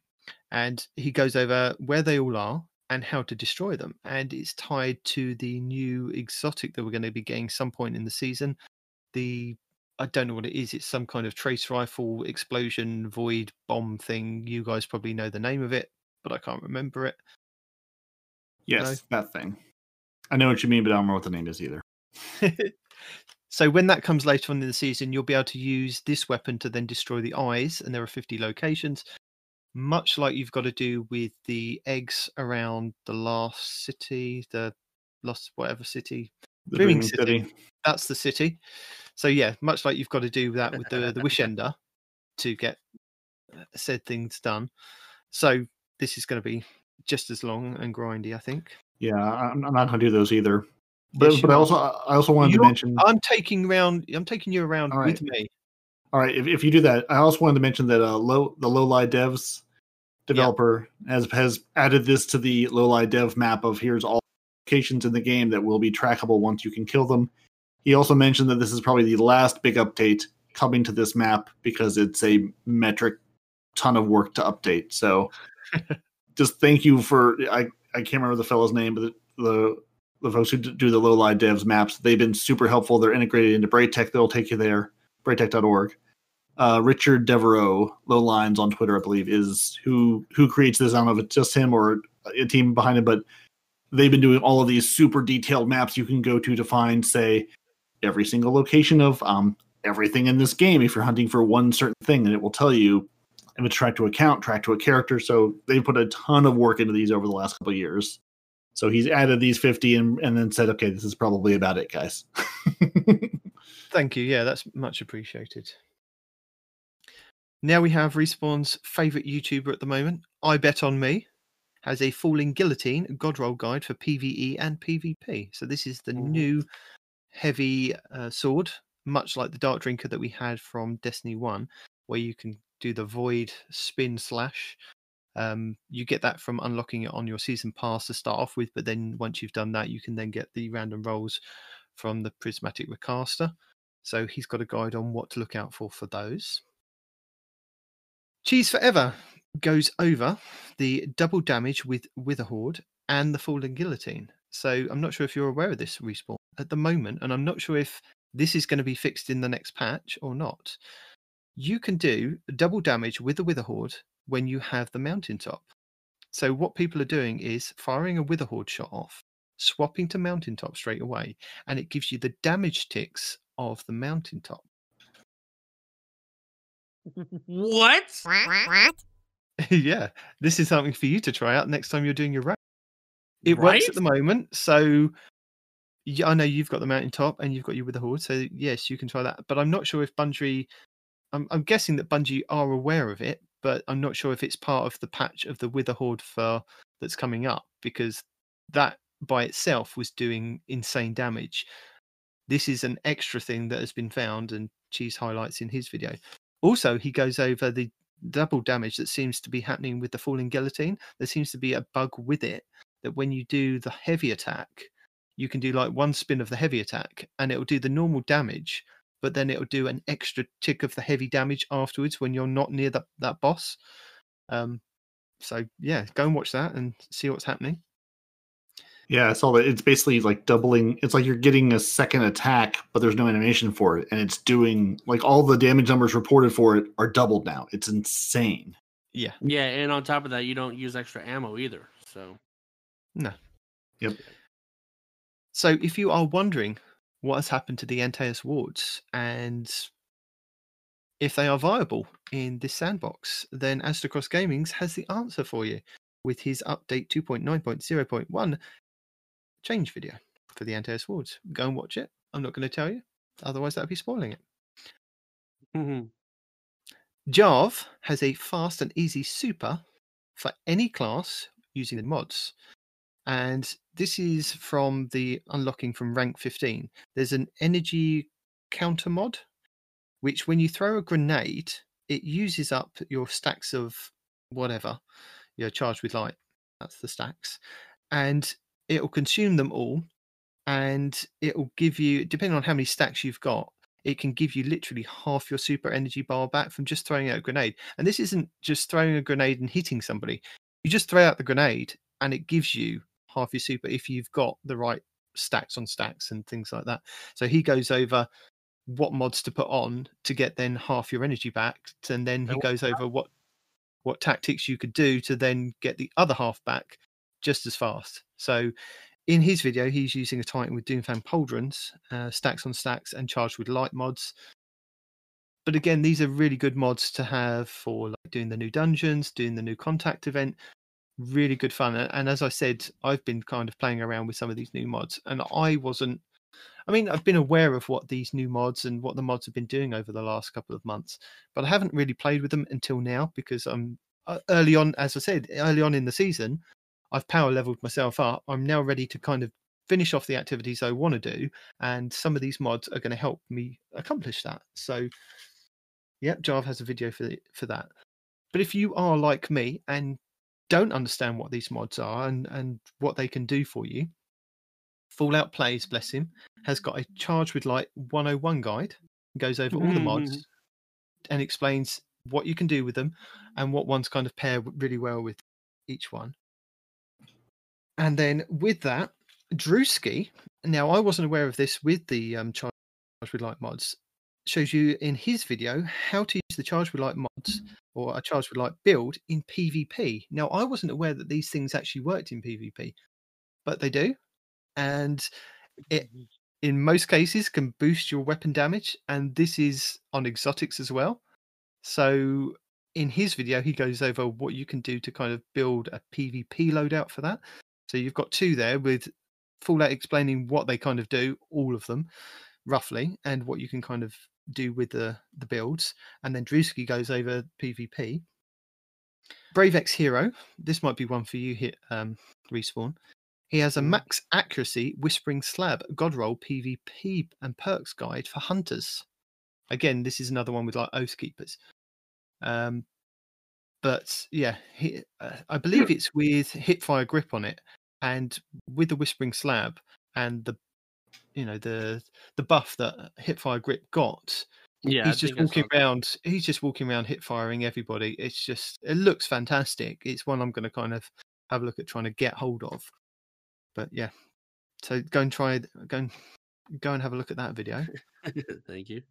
And he goes over where they all are and how to destroy them. And it's tied to the new exotic that we're going to be getting some point in the season. The I don't know what it is. It's some kind of trace rifle explosion void bomb thing. You guys probably know the name of it, but I can't remember it. Yes, no? that thing. I know what you mean, but I don't know what the name is either. so when that comes later on in the season, you'll be able to use this weapon to then destroy the eyes, and there are 50 locations, much like you've got to do with the eggs around the last city, the lost whatever city, the Dreaming city. city. That's the city. So yeah, much like you've got to do that with the the wish ender to get uh, said things done. So this is going to be just as long and grindy, I think. Yeah, I'm, I'm not going to do those either. But, but I also I also wanted You're, to mention I'm taking around I'm taking you around right. with me. All right, if, if you do that, I also wanted to mention that uh, low the Lowlidev's developer has has added this to the Lowlidev map of here's all locations in the game that will be trackable once you can kill them. He also mentioned that this is probably the last big update coming to this map because it's a metric ton of work to update. So just thank you for I I can't remember the fellow's name, but the, the the folks who do the Lowlidev's maps, they've been super helpful. They're integrated into Braytech. They'll take you there, braytech.org. uh, Richard Devereaux, lowlines on Twitter, I believe, is who who creates this. I don't know if it's just him or a team behind it, but they've been doing all of these super detailed maps you can go to to find, say, every single location of um, everything in this game if you're hunting for one certain thing, and it will tell you if it's tracked to account, tracked to a character. So they've put a ton of work into these over the last couple years. So he's added these 50 and, and then said, okay, this is probably about it, guys. Thank you. Yeah, that's much appreciated. Now we have Respawn's favorite YouTuber at the moment, I Bet On Me, has a Falling Guillotine God Roll guide for PvE and PvP. So this is the new heavy uh, sword, much like the Dark Drinker that we had from Destiny 1, where you can do the Void Spin Slash. Um, you get that from unlocking it on your season pass to start off with, but then once you've done that, you can then get the random rolls from the Prismatic Recaster. So he's got a guide on what to look out for for those. Cheese Forever goes over the double damage with Witherhoard and the Falling Guillotine. So I'm not sure if you're aware of this respawn at the moment, and I'm not sure if this is going to be fixed in the next patch or not. You can do double damage with the Witherhoard when you have the mountaintop. So what people are doing is firing a Witherhoard shot off, swapping to mountaintop straight away, and it gives you the damage ticks of the mountaintop. what? yeah, this is something for you to try out next time you're doing your raid. It works at the moment, so yeah, I know you've got the mountaintop and you've got you with the horde, so yes, you can try that. But I'm not sure if Bungie. I'm, I'm guessing that Bungie are aware of it, but I'm not sure if it's part of the patch of the Witherhoard fur that's coming up because that by itself was doing insane damage. This is an extra thing that has been found, and Cheese highlights in his video. Also, he goes over the double damage that seems to be happening with the falling guillotine. There seems to be a bug with it that when you do the heavy attack, you can do like one spin of the heavy attack and it'll do the normal damage, but then it'll do an extra tick of the heavy damage afterwards when you're not near that, that boss. Um, so yeah, go and watch that and see what's happening. Yeah, I saw that. It's basically like doubling. It's like you're getting a second attack, but there's no animation for it, and it's doing like all the damage numbers reported for it are doubled now. It's insane. Yeah. Yeah, and on top of that, you don't use extra ammo either. So No. Yep. So if you are wondering what has happened to the Antaeus wards and if they are viable in this sandbox, then Aztecross Gamings has the answer for you with his update 2.9.0.1 change video for the Antaeus wards. Go and watch it. I'm not going to tell you, otherwise that'd be spoiling it. Mhm. Jarv has a fast and easy super for any class using the mods. And this is from the unlocking from rank 15. There's an energy counter mod, which when you throw a grenade, it uses up your stacks of whatever you're charged with light. That's the stacks. And it'll consume them all. And it'll give you, depending on how many stacks you've got, it can give you literally half your super energy bar back from just throwing out a grenade. And this isn't just throwing a grenade and hitting somebody. You just throw out the grenade and it gives you half your super if you've got the right stacks on stacks and things like that. So he goes over what mods to put on to get then half your energy back, and then he goes over what what tactics you could do to then get the other half back just as fast. So in his video, he's using a Titan with Doomfang Pauldrons, uh, stacks on stacks, and charged with light mods. But again, these are really good mods to have for like doing the new dungeons, doing the new contact event. Really good fun. And as I said, I've been kind of playing around with some of these new mods, and I wasn't. I mean, I've been aware of what these new mods and what the mods have been doing over the last couple of months, but I haven't really played with them until now because I'm uh, early on, as I said, early on in the season, I've power leveled myself up. I'm now ready to kind of finish off the activities I want to do, and some of these mods are going to help me accomplish that. So, yep, Jarv has a video for for that. But if you are like me and don't understand what these mods are and and what they can do for you, Fallout Plays, bless him, has got a Charge with Light 101 guide. Goes over all the mods and explains what you can do with them and what ones kind of pair really well with each one. And then with that, Drewski. Now I wasn't aware of this with the um, charge with light mods. Shows you in his video how to use the Charge with Light mods mm-hmm. or a Charge with Light build in PvP. Now, I wasn't aware that these things actually worked in PvP, but they do. And it, mm-hmm. in most cases, can boost your weapon damage. And this is on exotics as well. So, in his video, he goes over what you can do to kind of build a PvP loadout for that. So, you've got two there with Fallout explaining what they kind of do, all of them roughly, and what you can kind of do with the the builds. And then Drewski goes over PvP. Brave X Hero, this might be one for you here, um, respawn. He has a Mm. max accuracy Whispering Slab God roll PvP and perks guide for hunters. Again, this is another one with like Oath Keepers. Um, but yeah, he, uh, I believe it's with Hipfire Grip on it, and with the Whispering Slab and the, you know, the the buff that Hipfire Grip got. Yeah, I he's just walking around. He's just walking around, hip firing everybody. It's just, it looks fantastic. It's one I'm going to kind of have a look at trying to get hold of. But yeah, so go and try, go and go and have a look at that video. Thank you.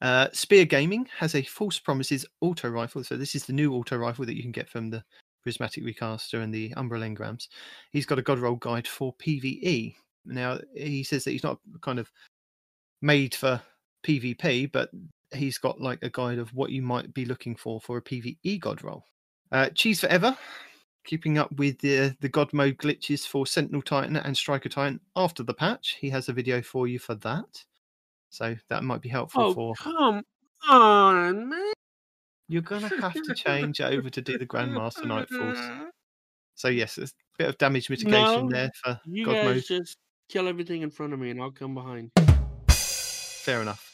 Uh, Spear Gaming has a False Promises auto rifle. So this is the new auto rifle that you can get from the Prismatic Recaster and the Umbral Engrams. He's got a God roll guide for PVE. Now he says that he's not kind of made for PvP, but he's got like a guide of what you might be looking for for a PvE God role. Uh, Cheese Forever, keeping up with the the God mode glitches for Sentinel Titan and Striker Titan after the patch. He has a video for you for that. So that might be helpful Oh, for come on, man. you're gonna have to change over to do the Grandmaster Nightfalls. So yes, there's a bit of damage mitigation No, there for You God guys mode. just kill everything in front of me, and I'll come behind. Fair enough.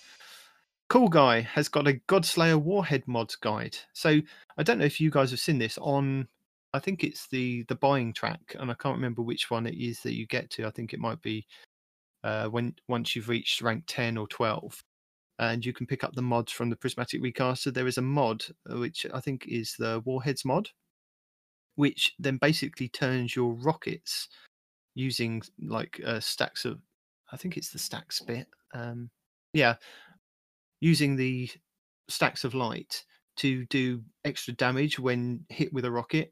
Cool Guy has got a Godslayer Warhead mods guide. So I don't know if you guys have seen this on. I think it's the the buying track, and I can't remember which one it is that you get to. I think it might be uh, when once you've reached rank ten or twelve, and you can pick up the mods from the Prismatic Recaster. There is a mod uh, which I think is the Warheads mod, which then basically turns your rockets using like uh, stacks of. I think it's the stacks bit. Um, yeah, using the stacks of light to do extra damage when hit with a rocket.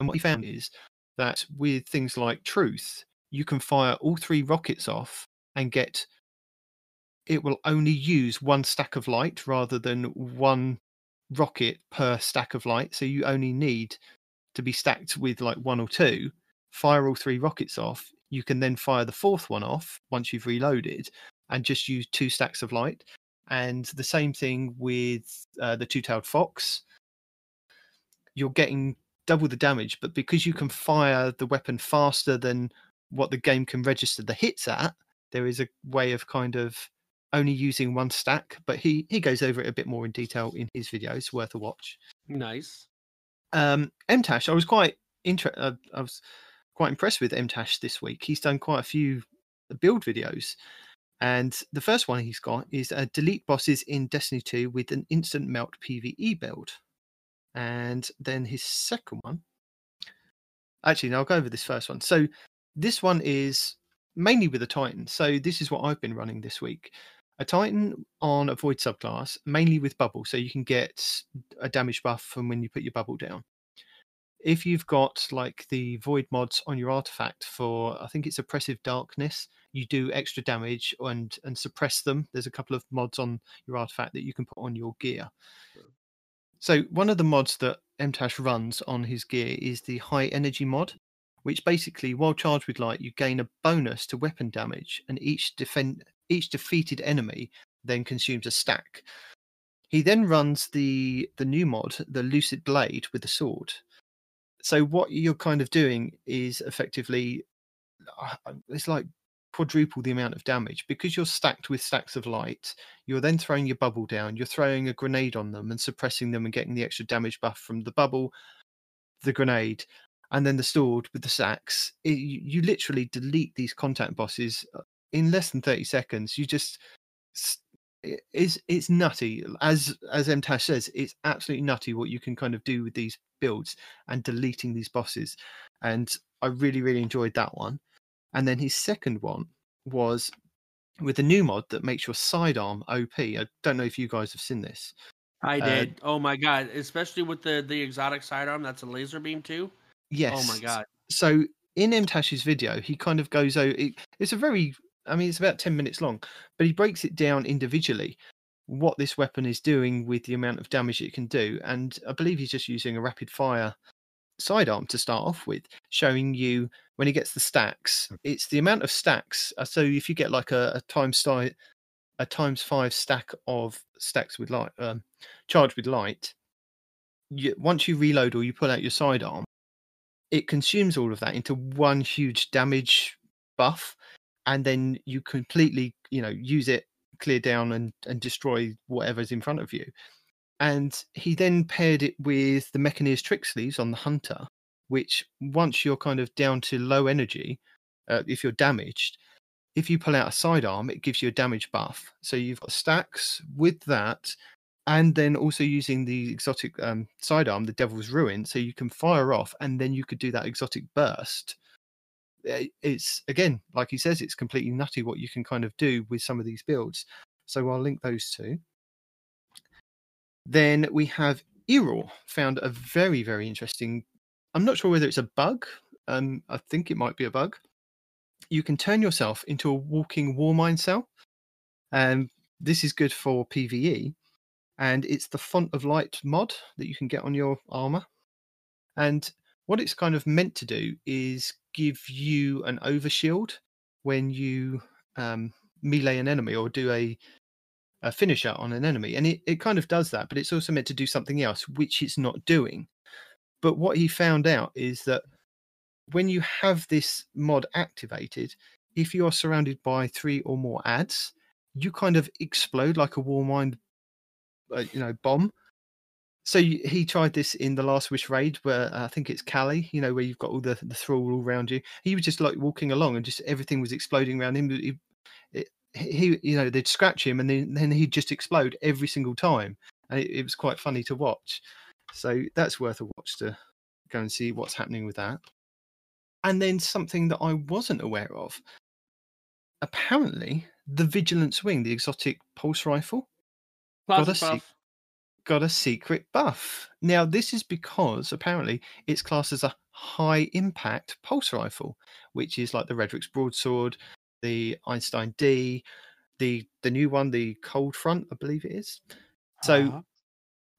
And what he found is that with things like Truth, you can fire all three rockets off and get it will only use one stack of light rather than one rocket per stack of light. So you only need to be stacked with like one or two, fire all three rockets off. You can then fire the fourth one off once you've reloaded and just use two stacks of light. And the same thing with uh, the two tailed fox. You're getting double the damage, but because you can fire the weapon faster than what the game can register the hits at, there is a way of kind of only using one stack. But he, he goes over it a bit more in detail in his video. It's worth a watch. Nice. Um, MTash, I was quite interested. uh, I was quite impressed with MTash this week. He's done quite a few build videos. And the first one he's got is uh, delete bosses in Destiny 2 with an instant melt PvE build. And then his second one, actually, no, I'll go over this first one. So this one is mainly with a Titan. So this is what I've been running this week. A Titan on a Void subclass, mainly with bubble, so you can get a damage buff from when you put your bubble down. If you've got like the Void mods on your artifact for, I think it's Oppressive Darkness, you do extra damage and and suppress them. There's a couple of mods on your artifact that you can put on your gear. So one of the mods that MTash runs on his gear is the High Energy mod, which basically, while charged with light, you gain a bonus to weapon damage, and each defend each defeated enemy then consumes a stack. He then runs the the new mod, the Lucid Blade with the sword. So what you're kind of doing is effectively, uh, it's like quadruple the amount of damage because you're stacked with stacks of light. You're then throwing your bubble down. You're throwing a grenade on them and suppressing them and getting the extra damage buff from the bubble, the grenade, and then the sword with the sacks. It, you, literally delete these contact bosses uh, in less than 30 seconds. You just it's it's nutty as as mtash says it's absolutely nutty what you can kind of do with these builds and deleting these bosses and i really really enjoyed that one and then his second one was with a new mod that makes your sidearm OP. I don't know if you guys have seen this. I Uh, did. oh my god! Especially with the the exotic sidearm, that's a laser beam too. Yes. Oh my god! So in MTash's video, he kind of goes over. It, it's a very, I mean, it's about ten minutes long, but he breaks it down individually what this weapon is doing with the amount of damage it can do, and I believe he's just using a rapid fire sidearm to start off with, showing you when he gets the stacks. It's the amount of stacks. uh, So if you get like a, a times sti- a times five stack of stacks with light, um, charged with light. You, once you reload or you pull out your sidearm, it consumes all of that into one huge damage buff, and then you completely, you know, use it, clear down, and and destroy whatever's in front of you. And he then paired it with the Mechaneer's Tricksleeves on the Hunter, which once you're kind of down to low energy, uh, if you're damaged, if you pull out a sidearm, it gives you a damage buff. So you've got stacks with that, and then also using the exotic um, sidearm, the Devil's Ruin, so you can fire off, and then you could do that exotic burst. Uh, It's again, like he says, it's completely nutty what you can kind of do with some of these builds. So I'll link those two. Then we have Errol found a very, very interesting. I'm not sure whether it's a bug. Um, I think it might be a bug. You can turn yourself into a walking Warmind cell. And this is good for PvE. And it's the font of light mod that you can get on your armor. And what it's kind of meant to do is give you an overshield when you um, melee an enemy or do a a finisher on an enemy. And it, it kind of does that, but it's also meant to do something else, which it's not doing. But what he found out is that when you have this mod activated, if you are surrounded by three or more ads, you kind of explode like a Warmind, uh, you know, bomb. So you, he tried this in the Last Wish raid, where uh, I think it's Kalli, you know, where you've got all the the thrall all around you. He was just like walking along, and just everything was exploding around him. He, it, he you know they'd scratch him and then then he'd just explode every single time and it, it was quite funny to watch so that's worth a watch to go and see what's happening with that and then something that i wasn't aware of apparently the vigilance wing the exotic pulse rifle Plasma Gotta see- buff. Got a secret buff now this is because apparently it's classed as a high impact pulse rifle which is like the Redrix's broadsword the Eystein-D, the the new one, the Cold Front, I believe it is. So Uh-huh.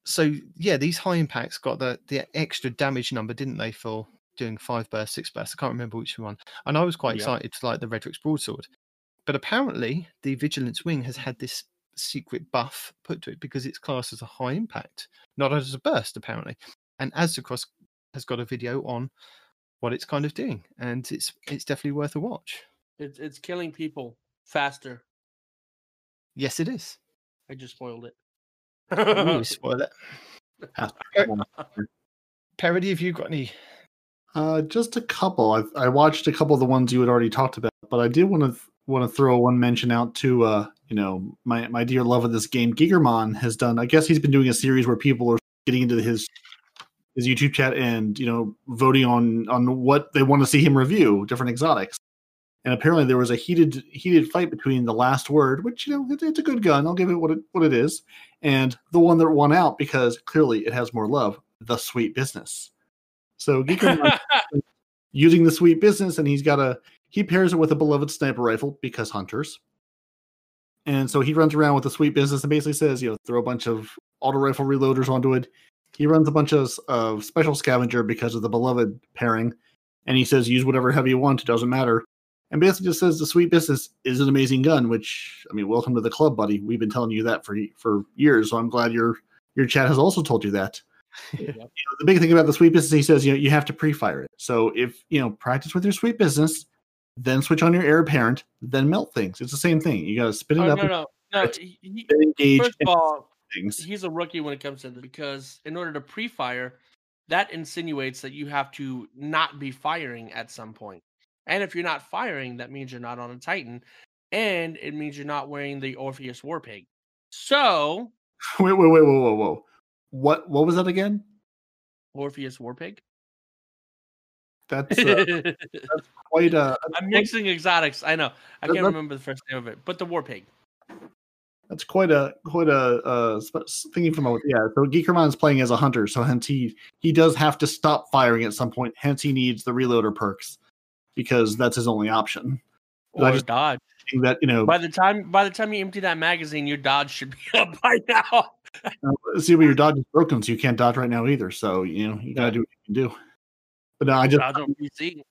so yeah, these high impacts got the the extra damage number, didn't they, for doing five bursts, six bursts? I can't remember which one. And I was quite Yeah. excited to like the Redrix's broadsword. But apparently the Vigilance Wing has had this secret buff put to it because it's classed as a high impact, not as a burst, apparently. And Aztecross has got a video on what it's kind of doing, and it's it's definitely worth a watch. It's it's killing people faster. Yes, it is. I just spoiled it. Ooh, spoil it. Parody, have you got any? Uh, just a couple. I I watched a couple of the ones you had already talked about, but I did want to want to throw one mention out to uh, you know, my my dear love of this game, Gigermon has done. I guess he's been doing a series where people are getting into his his YouTube chat and you know voting on on what they want to see him review, different exotics. And apparently there was a heated heated fight between the last word, which you know it, it's a good gun. I'll give it what it what it is, and the one that won out because clearly it has more love, the sweet business. So Gigermon using the sweet business and he's got a he pairs it with a beloved sniper rifle because hunters. And so he runs around with the sweet business and basically says you know throw a bunch of auto rifle reloaders onto it. He runs a bunch of of special scavenger because of the beloved pairing. And he says use whatever heavy you want it doesn't matter. And basically just says the sweet business is an amazing gun which i mean welcome to the club buddy. We've been telling you that for for years so i'm glad your your chat has also told you that. Yep. the big thing about the sweet business, he says, you know, you have to pre-fire it. So if you know, practice with your sweet business, then switch on your Heir Apparent, then melt things. It's the same thing. You got to spin it Oh, up no, no, no. He- engage First of all, things. he's a rookie when it comes to this because in order to pre-fire, that insinuates that you have to not be firing at some point. And if you're not firing, that means you're not on a Titan, and it means you're not wearing the Orpheus War Pig. So Wait, wait, wait, whoa, whoa, whoa. What? What was that again? Orpheus War Pig. That's uh, quite a. I'm mixing exotics. I know. I can't remember the first name of it, but the war pig. That's quite a quite a uh, thinking from a yeah. So Geekerman is playing as a hunter, so hence he he does have to stop firing at some point. Hence he needs the reloader perks because that's his only option. But I Or just- dodge. That you know, By the time by the time you empty that magazine, your dodge should be up by now. see, but your dodge is broken, so you can't dodge right now either. So you know you gotta do what you can do. But no, I just Dodge on PC.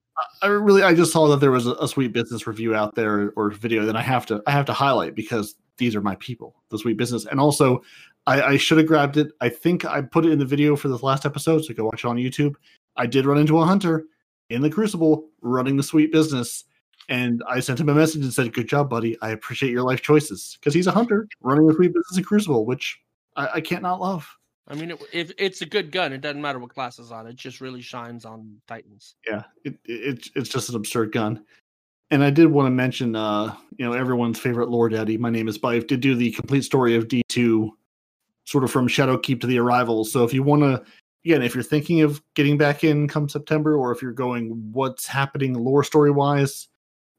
I really I just saw that there was a, a sweet business review out there or video that I have to I have to highlight because these are my people, the sweet business, and also I, I should have grabbed it. I think I put it in the video for this last episode, so go watch it on YouTube. I did run into a hunter in the Crucible running the sweet business, and I sent him a message and said, "Good job, buddy. I appreciate your life choices." Because he's a hunter running the sweet business in Crucible, which I, I can't not love. I mean, it, if it's a good gun, it doesn't matter what class is on. It just really shines on Titans. yeah, it, it it's just an absurd gun. And I did want to mention, uh, you know, everyone's favorite lore daddy. My name is Byf. Did do the complete story of D two, sort of from Shadowkeep to the arrival. So if you want to, again, if you're thinking of getting back in come September, or if you're going, what's happening lore story wise,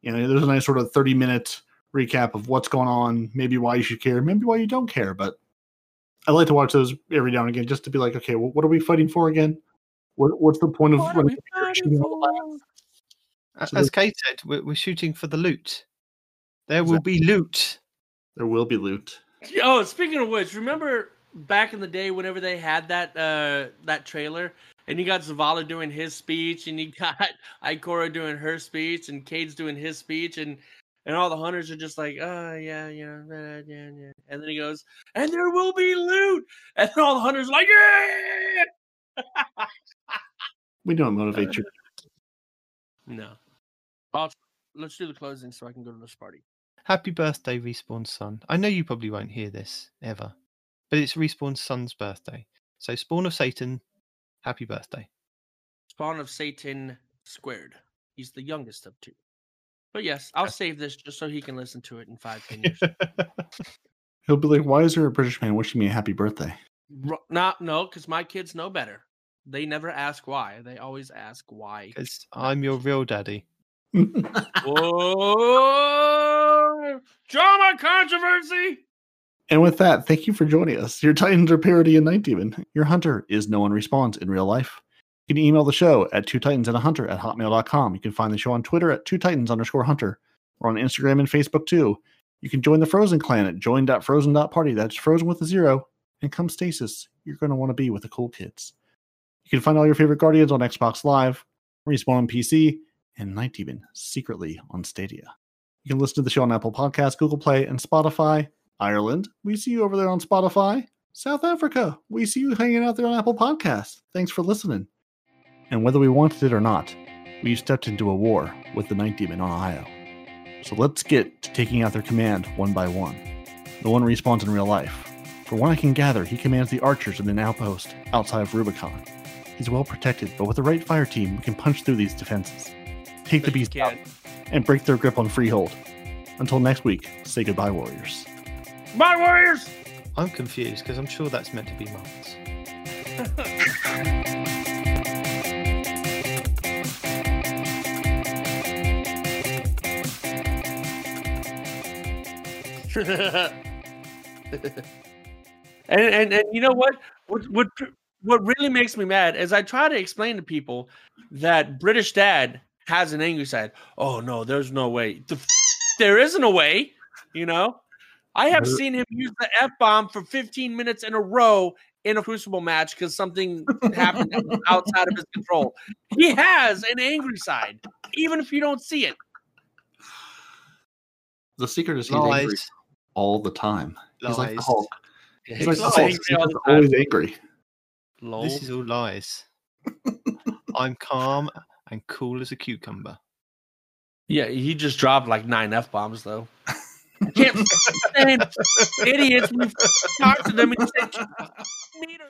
you know, there's a nice sort of thirty minute recap of what's going on, maybe why you should care, maybe why you don't care. But I like to watch those every now and again just to be like, okay, well, what are we fighting for again? What, what's the point of What are running we here, fighting shooting all the for? planets? A- So As Cayde said, we're, we're shooting for the loot. There will be loot. There will be loot. Oh, speaking of which, remember back in the day whenever they had that uh that trailer and you got Zavala doing his speech and you got Ikora doing her speech and Cayde's doing his speech and and all the hunters are just like, oh yeah, yeah, yeah, yeah, yeah. And then he goes, and there will be loot. And then all the hunters are like, yeah. We don't motivate you. No. I'll, let's do the closing so I can go to this party. Happy birthday, Respawn's son. I know you probably won't hear this ever, but it's Respawn's son's birthday. So, Spawn of Satan, happy birthday. Spawn of Satan squared. He's the youngest of two. But yes, I'll save this just so he can listen to it in five, ten years. He'll be like, "Why is there a British man wishing me a happy birthday?" Ru- Not no, because my kids know better. They never ask why. They always ask why. Because I'm your real daddy. Whoa! Drama controversy. and with that, thank you for joining us. Your Titans are parody and Night Demon. Your hunter is no one responds in real life. You can email the show at two titans and a hunter at hotmail.com. You can find the show on Twitter at two titans underscore hunter. We're on Instagram and Facebook too. You can join the Frozen clan at join.frozen.party. That's frozen with a zero. And come stasis. You're going to want to be with the cool kids. You can find all your favorite Guardians on Xbox Live, Respawn on PC, and Night Demon secretly on Stadia. You can listen to the show on Apple Podcasts, Google Play, and Spotify. Ireland, we see you over there on Spotify. South Africa, we see you hanging out there on Apple Podcasts. Thanks for listening. And whether we wanted it or not, we stepped into a war with the Night Demon on Io. So let's get to taking out their command one by one. No one respawns in real life. For what I can gather, he commands the archers in an outpost outside of Rubicon. He's well protected, but with the right fire team, we can punch through these defenses. Take the But you beast out and break their grip on Freehold. Until next week, say goodbye, Warriors. My warriors. I'm confused because I'm sure that's meant to be months. and, and and you know what? What what what really makes me mad is I try to explain to people that British Dad has an angry side. Oh no, there's no way. The f- there isn't a way. You know, I have seen him use the f bomb for 15 minutes in a row in a Crucible match because something happened outside of his control. He has an angry side, even if you don't see it. The secret is he's angry Lies. All the time. He's like the Lies. Hulk. He's He's like the Hulk. He's all just the time. always angry. Lol. This is all lies. I'm calm and cool as a cucumber. Yeah, he just dropped like nine f bombs though. I can't stand idiots. We talk to them and say meters.